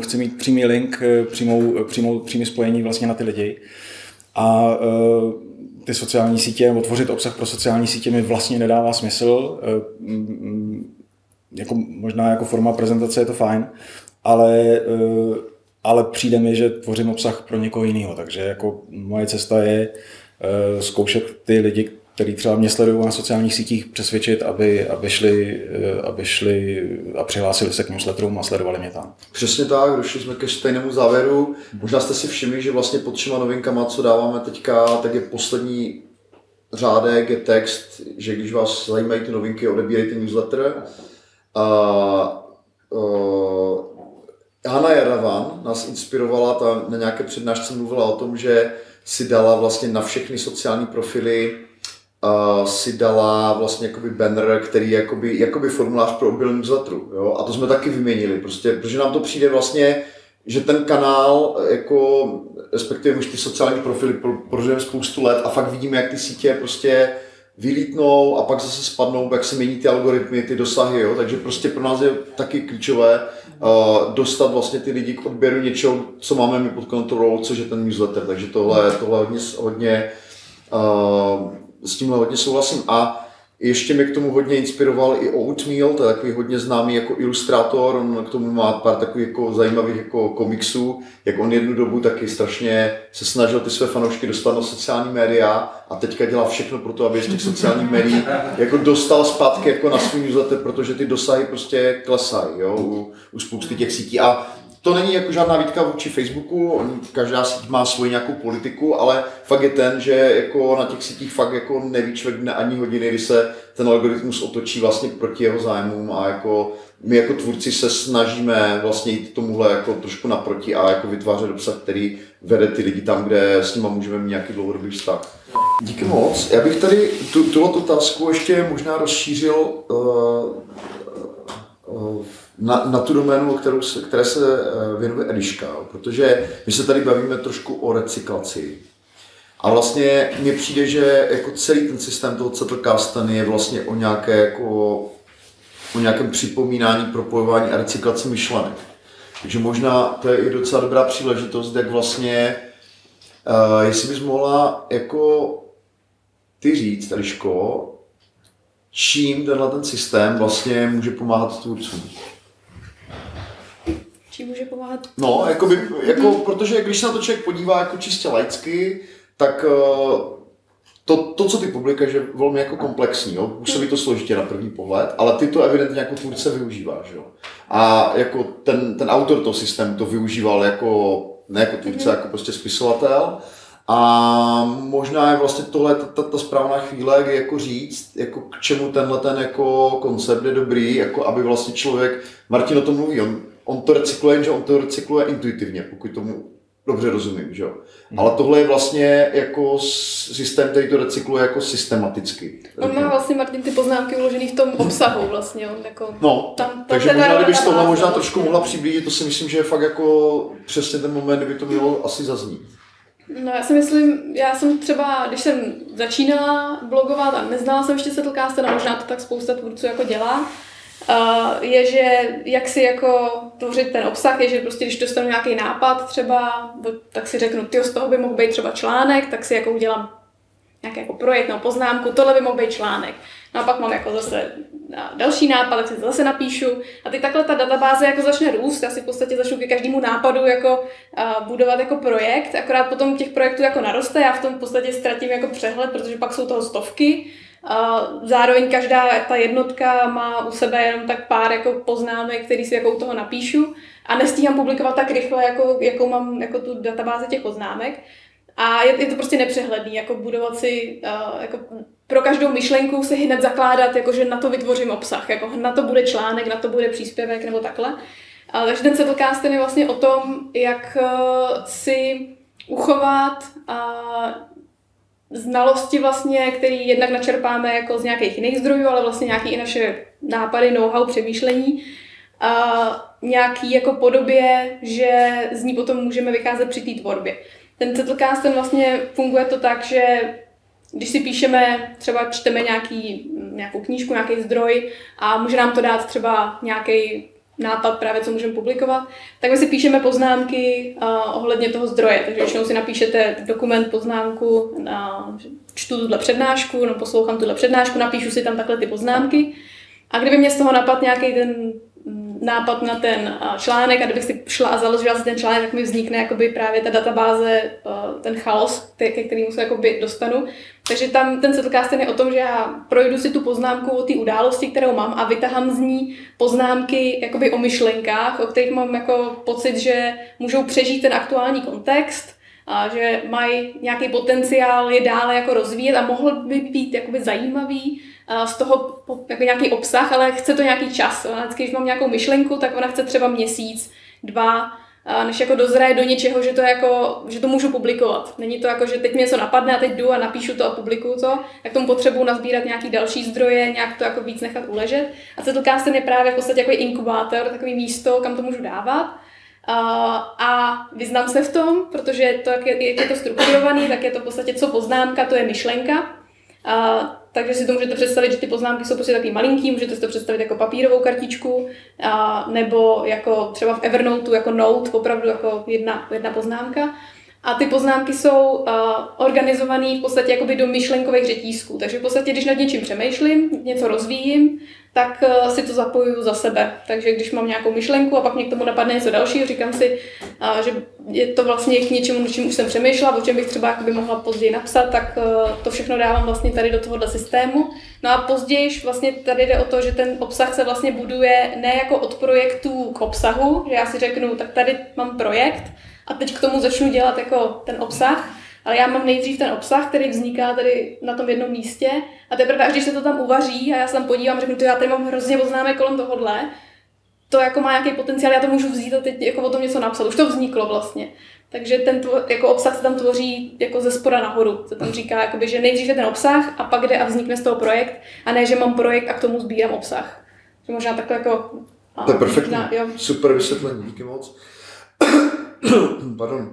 chci mít přímý link, přímou, přímou, přímý spojení vlastně na ty lidi. A ty sociální sítě, nebo tvořit obsah pro sociální sítě mi vlastně nedává smysl. Eh, jako, možná jako forma prezentace je to fajn, ale, eh, ale přijde mi, že tvořím obsah pro někoho jiného. Takže jako moje cesta je eh, zkoušet ty lidi, který třeba mě sledují na sociálních sítích, přesvědčit, aby, aby, šli, aby šli a přihlásili se k newsletterům a sledovali mě tam. Přesně tak, došli jsme ke stejnému závěru. Možná jste si všimli, že vlastně pod všema novinkama, co dáváme teďka, tak je poslední řádek, je text, že když vás zajímají ty novinky, odebírejte newsletter. A, uh, Hanna Jaravan nás inspirovala, ta na nějaké přednášce mluvila o tom, že si dala vlastně na všechny sociální profily uh, si dala vlastně jakoby banner, který je jakoby, jakoby formulář pro odběr newsletteru. Jo? A to jsme taky vyměnili, prostě, protože nám to přijde vlastně, že ten kanál, jako, respektive už ty sociální profily prožijeme spoustu let a fakt vidíme, jak ty sítě prostě vylítnou a pak zase spadnou, jak se mění ty algoritmy, ty dosahy, jo? takže prostě pro nás je taky klíčové uh, dostat vlastně ty lidi k odběru něčeho, co máme my pod kontrolou, což je ten newsletter, takže tohle, tohle hodně, hodně uh, s tímhle hodně souhlasím. A ještě mě k tomu hodně inspiroval i Oatmeal, to je takový hodně známý jako ilustrátor, on k tomu má pár takových jako zajímavých jako komiksů, jak on jednu dobu taky strašně se snažil ty své fanoušky dostat na sociální média a teďka dělá všechno pro to, aby z těch sociálních médií jako dostal zpátky jako na svůj newsletter, protože ty dosahy prostě klesají jo, u, u spousty těch sítí. A to není jako žádná výtka vůči Facebooku, každá síť má svoji nějakou politiku, ale fakt je ten, že jako na těch sítích fakt jako neví člověk dne ani hodiny, kdy se ten algoritmus otočí vlastně proti jeho zájmům a jako my jako tvůrci se snažíme vlastně jít tomuhle jako trošku naproti a jako vytvářet obsah, který vede ty lidi tam, kde s nimi můžeme mít nějaký dlouhodobý vztah. Díky moc. Já bych tady tu, tuhle otázku ještě možná rozšířil uh, uh, na, na tu doménu, kterou se, které se eh, věnuje Eliška, protože my se tady bavíme trošku o recyklaci. A vlastně mně přijde, že jako celý ten systém toho Zettelkasten je vlastně o, nějaké, jako, o nějakém připomínání, propojování a recyklaci myšlenek. Takže možná to je i docela dobrá příležitost, jak vlastně, uh, jestli bys mohla jako ty říct, Eliško, čím tenhle ten systém vlastně může pomáhat tvůrcům. Čím může pomáhat? No, jakoby, jako, protože když se na to člověk podívá jako čistě laicky, tak eh, to, to, co ty publikuješ, je velmi jako komplexní. Jo? Působí to složitě na první pohled, ale ty to evidentně jako tvůrce využíváš. Jo? A jako ten, ten autor toho systému to využíval jako, ne jako tvůrce, mm-hmm. jako prostě spisovatel. A možná je vlastně tohle ta, ta, ta správná chvíle, kdy jako říct, jako k čemu tenhle ten jako koncept je dobrý, jako aby vlastně člověk, Martin o tom mluví, on on to recykluje, že on to recykluje intuitivně, pokud tomu dobře rozumím, že jo. Hmm. Ale tohle je vlastně jako systém, který to recykluje jako systematicky. On má vlastně, Martin, ty poznámky uložený v tom obsahu vlastně. On jako no, tam, tam takže možná, kdybys tohle možná trošku mohla přiblížit, to si myslím, že je fakt jako přesně ten moment, kdyby to mělo asi zaznít. No já si myslím, já jsem třeba, když jsem začínala blogovat a neznala jsem ještě Settlecast, a možná to tak spousta tvůrců jako dělá, je, že jak si jako tvořit ten obsah, je, že prostě když dostanu nějaký nápad třeba, tak si řeknu, ty z toho by mohl být třeba článek, tak si jako udělám nějaký jako projekt nebo poznámku, tohle by mohl být článek. No a pak mám jako zase další nápad, tak si to zase napíšu. A teď takhle ta databáze jako začne růst, já si v podstatě začnu ke každému nápadu jako uh, budovat jako projekt, akorát potom těch projektů jako naroste, já v tom v podstatě ztratím jako přehled, protože pak jsou toho stovky zároveň každá ta jednotka má u sebe jenom tak pár jako poznámek, který si jako u toho napíšu a nestíhám publikovat tak rychle, jako, jako mám jako tu databázi těch poznámek. A je, je to prostě nepřehledný, jako budovat si, uh, jako pro každou myšlenku si hned zakládat, jako že na to vytvořím obsah, jako na to bude článek, na to bude příspěvek nebo takhle. Uh, takže ten Settlecast je vlastně o tom, jak si uchovat uh, znalosti vlastně, který jednak načerpáme jako z nějakých jiných zdrojů, ale vlastně nějaké i naše nápady, know-how, přemýšlení, a nějaký jako podobě, že z ní potom můžeme vycházet při té tvorbě. Ten Settlecast ten vlastně funguje to tak, že když si píšeme, třeba čteme nějaký, nějakou knížku, nějaký zdroj a může nám to dát třeba nějaký nápad právě, co můžeme publikovat, tak my si píšeme poznámky uh, ohledně toho zdroje. Takže většinou si napíšete dokument, poznámku, uh, čtu tuhle přednášku, no poslouchám tuhle přednášku, napíšu si tam takhle ty poznámky. A kdyby mě z toho napadl nějaký ten nápad na ten článek a kdybych si šla a založila si ten článek, tak mi vznikne jakoby právě ta databáze, ten chaos, ke kterému se jakoby dostanu. Takže tam ten settlecast je o tom, že já projdu si tu poznámku o té události, kterou mám a vytahám z ní poznámky jakoby o myšlenkách, o kterých mám jako pocit, že můžou přežít ten aktuální kontext, a že mají nějaký potenciál je dále jako rozvíjet a mohl by být jakoby zajímavý z toho jako nějaký obsah, ale chce to nějaký čas. Vždycky, když mám nějakou myšlenku, tak ona chce třeba měsíc, dva, než jako dozraje do něčeho, že to, jako, že to můžu publikovat. Není to jako, že teď mě něco napadne a teď jdu a napíšu to a publikuju to, tak tomu potřebuji nazbírat nějaký další zdroje, nějak to jako víc nechat uležet. A Settlecast je právě v podstatě jako inkubátor, takový místo, kam to můžu dávat. Uh, a vyznám se v tom, protože to, jak je, jak je to strukturovaný, tak je to v podstatě co poznámka, to je myšlenka. Uh, takže si to můžete představit, že ty poznámky jsou prostě takový malinký, můžete si to představit jako papírovou kartičku, a, nebo jako třeba v Evernote jako note, opravdu jako jedna, jedna poznámka. A ty poznámky jsou uh, organizované v podstatě jakoby do myšlenkových řetízků. Takže v podstatě, když nad něčím přemýšlím, něco rozvíjím, tak uh, si to zapojuju za sebe. Takže když mám nějakou myšlenku a pak mě k tomu napadne něco dalšího, říkám si, uh, že je to vlastně k něčemu, o čem už jsem přemýšlela, o čem bych třeba mohla později napsat, tak uh, to všechno dávám vlastně tady do tohohle systému. No a později vlastně tady jde o to, že ten obsah se vlastně buduje ne jako od projektu k obsahu, že já si řeknu, tak tady mám projekt, a teď k tomu začnu dělat jako ten obsah, ale já mám nejdřív ten obsah, který vzniká tady na tom jednom místě a teprve až když se to tam uvaří a já se tam podívám, řeknu, to já tady mám hrozně poznámek kolem tohohle, to jako má nějaký potenciál, já to můžu vzít a teď jako o tom něco napsat. Už to vzniklo vlastně. Takže ten tvo, jako obsah se tam tvoří jako ze spoda nahoru. Se tam říká, jakoby, že nejdřív je ten obsah a pak jde a vznikne z toho projekt a ne, že mám projekt a k tomu sbírám obsah. Že možná takhle jako... To je perfektní. Super vysvětlení, díky moc. Pardon.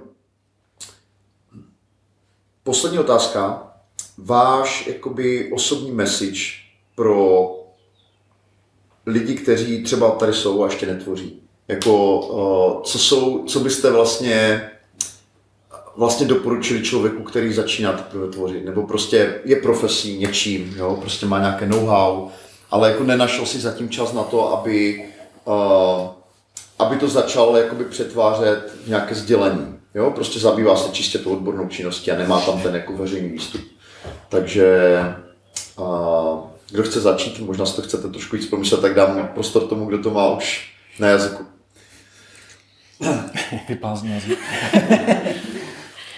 Poslední otázka. Váš jakoby osobní message pro lidi, kteří třeba tady jsou a ještě netvoří. Jako, uh, co, jsou, co byste vlastně vlastně doporučili člověku, který začíná teprve tvořit, nebo prostě je profesí něčím, jo? prostě má nějaké know-how, ale jako nenašel si zatím čas na to, aby uh, aby to začal jakoby přetvářet v nějaké sdělení. Jo? Prostě zabývá se čistě tou odbornou činností a nemá tam ten jako veřejný výstup. Takže a, kdo chce začít, možná si to chcete trošku víc pomyslet, tak dám prostor tomu, kdo to má už na jazyku. Vypázný jazyk.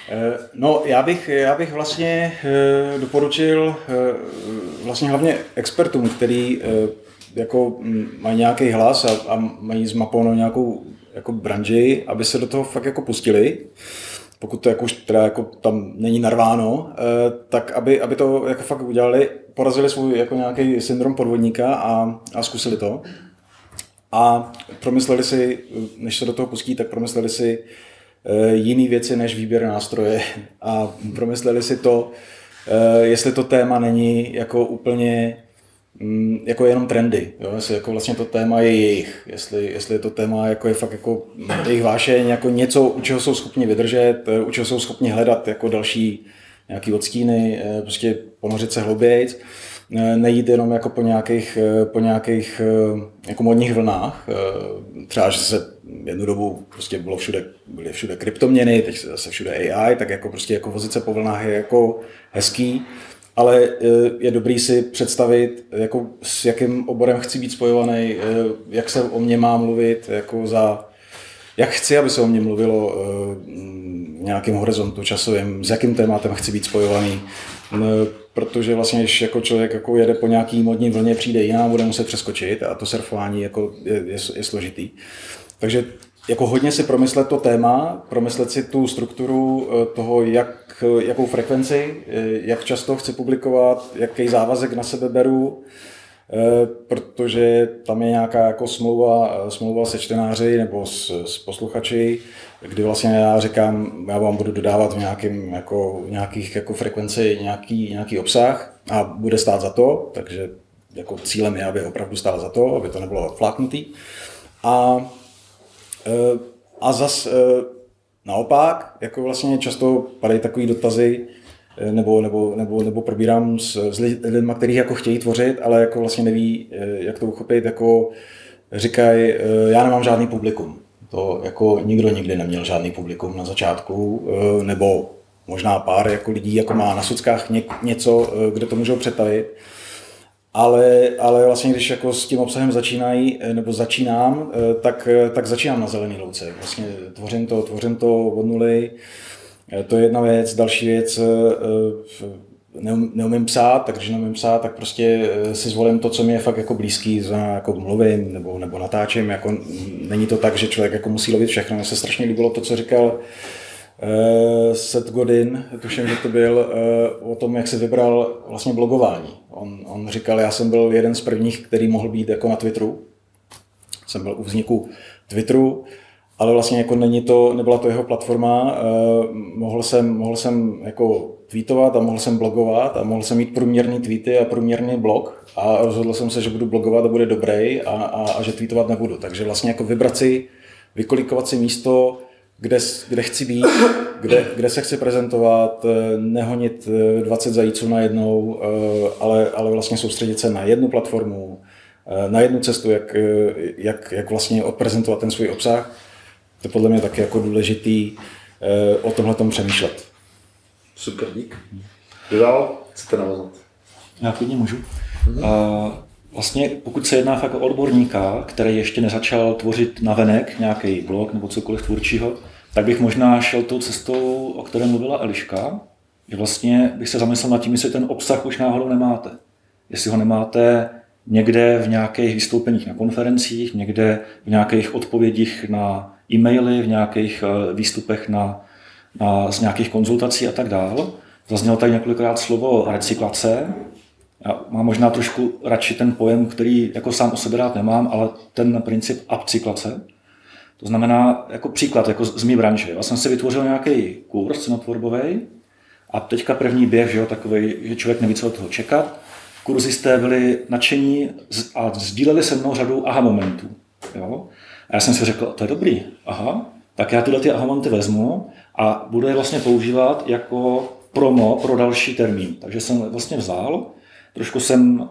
Eh, no, já bych, já bych vlastně eh, doporučil eh, vlastně hlavně expertům, který jako mají nějaký hlas a, a mají zmapovanou nějakou jako branži, aby se do toho fakt jako pustili, pokud to jako už teda jako tam není narváno, eh, tak aby, aby to jako fakt udělali, porazili svůj jako nějaký syndrom podvodníka a, a zkusili to. A promysleli si, než se do toho pustí, tak promysleli si eh, jiné věci než výběr nástroje a promysleli si to, eh, jestli to téma není jako úplně Mm, jako jenom trendy, jo? jestli jako vlastně to téma je jejich, jestli, jestli to téma jako je fakt jako jejich vášeň, jako něco, u čeho jsou schopni vydržet, eh, u čeho jsou schopni hledat jako další nějaký odstíny, eh, prostě ponořit se hloubějc, eh, nejít jenom jako po nějakých, po nějakých jako modních vlnách, třeba, že se jednu dobu prostě bylo všude, byly všude kryptoměny, teď se zase všude AI, tak jako prostě jako vozit se po vlnách je jako hezký, ale eh, je dobrý si představit, jako s jakým oborem chci být spojovaný, eh, jak se o mě má mluvit, jako za, jak chci, aby se o mě mluvilo v nějakém horizontu časovém, s jakým tématem chci být spojovaný, protože vlastně, když jako člověk jako jede po nějaký modní vlně, přijde jiná, bude muset přeskočit a to surfování jako je, je, je složitý. Takže jako hodně si promyslet to téma, promyslet si tu strukturu eh, toho, jak, jakou frekvenci, eh, jak často chci publikovat, jaký závazek na sebe beru, eh, protože tam je nějaká jako smlouva, smlouva se čtenáři nebo s, s posluchači, kdy vlastně já říkám, já vám budu dodávat v, nějakým, jako, nějakých jako frekvenci nějaký, nějaký obsah a bude stát za to, takže jako cílem je, aby opravdu stál za to, aby to nebylo odfláknutý. A Eh, a zas eh, naopak, jako vlastně často padají takový dotazy, eh, nebo, nebo, nebo, nebo probírám s, s lidmi, kteří jako chtějí tvořit, ale jako vlastně neví, jak to uchopit, jako říkají, já nemám žádný publikum. To jako nikdo nikdy neměl žádný publikum na začátku, nebo možná pár jako lidí jako má na sockách něco, kde to můžou přetavit ale, ale vlastně když jako s tím obsahem začínají, eh, nebo začínám, eh, tak, eh, tak začínám na zelený louce. Vlastně tvořím to, tvořím to od nuly. To je jedna věc. Další věc, neum, neumím psát, tak když neumím psát, tak prostě si zvolím to, co mi je fakt jako blízký, za jako mluvím nebo, nebo natáčím. Jako, není to tak, že člověk jako musí lovit všechno. Mně se strašně líbilo to, co říkal uh, Seth Godin, tuším, že to byl, uh, o tom, jak se vybral vlastně blogování. On, on říkal, já jsem byl jeden z prvních, který mohl být jako na Twitteru. Jsem byl u vzniku Twitteru, ale vlastně jako není to, nebyla to jeho platforma. Uh, mohl, jsem, mohl jsem jako tweetovat a mohl jsem blogovat a mohl jsem mít průměrný tweety a průměrný blog a rozhodl jsem se, že budu blogovat a bude dobrý a, a, a že tweetovat nebudu. Takže vlastně jako vybrat si, vykolikovat si místo, kde, kde chci být, kde, kde se chci prezentovat, eh, nehonit 20 eh, zajíců na jednou, eh, ale, ale vlastně soustředit se na jednu platformu, na jednu cestu, jak, jak, jak vlastně odprezentovat ten svůj obsah. To je podle mě taky jako důležitý o tomhle tom přemýšlet. Super, dík. Kdo dál chcete navazat? Já klidně můžu. Mhm. Uh, vlastně pokud se jedná fakt o odborníka, který ještě nezačal tvořit na venek nějaký blog nebo cokoliv tvůrčího, tak bych možná šel tou cestou, o které mluvila Eliška, že vlastně bych se zamyslel nad tím, jestli ten obsah už náhodou nemáte. Jestli ho nemáte někde v nějakých vystoupeních na konferencích, někde v nějakých odpovědích na e-maily, v nějakých eh, výstupech na, na, z nějakých konzultací a tak dále. Zaznělo tady několikrát slovo recyklace, já mám možná trošku radši ten pojem, který jako sám o sebe rád nemám, ale ten princip upcyklace. To znamená, jako příklad, jako z mé branže. Já jsem si vytvořil nějaký kurz cenotvorbový a teďka první běh, že jo, takový, že člověk neví, co od toho čekat. Kurzisté byli nadšení a sdíleli se mnou řadu aha momentů. Jo? A já jsem si řekl, to je dobrý, aha, tak já tyhle ty aha momenty vezmu a budu je vlastně používat jako promo pro další termín. Takže jsem vlastně vzal Trošku jsem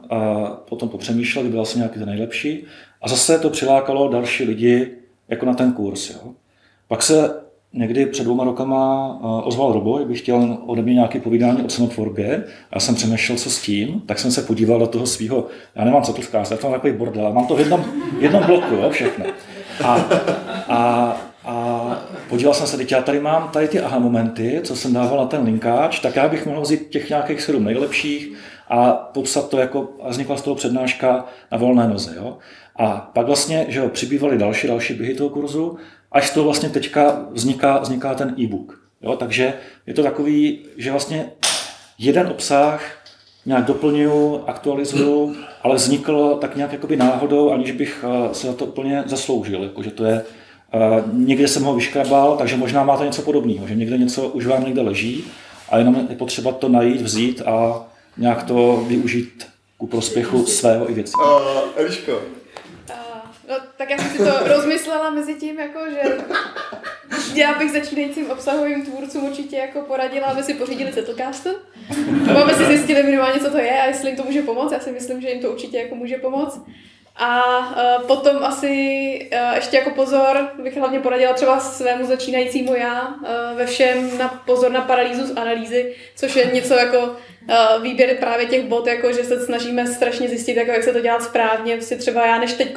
potom popřemýšlel, vybral jsem nějaký ten nejlepší a zase to přilákalo další lidi jako na ten kurz. Jo. Pak se někdy před dvouma rokama ozval Robo, bych chtěl ode mě nějaké povídání o cenotvorbě. Já jsem přemýšlel, co s tím, tak jsem se podíval do toho svého, já nemám co to vzkázat, já mám takový bordel, mám to v jednom, jednom bloku, jo, všechno. A, a, a podíval jsem se, teď já tady mám tady ty aha momenty, co jsem dával na ten linkáč, tak já bych mohl vzít těch nějakých sedm nejlepších, a popsat to jako, a vznikla z toho přednáška na volné noze. Jo? A pak vlastně, že jo, přibývaly další, další běhy toho kurzu, až toho vlastně teďka vzniká, vzniká ten e-book. Jo? Takže je to takový, že vlastně jeden obsah nějak doplňuju, aktualizuju, ale vznikl tak nějak jakoby náhodou, aniž bych eh, se za to úplně zasloužil. Jako, že to je, eh, někde jsem ho vyškrabal, takže možná máte něco podobného, že někde něco už vám někde leží a jenom je potřeba to najít, vzít a nějak to využít ku prospěchu svého i věcí. Uh, Eliško. Uh, no, tak já jsem si to rozmyslela mezi tím, jako, že já bych začínajícím obsahovým tvůrcům určitě jako poradila, aby si pořídili Settlecast. Aby si zjistili minimálně, co to je a jestli jim to může pomoct. Já si myslím, že jim to určitě jako může pomoct. A uh, potom asi uh, ještě jako pozor bych hlavně poradila třeba svému začínajícímu já uh, ve všem na pozor na paralýzu z analýzy, což je něco jako výběr právě těch bod, jako že se snažíme strašně zjistit, jako jak se to dělat správně. Prostě třeba já než teď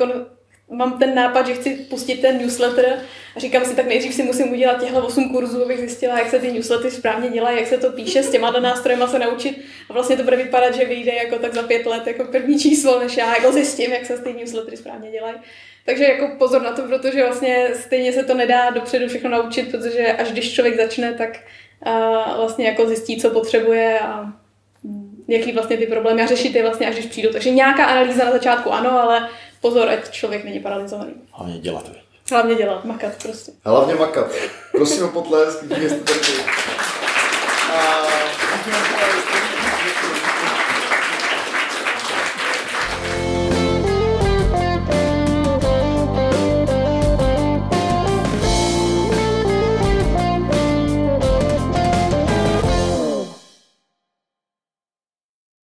mám ten nápad, že chci pustit ten newsletter a říkám si, tak nejdřív si musím udělat těchto 8 kurzů, abych zjistila, jak se ty newslettery správně dělají, jak se to píše, s těma nástrojema se naučit a vlastně to bude vypadat, že vyjde jako tak za pět let jako první číslo, než já jako zjistím, jak se ty newslettery správně dělají. Takže jako pozor na to, protože vlastně stejně se to nedá dopředu všechno naučit, protože až když člověk začne, tak vlastně jako zjistí, co potřebuje a jaký vlastně ty problémy a řešit je vlastně až když přijdu. Takže nějaká analýza na začátku ano, ale pozor, ať člověk není paralizovaný. Hlavně dělat. Hlavně dělat, makat prostě. Hlavně makat. Prosím o potlesk, že jste tady. A...